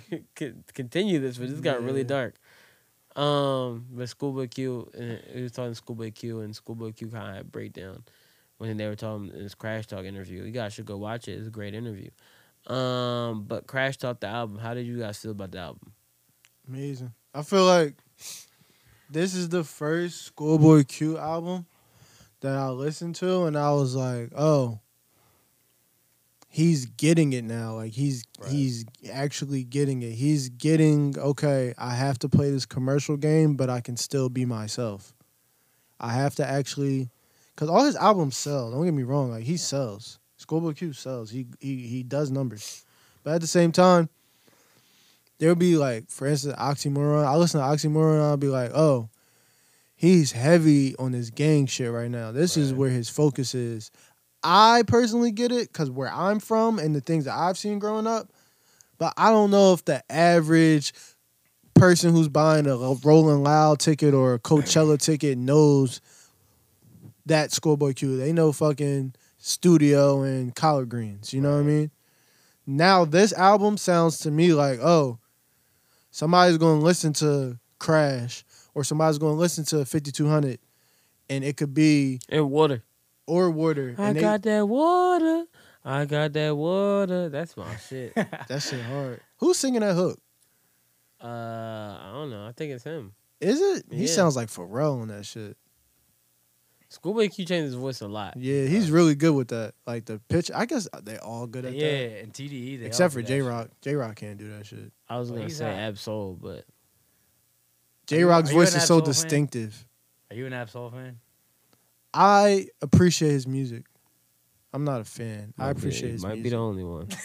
<laughs> continue this, but this got really dark. Um, but Schoolboy Q, uh, he was talking to Schoolboy Q, and Schoolboy Q kind of had a breakdown when they were talking in his Crash Talk interview. You guys should go watch it. It's a great interview. Um, but Crash Talk the album. How did you guys feel about the album? amazing. I feel like this is the first Schoolboy Q album that I listened to, and I was like, oh, he's getting it now. Like he's Right. he's actually getting it. He's getting okay. I have to play this commercial game, but I can still be myself. I have to actually, cause all his albums sell. Don't get me wrong. Like he sells. Schoolboy Q sells. He he he does numbers, but at the same time, there'll be like, for instance, Oxymoron. I listen to Oxymoron. and I'll be like, oh, he's heavy on this gang shit right now. This is where his focus is. I personally get it because where I'm from and the things that I've seen growing up, but I don't know if the average person who's buying a Rolling Loud ticket or a Coachella ticket knows that Schoolboy Q. They know fucking Studio and Collard Greens. You know what I mean? Now this album sounds to me like, oh, somebody's to listen to Crash or somebody's to listen to 5200 and it could be And water. Or Water. I they- got that water. I got that water. That's my shit. uh, <laughs> that shit hard. Who's singing that hook? Uh, I don't know. I think it's him. Is it? He Yeah. sounds like Pharrell on that shit. Schoolboy Q changed his voice a lot. Yeah, he's really good with that. Like the pitch. I guess they all good at yeah, that. Yeah, and TDE. They Except all for Jay Rock. Jay Rock can't do that shit. I was gonna he's say not- Ab-Soul, but Jay Rock's voice is so Ab-Soul fan? distinctive. Are you an Ab-Soul fan? I appreciate his music. I'm not a fan. I might be- appreciate his might be the only one. <laughs>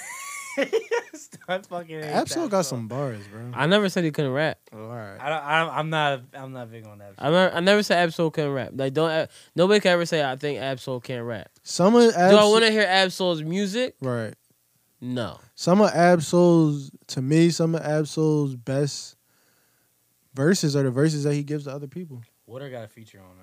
I Ab-Soul got some bars, bro. I never said he couldn't rap. Oh, all right. I don't, I, I'm not. I'm not big on that. I never, I never said Ab-Soul couldn't rap. Like don't uh, nobody can ever say I think Ab-Soul can't rap. Some of Do I want to hear Ab-Soul's music? right. No. Some of Ab-Soul's to me, some of Ab-Soul's best verses are the verses that he gives to other people. Water got a feature on it.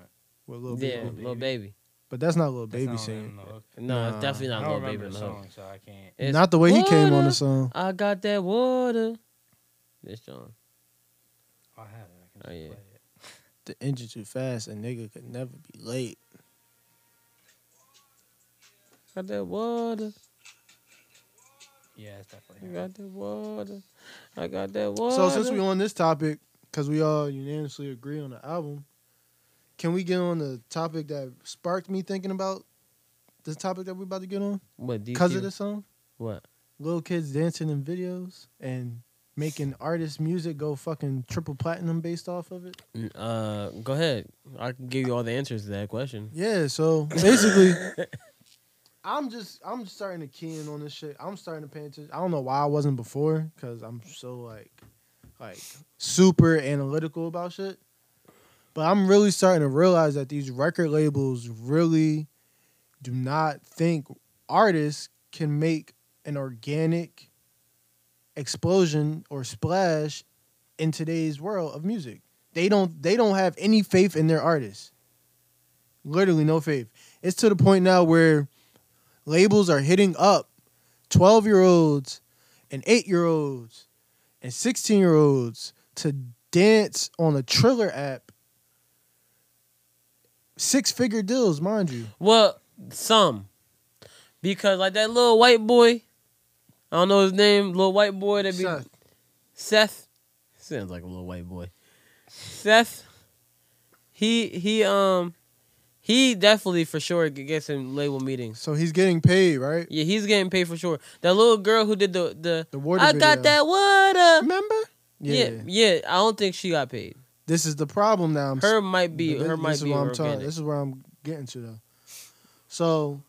With Lil Yeah, Baby. little baby. But that's not Lil That's Baby not singing. No, Nah. it's definitely not don't little baby remember the the song, so I can't. It's Not the way he came on the song. I got that water. This John. Oh, I have it. I can Oh, yeah. play it. The engine too fast, a nigga could never be late. Got that water. Yeah, it's definitely. him. got that water. I got that water. So since we on this topic, because we all unanimously agree on the album, can we get on the topic that sparked me thinking about this topic that we're about to get on? what Because of this song? What? Little kids dancing in videos and making artist music go fucking triple platinum based off of it. Uh, go ahead. I can give you all the answers to that question. Yeah, so basically <laughs> I'm just I'm just starting to key in on this shit. I'm starting to pay attention. I don't know why I wasn't before, because I'm so like like super analytical about shit. But I'm really starting to realize that these record labels really do not think artists can make an organic explosion or splash in today's world of music. They don't they don't have any faith in their artists. Literally no faith. It's to the point now where labels are hitting up 12 year olds and 8 year olds and 16 year olds to dance on a Triller app. Six figure deals, mind you. Well, some. Because like that little white boy, I don't know his name, little white boy that be Seth. Seth. Sounds like a little white boy. Seth. he he um he definitely for sure gets in label meetings. So he's getting paid, right? Yeah, he's getting paid for sure. That little girl who did the the, The water I got video. that water. Remember? Yeah. yeah, I don't think she got paid. This is the problem now. I'm Her might be But her this might is be what I'm talking. This is where I'm getting to though. So,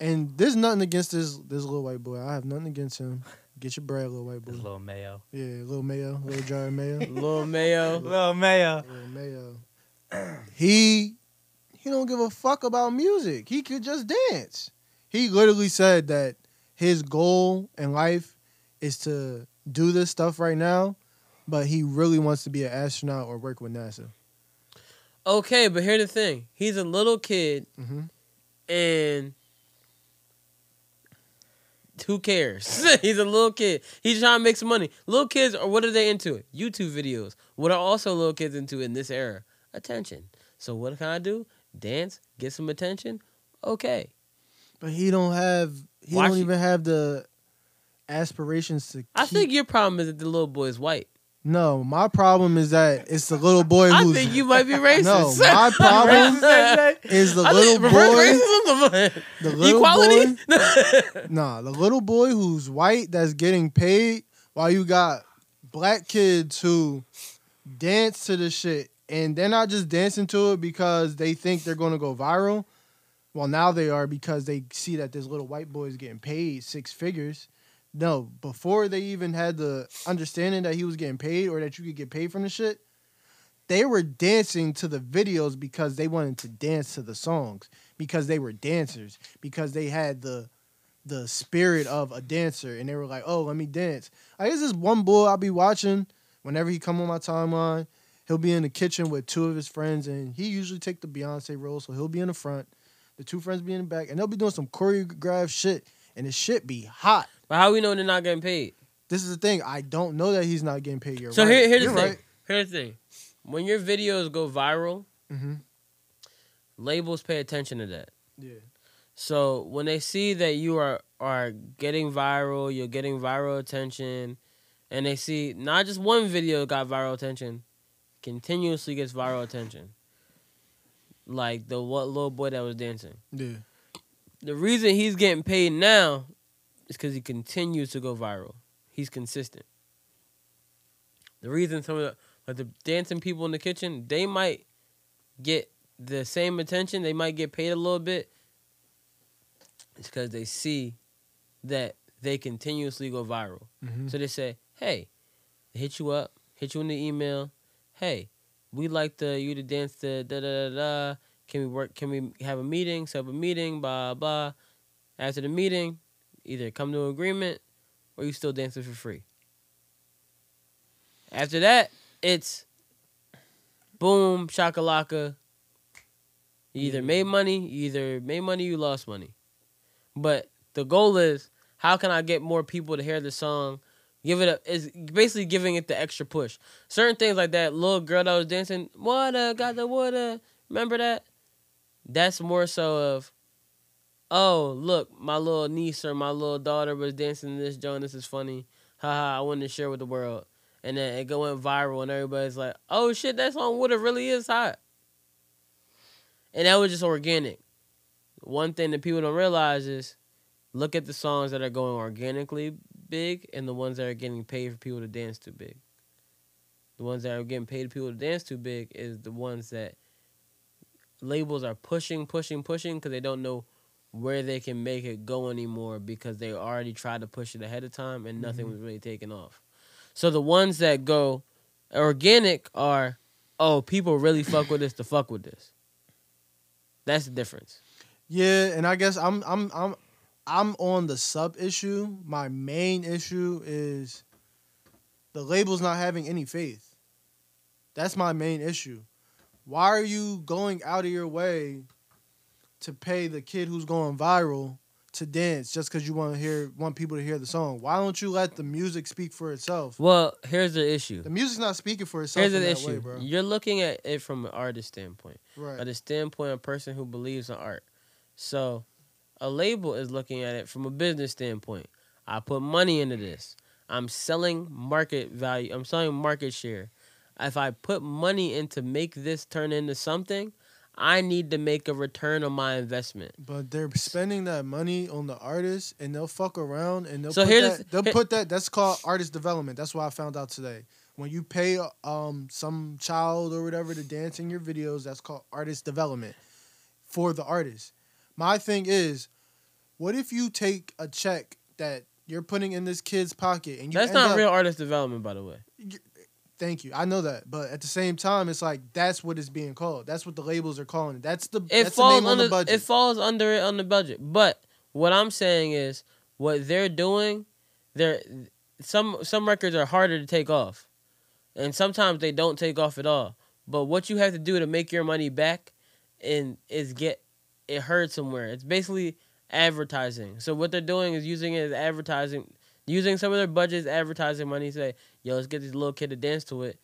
and there's nothing against this this little white boy. I have nothing against him. Get your bread, little white boy. This little mayo. Yeah, little mayo, little jar of mayo, <laughs> Little Mayo. Little mayo. little mayo. <clears throat> He he don't give a fuck about music. He could just dance. He literally said that his goal in life is to do this stuff right now, but he really wants to be an astronaut or work with NASA. Okay, but here's the thing. He's a little kid hmm and who cares? <laughs> He's a little kid. He's trying to make some money. Little kids are what are they into? YouTube videos. What are also little kids into in this era? Attention. So what can I do? Dance, get some attention. Okay. But he don't have. He Watch don't it. even have the aspirations to. I keep- think your problem is that the little boy is white. No, my problem is that it's the little boy I who's. think you might be racist. No, my problem <laughs> is the I little reverse boy. racism. The little Equality. Nah, the little boy who's white that's getting paid, while you got black kids who dance to the shit, and they're not just dancing to it because they think they're gonna go viral. Well, now they are because they see that this little white boy is getting paid six figures. No, before they even had the understanding that he was getting paid or that you could get paid from the shit, they were dancing to the videos because they wanted to dance to the songs because they were dancers because they had the the spirit of a dancer and they were like, "Oh, let me dance." I guess this one boy I'll be watching whenever he come on my timeline. He'll be in the kitchen with two of his friends and he usually take the Beyonce role, so he'll be in the front, the two friends be in the back, and they'll be doing some choreographed shit and the shit be hot. But how we know they're not getting paid? This is the thing. I don't know that he's not getting paid. You're So right. here, here's You're the thing. right. Here's the thing. When your videos go viral, Mhm. labels pay attention to that. Yeah. So when they see that you are are getting viral, you're getting viral attention, and they see not just one video got viral attention, continuously gets viral attention. Like the what little boy that was dancing. Yeah. The reason he's getting paid now is because he continues to go viral. He's consistent. The reason some of the like the dancing people in the kitchen, they might get the same attention, they might get paid a little bit. It's because they see that they continuously go viral. Mhm. So they say, "Hey, they hit you up, hit you in the email. Hey, we like the you to dance the da da da da. Can we work? Can we have a meeting? Set up a meeting. Blah blah. After the meeting, either come to an agreement, or you still dancing for free. After that, it's boom shakalaka. You either mm. made money, you either made money, you lost money. But the goal is how can I get more people to hear the song? Give it a is basically giving it the extra push. Certain things like that little girl that was dancing, water, got the water. Remember that? That's more so of oh, look, my little niece or my little daughter was dancing this joint, this is funny. Haha, I wanted to share with the world. And then it went viral and everybody's like, oh shit, that song Water really is hot. And that was just organic. One thing that people don't realize is look at the songs that are going organically big and the ones that are getting paid for people to dance too big. The ones that are getting paid for people to dance too big is the ones that labels are pushing, pushing, pushing because they don't know where they can make it go anymore because they already tried to push it ahead of time and nothing mm-hmm. was really taking off. So the ones that go organic are, oh, people really fuck with this to fuck with this. That's the difference. Yeah, and I guess I'm I'm I'm I'm on the sub issue. My main issue is the labels not having any faith. That's my main issue. Why are you going out of your way to pay the kid who's going viral to dance just because you want to hear want people to hear the song? Why don't you let the music speak for itself? Well, here's the issue. The music's not speaking for itself Here's the issue. way, bro. You're looking at it from an artist standpoint, Right. or the standpoint of a person who believes in art. So, a label is looking at it from a business standpoint. I put money into this. I'm selling market value. I'm selling market share. if I put money into make this turn into something, I need to make a return on my investment. But they're spending that money on the artist, and they'll fuck around, and they'll So put that. They'll here- put that. That's called artist development. That's what I found out today. When you pay um some child or whatever to dance in your videos, that's called artist development for the artist. My thing is, what if you take a check that you're putting in this kid's pocket and you That's not up- real artist development, by the way. Thank you. I know that, but at the same time, it's like that's what it's being called. That's what the labels are calling it. That's the It that's falls the name on under the budget. it falls under it on the budget. But what I'm saying is what they're doing, they're some some records are harder to take off. And sometimes they don't take off at all. But what you have to do to make your money back and is get it heard somewhere. It's basically advertising. So what they're doing is using it as advertising using some of their budgets, advertising money say, yo, let's get this little kid to dance to it.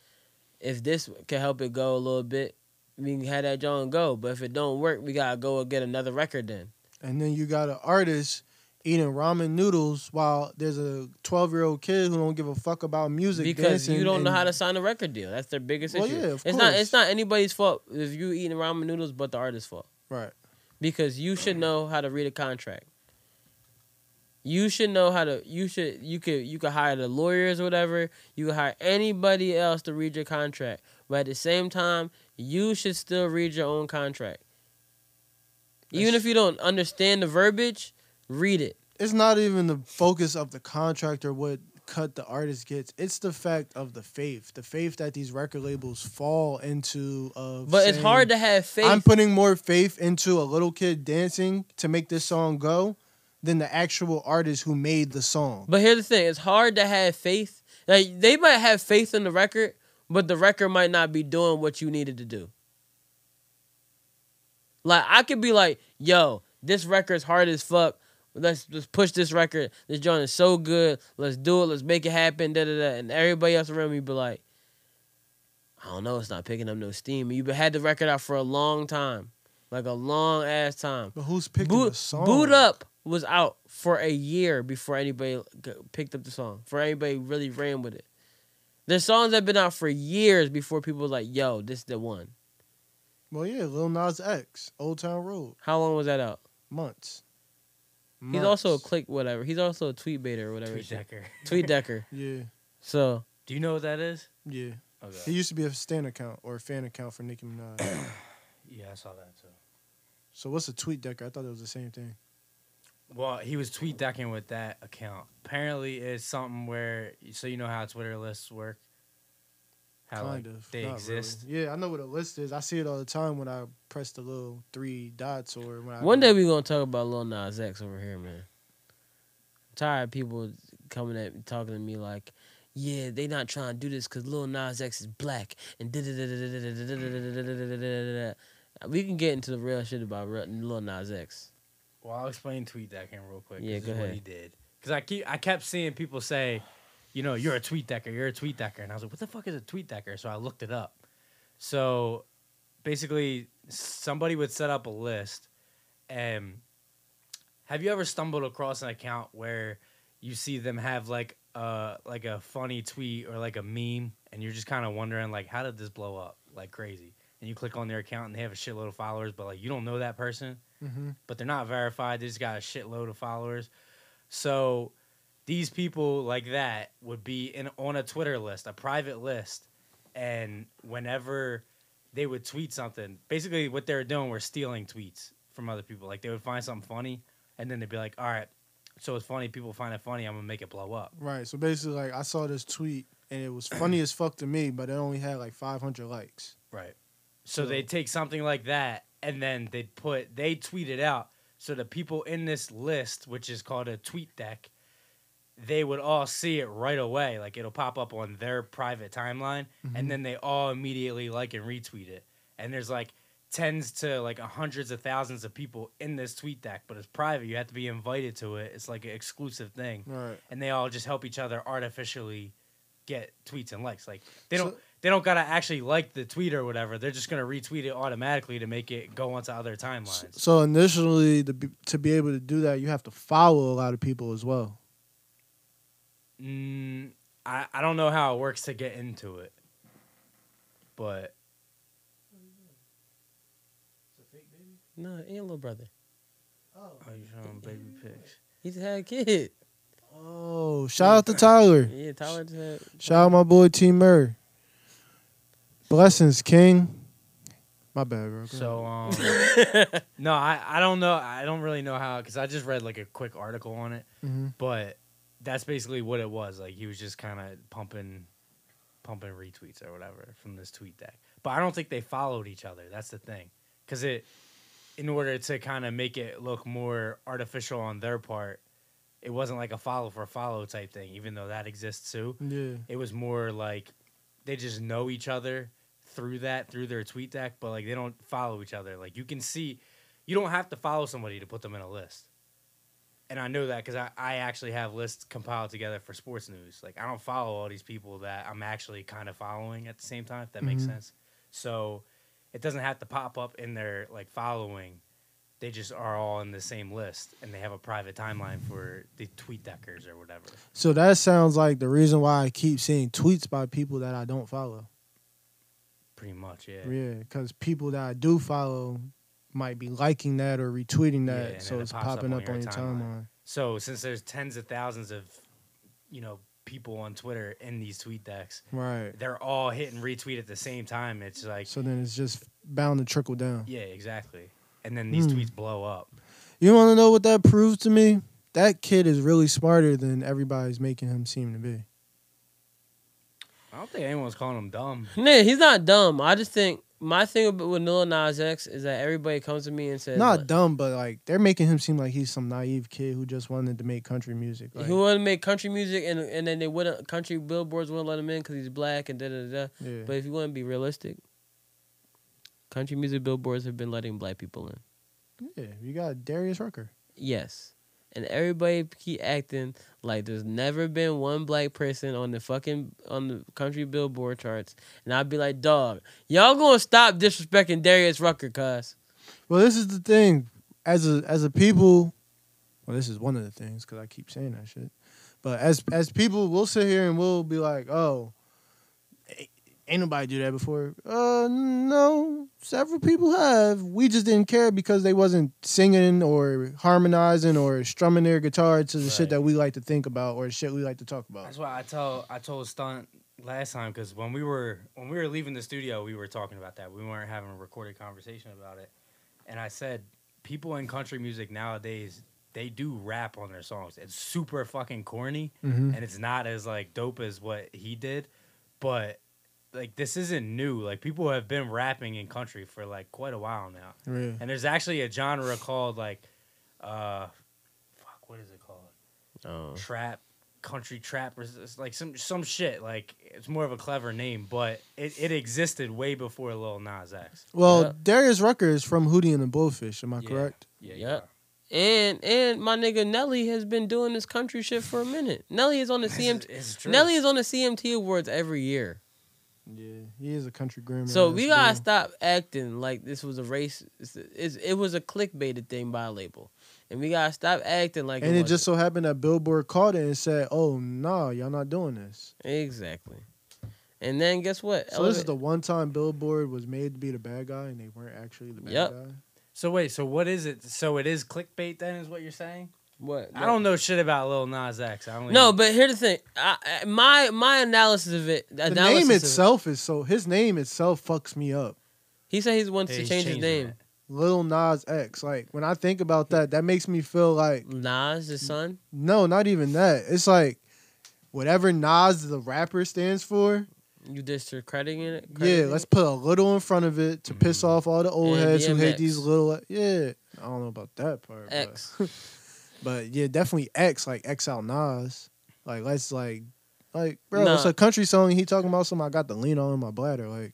If this can help it go a little bit, we can have that John go. But if it don't work, we gotta go and get another record then. and then you got an artist eating ramen noodles while there's a 12 year old kid who don't give a fuck about music Because dancing you don't know how to sign a record deal. That's their biggest Well, issue. yeah, of it's not it's not anybody's fault if you eating ramen noodles but the artist's fault. right Because you should oh, know how to read a contract. You should know how to you should you could you could hire the lawyers or whatever. You could hire anybody else to read your contract. But at the same time, you should still read your own contract. Even if you don't understand the verbiage, read it. it's not even the focus of the contract or what cut the artist gets it's the fact of the faith the faith that these record labels fall into of But it's hard to have faith. i'm putting more faith into a little kid dancing to make this song go than the actual artist who made the song But here's the thing: it's hard to have faith. Like they might have faith in the record, but the record might not be doing what you needed to do. Like I could be like, "Yo, this record's hard as fuck. Let's let's push this record. This joint is so good. Let's do it. Let's make it happen." Da da da. And everybody else around me be like, "I don't know. It's not picking up no steam." You've had the record out for a long time, like a long ass time. but who's picking Boot, the song Boot Up was out for a year before anybody picked up the song. For anybody really ran with it. There's songs that have been out for years before people was like, "Yo, this is the one." well yeah lil nas x old town road How long was that out? months He's also a click whatever. He's also a tweet baiter or whatever. Tweet Decker. <laughs> Tweet Decker. <laughs> yeah So Do you know what that is? yeah oh, he used to be a stan account or a fan account for nicki minaj <coughs> Yeah, I saw that too. so what's a tweet decker i thought it was the same thing Well, he was tweet decking with that account. Apparently, it's something where so you know how Twitter lists work. How like, kind of. they Not exist. really. Yeah, I know what a list is. I see it all the time when I press the little three dots or when I. one day we gonna talk about Lil Nas X over here, man. I'm tired of people coming at me talking to me like, yeah, they not trying to do this because Lil Nas X is black and da da da da da da da da da da da da da. We can get into the real shit about Re- Lil Nas X. Well, I'll explain tweet decking real quick. Yeah, go is What he did because I keep I kept seeing people say, you know, you're a tweet decker, you're a tweet decker, and I was like, what the fuck is a tweet decker? So I looked it up. So basically, somebody would set up a list, and have you ever stumbled across an account where you see them have like uh like a funny tweet or like a meme, and you're just kind of wondering like, how did this blow up like crazy? And you click on their account and they have a shitload of followers, but like you don't know that person hmm but they're not verified. They just got a shitload of followers. So these people like that would be in on a Twitter list, a private list, and whenever they would tweet something, basically what they were doing were stealing tweets from other people. Like they would find something funny, and then they'd be like, "All right, so it's funny. People find it funny. I'm gonna make it blow up." Right. So basically, like I saw this tweet and it was funny as fuck to me, but it only had like 500 likes. Right. So So- they take something like that and then they put they tweet it out. So the people in this list, which is called a tweet deck, they would all see it right away. Like it'll pop up on their private timeline, Mhm. and then they all immediately like and retweet it. And there's like tens to like hundreds of thousands of people in this tweet deck, but it's private. You have to be invited to it. It's like an exclusive thing, Right. and they all just help each other artificially get tweets and likes. Like they don't So- they don't gotta actually like the tweet or whatever. They're just gonna retweet it automatically to make it go onto other timelines. So initially, to be, to be able to do that, you have to follow a lot of people as well. Mm, I I don't know how it works to get into it. but No, it ain't little brother. oh, you showing baby pics. He's had a kid. Oh, shout out to Tyler. Yeah, Tyler had. Shout out my boy T Murray. Blessings, King. My bad, bro. Go So um, <laughs> no, I I don't know. I don't really know how because I just read like a quick article on it, Mhm. but that's basically what it was. Like he was just kind of pumping, pumping retweets or whatever from this tweet deck. But I don't think they followed each other. That's the thing, because it, in order to kind of make it look more artificial on their part, it wasn't like a follow for follow type thing. Even though that exists too, Yeah. it was more like they just know each other through that through their tweet deck but like they don't follow each other. Like you can see you don't have to follow somebody to put them in a list. And i know that because I, I actually have lists compiled together for sports news. Like i don't follow all these people that i'm actually kind of following at the same time if that makes Mhm. sense. So it doesn't have to pop up in their like following. They just are all in the same list and they have a private timeline for the tweet deckers or whatever. So that sounds like the reason why I keep seeing tweets by people that I don't follow. Pretty much yeah Yeah, because people that I do follow might be liking that or retweeting that, and so it's popping up on your timeline. timeline. So since there's tens of thousands of, you know, people on Twitter in these tweet decks, Right. they're all hitting retweet at the same time. It's like, So then it's just bound to trickle down. yeah, exactly. And then these Hmm. tweets blow up. You want to know what that proves to me? That kid is really smarter than everybody's making him seem to be. I don't think anyone's calling him dumb. Nah, he's not dumb. I just think my thing with Lil Nas X is that everybody comes to me and says, Not like, dumb, but like they're making him seem like he's some naive kid who just wanted to make country music. Like, he wouldn't make country music, and and then they wouldn't country billboards wouldn't let him in because he's black and da da da. yeah. But if you want to be realistic, country music billboards have been letting black people in. yeah, you got Darius Rucker. Yes. And everybody keep acting like there's never been one black person on the fucking on the country billboard charts. And I'd be like, dog, y'all gonna stop disrespecting Darius Rucker, cuz. Well, this is the thing. As a as a people, well, this is one of the things because I keep saying that shit. But as as people, we'll sit here and we'll be like, "Oh, ain't nobody do that before." Uh, no, several people have. We just didn't care because they wasn't singing or harmonizing or strumming their guitar to the shit that we like to think about or shit we like to talk about. That's why I told I told Stunt last time because when we were when we were leaving the studio, we were talking about that. We weren't having a recorded conversation about it, and I said people in country music nowadays they do rap on their songs. It's super fucking corny, Mhm. and it's not as like dope as what he did, but like this isn't new. Like people have been rapping in country for like quite a while now. Yeah. And there's actually a genre called like uh fuck, what is it called? Oh. Trap country trap or like some some shit. Like it's more of a clever name, but it, it existed way before Lil Nas X. Well, Yeah. Darius Rucker is from Hootie and the Blowfish. Am I Yeah. correct? Yeah, Yep. And and my nigga Nelly has been doing this country shit for a minute. Nelly is on the CMT. It's true. Nelly is on the CMT awards every year. Yeah, he is a country grammar. So we gotta dude. stop acting like this was a race. It's, it's, it was a clickbaited thing by a label, and we gotta stop acting like. And it wasn't. just so happened that Billboard caught it and said, "Oh no, y'all not doing this." exactly. And then guess what? So this is the one time Billboard was made to be the bad guy, and they weren't actually the bad Yep. guy. So wait, so what is it? So it is clickbait then, is what you're saying? What? I don't know shit about Lil Nas X. I don't No, even- but here's the thing. I, I- my my analysis of it. The analysis name itself is so his name itself fucks me up. he said he wants Yeah, to change his name. it. Lil Nas X. Like when I think about that, that makes me feel like Nas, his son. no, not even that. It's like whatever Nas the rapper stands for. You discrediting it? Yeah, let's put a little in front of it to piss Mhm. off all the old And heads who hate these little. Yeah, I don't know about that part. but- X. <laughs> But yeah, definitely X, like X out Nas. Like let's like like bro, Nah. it's a country song. He talking about something I got the lean on in my bladder. Like,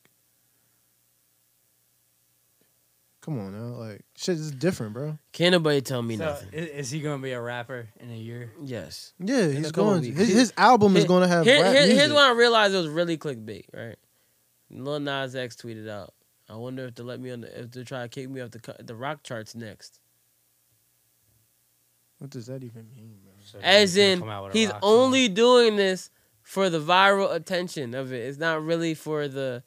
come on now, like shit is different, bro. Can't nobody tell me So, nothing. is, is he gonna be a rapper in a year? yes. Yeah, a he's going. weeks. His, his album is going to have Here- rap here- music. here's when I realized it was really clickbait. Right. Lil Nas X tweeted out. I wonder if they let me on the if they try to kick me off the the rock charts next. What does that even mean, bro? So As in, come out with a he's rock song. only doing this for the viral attention of it. It's not really for the.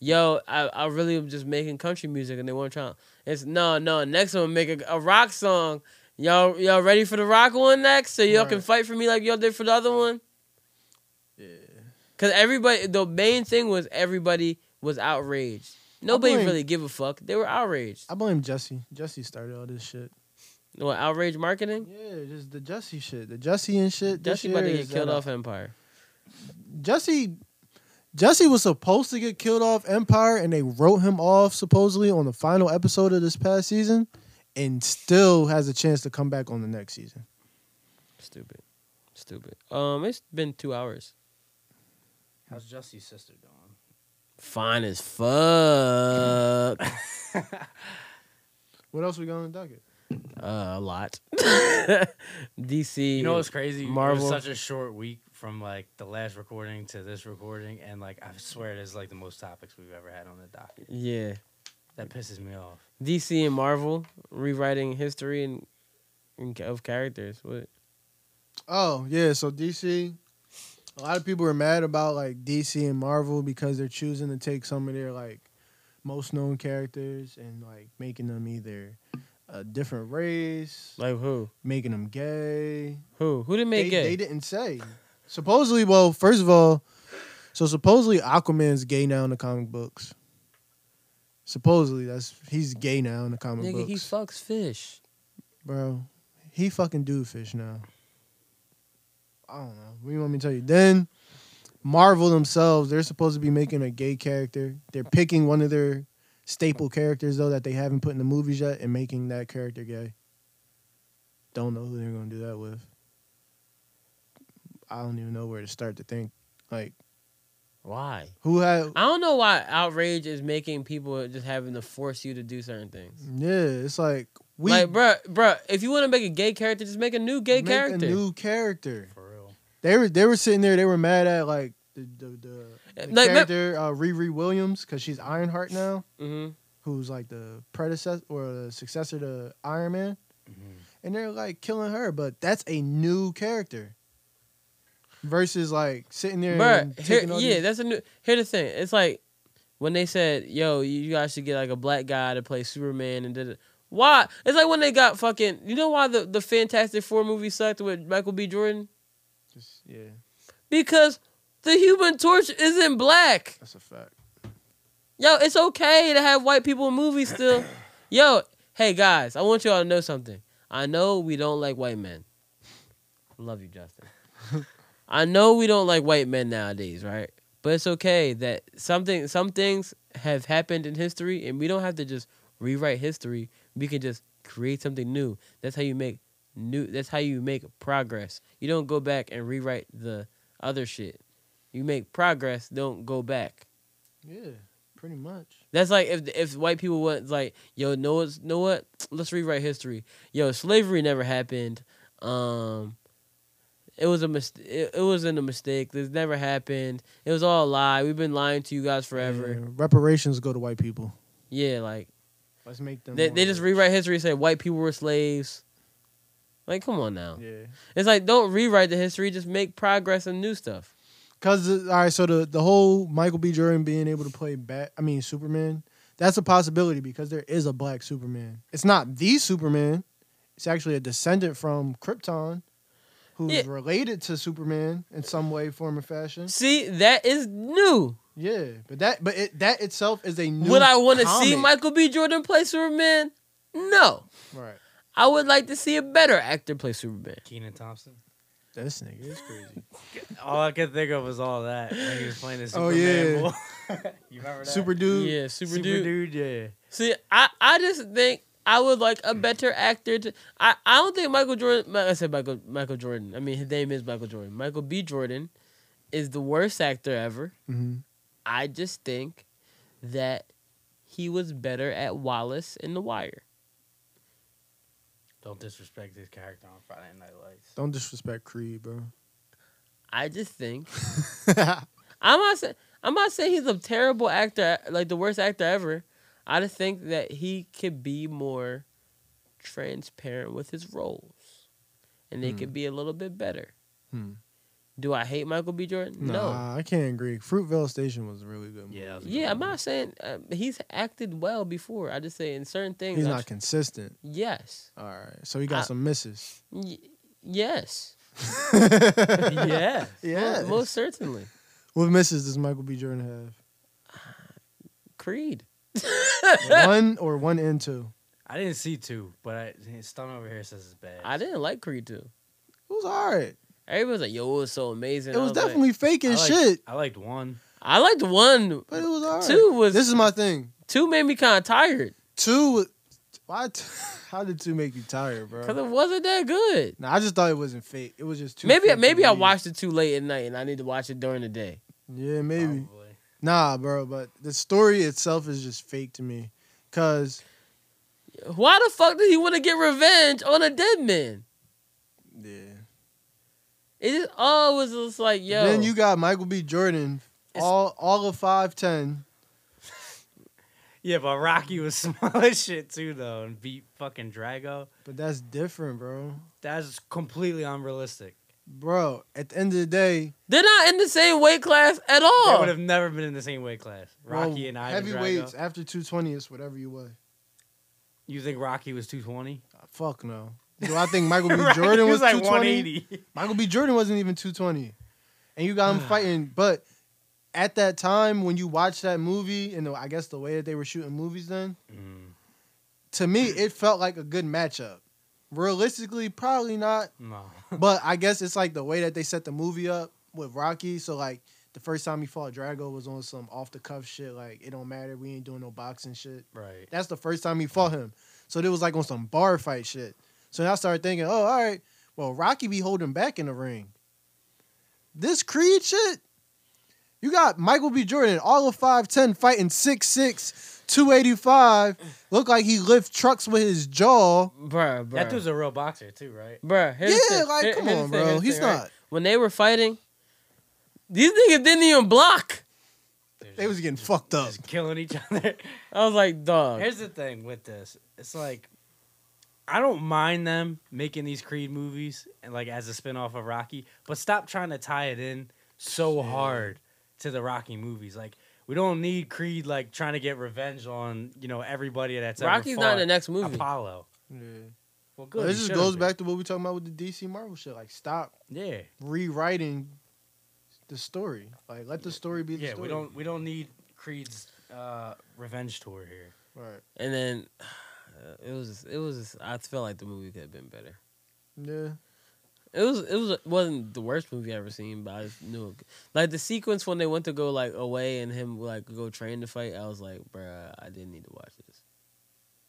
yo, I, I really am just making country music and they want to try. It's no, no. Next one, make a, a rock song. Y'all, y'all ready for the rock one next? So y'all can fight for me like y'all did for the other one. Yeah. Cause everybody, the main thing was everybody was outraged. Nobody blame- really give a fuck. They were outraged. I blame Jesse. Jesse started all this shit. What outrage marketing? Yeah, just the Jesse shit. The Jesse and shit. this Jesse about to get killed off Empire. Jesse Jesse was supposed to get killed off Empire and they wrote him off supposedly on the final episode of this past season and still has a chance to come back on the next season. Stupid, stupid. Um, it's been two hours. How's Jesse's sister doing? Fine as fuck. <laughs> What else we got on the docket? Uh, a lot. <laughs> DC. You know what's crazy? Marvel. It was such a short week from like the last recording to this recording, and like I swear it is like the most topics we've ever had on the docket. Yeah, That pisses me off. DC and Marvel rewriting history and, and of characters. What? Oh, yeah, so DC a lot of people are mad about like DC and Marvel because they're choosing to take some of their like most known characters and like making them either a different race, Like who? making them gay. Who? Who did make they, gay? they didn't say. Supposedly, well, first of all, so supposedly Aquaman's gay now in the comic books. Supposedly, that's he's gay now in the comic Nigga, books, he fucks fish. bro. He fucking do fish now. I don't know. What do you want me to tell you? Then Marvel themselves, they're supposed to be making a gay character. They're picking one of their staple characters though that they haven't put in the movies yet and making that character gay. Don't know who they're gonna do that with. I don't even know where to start to think. Like Why? who had I don't know why outrage is making people just having to force you to do certain things. Yeah, it's like we like, bruh, bruh, if you want to make a gay character, just make a new gay make character. a new character. For real. They were they were sitting there. They were mad at like the the, the, the Like, character uh, Riri Williams because she's Ironheart now, hmm who's like the predecessor or the successor to Iron Man, Mm-hmm. and they're like killing her. But that's a new character versus like sitting there. and Bruh, here, yeah, these- that's a new. Here's the thing, it's like when they said, "Yo, you guys should get like a black guy to play Superman," and did it. Why? It's like when they got fucking. You know why the the Fantastic Four movie sucked with Michael B. Jordan? just- yeah, Because the Human Torch isn't black. that's a fact. Yo, it's okay to have white people in movies still. <coughs> Yo, hey guys, I want y'all to know something. I know we don't like white men. Love you, Justin. <laughs> I know we don't like white men nowadays, right? But it's okay that something some things have happened in history and we don't have to just rewrite history. We can just create something new. That's how you make new that's how you make progress. You don't go back and rewrite the other shit. You make progress, don't go back. Yeah, pretty much. That's like if if white people went like, yo, know what's know what? <tsk> Let's rewrite history. Yo, slavery never happened. Um, it was a mistake. It, it wasn't a mistake. This never happened. It was all a lie. We've been lying to you guys forever. Yeah, reparations go to white people. Yeah, like Let's make them. they they just rewrite history and say white people were slaves. Like, come on now. Yeah. It's like don't rewrite the history. Just make progress and new stuff. Cause uh, all right, so the the whole Michael B. Jordan being able to play Bat, I mean Superman, that's a possibility because there is a black Superman. It's not the Superman. It's actually a descendant from Krypton, who's Yeah. related to Superman in some way, form, or fashion. See, that is new. Yeah, but that but it, that itself is a new. Would I want to see. Michael B. Jordan play Superman? No. Right. I would like to see a better actor play Superman. Kenan Thompson. This nigga is crazy. <laughs> All I could think of was all that when he was playing the Oh, Superman. yeah. boy. <laughs> <laughs> you remember that? Super dude. Yeah, super, Super dude. dude. Yeah. See, I, I just think I would like a better actor to. I, I don't think Michael Jordan. Like I said Michael Michael Jordan. I mean his name is Michael Jordan. Michael B. Jordan is the worst actor ever. hmm I just think that he was better at Wallace in The Wire. Don't disrespect his character on Friday Night Lights. Don't disrespect Creed, bro. I just think <laughs> I'm not saying I'm not saying he's a terrible actor, like the worst actor ever. I just think that he could be more transparent with his roles, and they could be a little bit better. Hmm. Do I hate Michael B. Jordan? No. I can't agree. Fruitvale Station was a really good. Movie. Yeah, that Yeah, good I'm one. not saying uh, he's acted well before. I just say in certain things. he's I not tr- consistent. yes. All right, so he got I- some misses. Y- yes. <laughs> <laughs> yeah. yeah. Mo- Most certainly. what misses does Michael B. Jordan have? <sighs> Creed. <laughs> one or one and two? I didn't see two, but I, his stomach over here says it's bad. I didn't like Creed 2. It was all right. Everybody's like, yo, it was so amazing. It I was like- definitely fake I liked, shit, I liked one. I liked one. but it was all right. Two was This is my thing. two made me kind of tired Two. was- Why? T- <laughs> how did two make you tired, bro? because it wasn't that good. Nah, I just thought it wasn't fake. It was just too. Maybe fake to maybe I believe. watched it too late at night and I need to watch it during the day. Yeah, maybe. Probably. Nah, bro. But the story itself is just fake to me, cause Why the fuck did he want to get revenge on a dead man? yeah. It just all was like, yo. Then you got Michael B. Jordan, It's- all all of five ten. <laughs> Yeah, but Rocky was <laughs> small as shit too, though, and beat fucking Drago. But that's different, bro. That's completely unrealistic. Bro, at the end of the day, They're not in the same weight class at all. They would have never been in the same weight class. Rocky bro, and Ivan heavyweights Drago. after two twenty is whatever you weigh. You think Rocky was 220? Uh, Fuck no. Do I think Michael <laughs> B. Rocky Jordan was, like 220? 180. Michael B. Jordan wasn't even 220. And you got him fighting. But at that time, when you watch that movie, and the, I guess the way that they were shooting movies then, Mm, to me, it felt like a good matchup. Realistically, probably not. no. <laughs> But I guess it's like the way that they set the movie up with Rocky. So, like, the first time he fought Drago was on some off the cuff shit. Like, it don't matter. We ain't doing no boxing shit. Right. That's the first time he fought him. So it was like on some bar fight shit. So then I started thinking, oh, all right, well, Rocky be holding back in the ring. This Creed shit, you got Michael B. Jordan, all of 5'10, fighting 6'6, 285. Look like he lift trucks with his jaw. bruh, bruh. That dude's a real boxer too, right? bruh. here's the Yeah, thing. like, Here- come here's on, thing, bro. here's He's thing, right? not. When they were fighting, these niggas didn't even block. They was getting fucked up. Just killing each <laughs> other. I was like, dog. Here's the thing with this. It's like I don't mind them making these Creed movies and like as a spin-off of Rocky, but stop trying to tie it in so hard to the Rocky movies. Like we don't need Creed like trying to get revenge on, you know, everybody that's ever Rocky's not in the next movie. Apollo. Yeah. Well, But good. this just goes been. back to what we talking about with the DC Marvel shit. Like, stop Yeah. rewriting the story. Like, let the story be the Yeah, story. we don't we don't need Creed's uh, revenge tour here. Right. And then it was it was I felt like the movie could have been better. Yeah. It was it was wasn't the worst movie I've ever seen, but I just knew it. like the sequence when they went to go like away and him like go train to fight. I was like, bruh, I didn't need to watch this.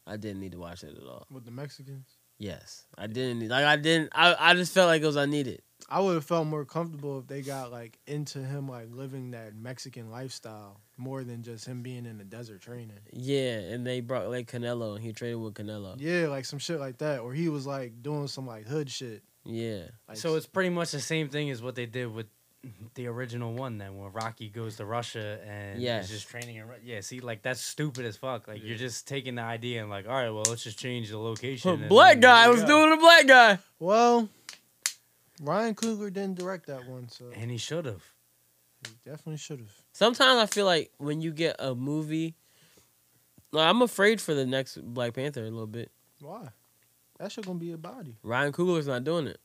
I didn't need to watch it at all. With the Mexicans. Yes, I didn't need like I didn't. I I just felt like it was unneeded. I would have felt more comfortable if they got like into him like living that Mexican lifestyle more than just him being in the desert training. Yeah, and they brought like Canelo and he traded with Canelo. Yeah, like some shit like that, or he was like doing some like hood shit. Yeah, Like, So it's pretty much the same thing as what they did with the original one. Then when Rocky goes to Russia and Yes. is just training in Ru- yeah. See, like that's stupid as fuck. Like you're just taking the idea and like, all right, well, let's just change the location. and black guy there was you go. doing a black guy. well, Ryan Coogler didn't direct that one, so and he should have. he definitely should have. Sometimes I feel like when you get a movie, like I'm afraid for the next Black Panther a little bit. Why? That shit gonna be a body. Ryan Coogler's not doing it.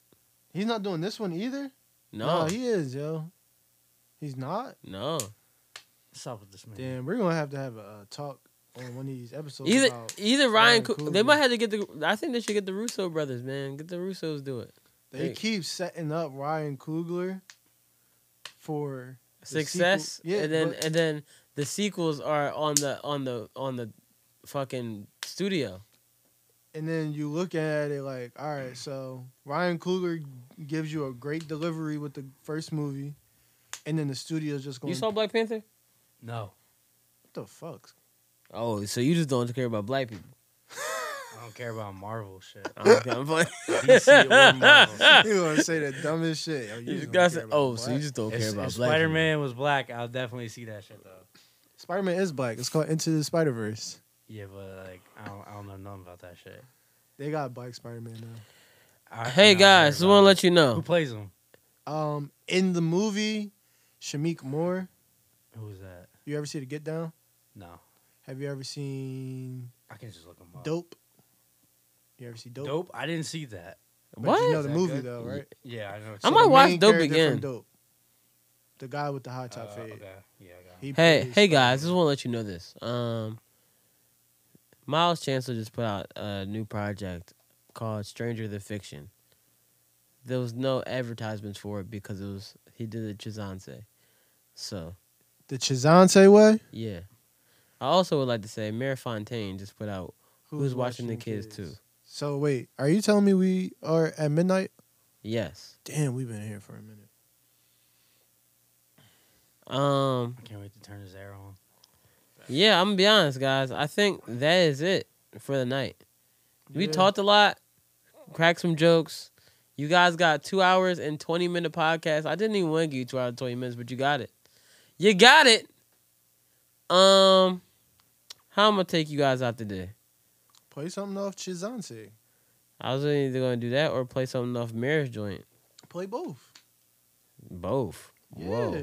He's not doing this one either. No, he is, yo. He's not. no. What's up with this man? Damn, we're gonna have to have a, uh talk on one of these episodes. Either about, either Ryan, Ryan Coogler, Coogler. they might have to get the. I think they should get the Russo brothers, man. Get the Russos do it. They they- keep setting up Ryan Coogler for Success, Yeah, and then but- and then the sequels are on the on the on the fucking studio. and then you look at it like, all right, so Ryan Coogler gives you a great delivery with the first movie, and then the studio's just going. You saw Black Panther? No, what the fuck? Oh, so you just don't care about black people? I don't care about Marvel shit. I don't care about- DC or Marvel. <laughs> you want to say the dumbest shit? Oh, You just just don't got care oh, so you black. just don't care If, about if black Spider Man was black, I'll definitely see that shit though. Spider Man is black. It's called Into the Spider Verse. Yeah, but like I don't, I don't know nothing about that shit. They got black Spider Man now. I- Hey guys, heard just want to let you know, who plays him. Um, in the movie, Shameik Moore. Who was that? You ever see the Get Down? No, Have you ever seen I can just look him up. Dope? You ever see Dope? Dope. I didn't see that. But What? You know the movie good? though, right? Yeah, I know. I So might the watch Dope again. Dope. The guy with the high top Uh, fade. okay. Yeah, I got. it. He Hey, hey guys, just want to let you know this. Um, Miles Chancellor just put out a new project called Stranger Than Fiction. There was no advertisements for it because it was he did it Chizanse. So The Chizante way. yeah. I also would like to say Mir Fontaine just put out Who's Watching the Kids Too. So wait, are you telling me we are at midnight? Yes. Damn, we've been here for a minute. Um I can't wait to turn his air on. yeah, I'm gonna be honest, guys. I think that is it for the night. We Yeah. talked a lot, cracked some jokes. You guys got two hours and twenty minute podcast. I didn't even want to give you two hours and twenty minutes, but you got it. You got it. Um, how I'm gonna take you guys out today? Play something off Chizante. I was either gonna do that or play something off Marriage Joint. Play both. Both. Whoa. Yeah.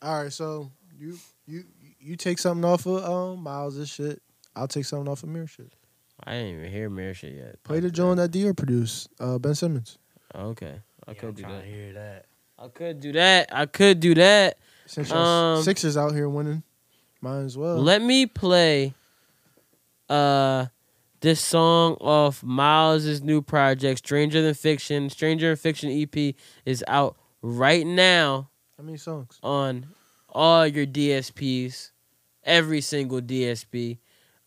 All right, so you you you take something off of um Miles' shit. I'll take something off of Mir shit. I didn't even hear Mir shit yet. Play the joint that Dior produced, uh, Ben Simmons. Okay, I Yeah, could I'm do trying that. to hear that. I could do that. I could do that. Since y'all Um, Sixers out here winning, might as well. Let me play uh this song off Miles' new project, Stranger Than Fiction. Stranger Than Fiction EP is out right now How many songs? on all your DSPs, every single DSP.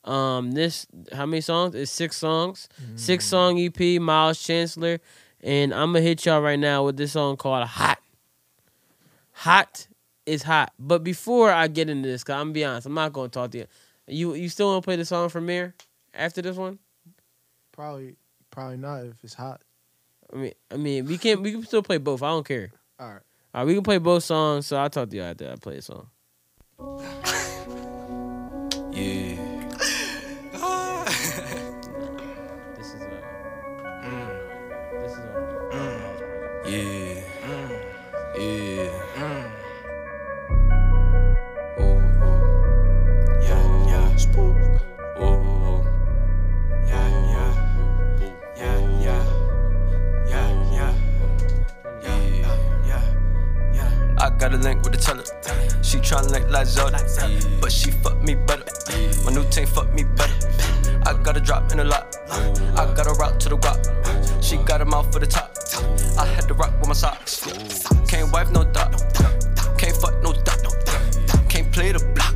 Um, this how many songs? It's six songs, six song EP. Miles Chancellor, and I'm gonna hit y'all right now with this song called "Hot." Hot is hot, but before I get into this, cause I'm gonna be honest, I'm not gonna talk to you. You you still wanna play the song from Mir after this one? Probably probably not if it's hot. I mean, I mean, we can we can still play both. I don't care. All right. All right, we can play both songs. So I'll talk to y'all after I play a song. <laughs> Yeah. Got a link with the teller. She tryna like Zelda, but she fuck me better. My new team fuck me better. I got a drop in a lot. I got a route to the rock. She got a mouth for the top. I had to rock with my socks. Can't wipe no dot. Can't fuck no dot. Can't play the block.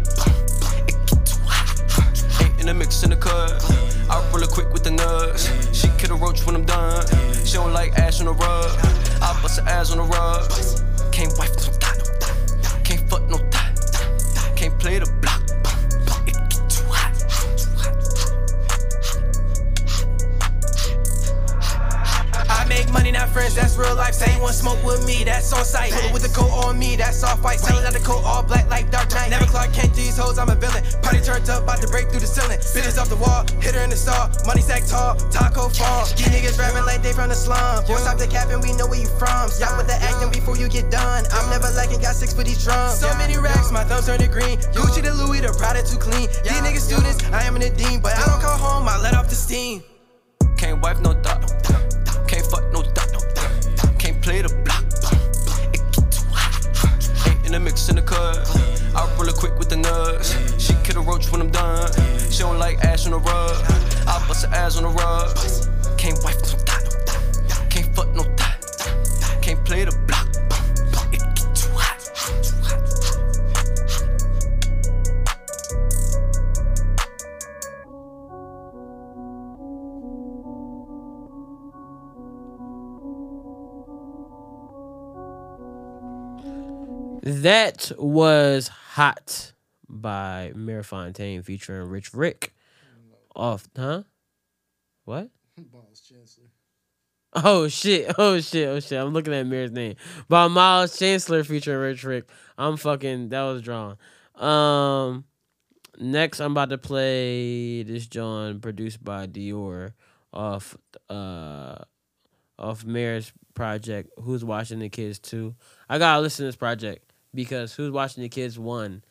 It get too hot. Ain't in the mix in the cut. I roll it quick with the nuts. She kill a roach when I'm done. She don't like ass on the rug. I bust her ass on the rug. Can't wipe no fuck no. Can't play the money, not friends, that's real life. Say want smoke with me, that's on sight. Pull it with the coat on me, that's off white. Selling out the coat all black like Dark Knight. Never Clark Kent, these hoes, I'm a villain. Party turned up, about to break through the ceiling. Bitches off the wall, hit her in the stall. Money sack tall, taco fall. These niggas rapping like they from the slum. Boy, stop the capping, we know where you from. Stop with the acting before you get done. I'm never lacking, got six for these drums. So many racks, my thumbs turn to green. Gucci the Louis, the Prada too clean. These niggas students, I am in the dean, but I don't call home, I let off the steam. Can't wipe no dot. In the mix in the cut. I roll it quick with the nuts. She kill a roach when I'm done. She don't like ass on the rug. I bust her ass on the rug. Can't wipe no dot. Can't fuck no dot. Can't play the That was Hot by Mir Fontaine featuring Rich Rick. Off, huh? What? <laughs> Miles Chancellor. Oh shit! Oh shit! Oh shit! I'm looking at Mir's name. By Miles Chancellor featuring Rich Rick. I'm fucking. That was drawn. Um, next I'm about to play this John produced by Dior off uh off Mir's project. Who's watching the kids too? I gotta listen to this project because Who's watching the kids one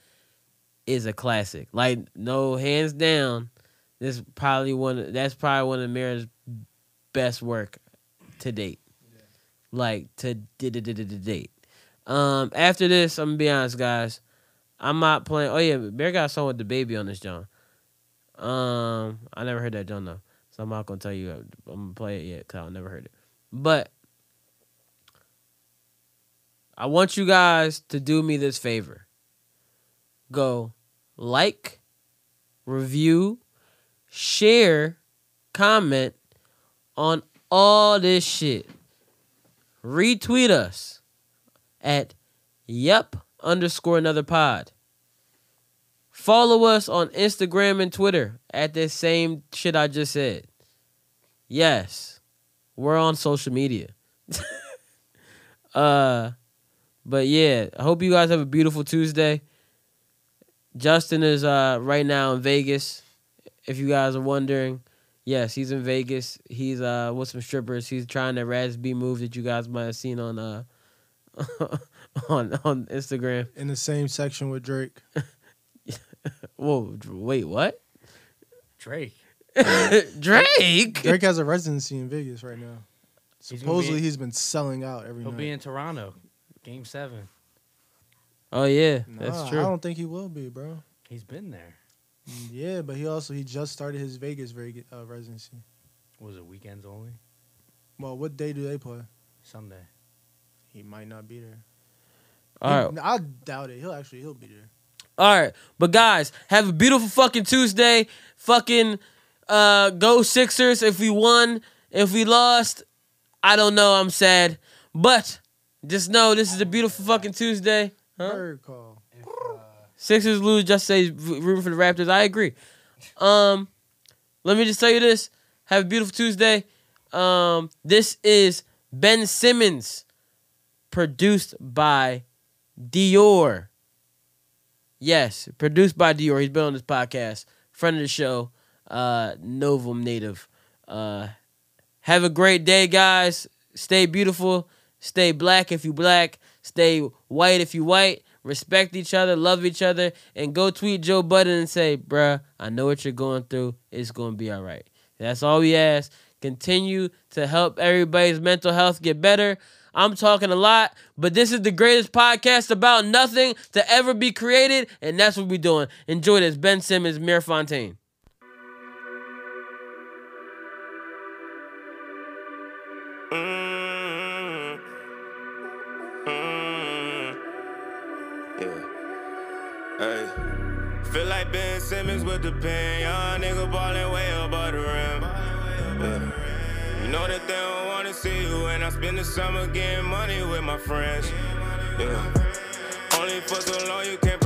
is a classic. Like no hands down, this probably one. That's probably one of Mir's best work to date. Like to d- d- d- d- d- date. Um, after this, I'm gonna be honest, guys. I'm not playing. Oh yeah, Bear got a song with the baby on this John. Um, I never heard that John though, so I'm not gonna tell you. I'm gonna play it yet because I never heard it. But I want you guys to do me this favor. Go like, review, share, comment on all this shit. Retweet us at yep underscore another pod. Follow us on Instagram and Twitter at the same shit I just said. Yes, we're on social media. <laughs> uh, but yeah, I hope you guys have a beautiful Tuesday. Justin is uh right now in Vegas. If you guys are wondering, yes, he's in Vegas. He's uh with some strippers. He's trying that Raz B move that you guys might have seen on uh <laughs> on on Instagram. In the same section with Drake. <laughs> Whoa, wait, what? Drake. <laughs> Drake. Drake has a residency in Vegas right now. He's be Supposedly in- he's been selling out every He'll night. be in Toronto, Game Seven. Oh yeah, Nah, that's true. I don't think he will be, bro. He's been there. Yeah, but he also he just started his Vegas Vegas uh, residency. Was it weekends only? Well, what day do they play? Sunday. He might not be there. All He- right. I doubt it. He'll actually he'll be there. All right, but guys, have a beautiful fucking Tuesday. Fucking uh, go Sixers. If we won, if we lost, I don't know. I'm sad, but just know this is a beautiful fucking Tuesday. Huh? Bird call. Sixers lose. Just say rooting for the Raptors. I agree. Um, let me just tell you this. Have a beautiful Tuesday. Um, this is Ben Simmons, produced by Dior. Yes, produced by Dior. He's been on this podcast. Friend of the show. Uh, Novum native. Uh, have a great day, guys. Stay beautiful. Stay black if you black. Stay white if you white. Respect each other. Love each other. And go tweet Joe Budden and say, bruh, I know what you're going through. It's going to be all right. That's all we ask. Continue to help everybody's mental health get better. I'm talking a lot, but this is the greatest podcast about nothing to ever be created, and that's what we're doing. Enjoy this. Ben Simmons, Mir Fontaine. Simmons with the pen. Young nigga ballin' way above the rim. Yeah. You know that they don't wanna see you when I spend the summer getting money with my friends. Yeah. Only for so long you can't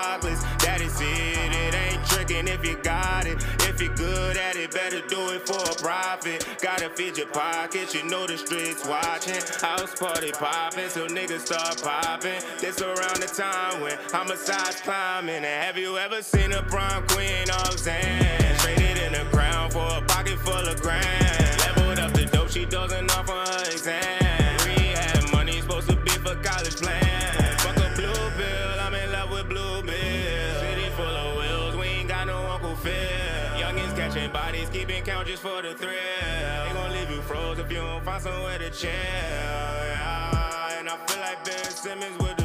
chocolates. Daddy said it ain't tricking if you got it. If you're good at it, better do it for a profit. Gotta feed your pockets, you know the streets watching. House party popping, so niggas start popping. This around the time when homicides climbing. And have you ever seen a prom queen off Zan? Traded in the ground for a pocket full of grand. Leveled up the dope, she dozing off on her exam. Just for the thrill. They gon' leave you froze if you don't find somewhere to chill. Yeah. And I feel like Ben Simmons with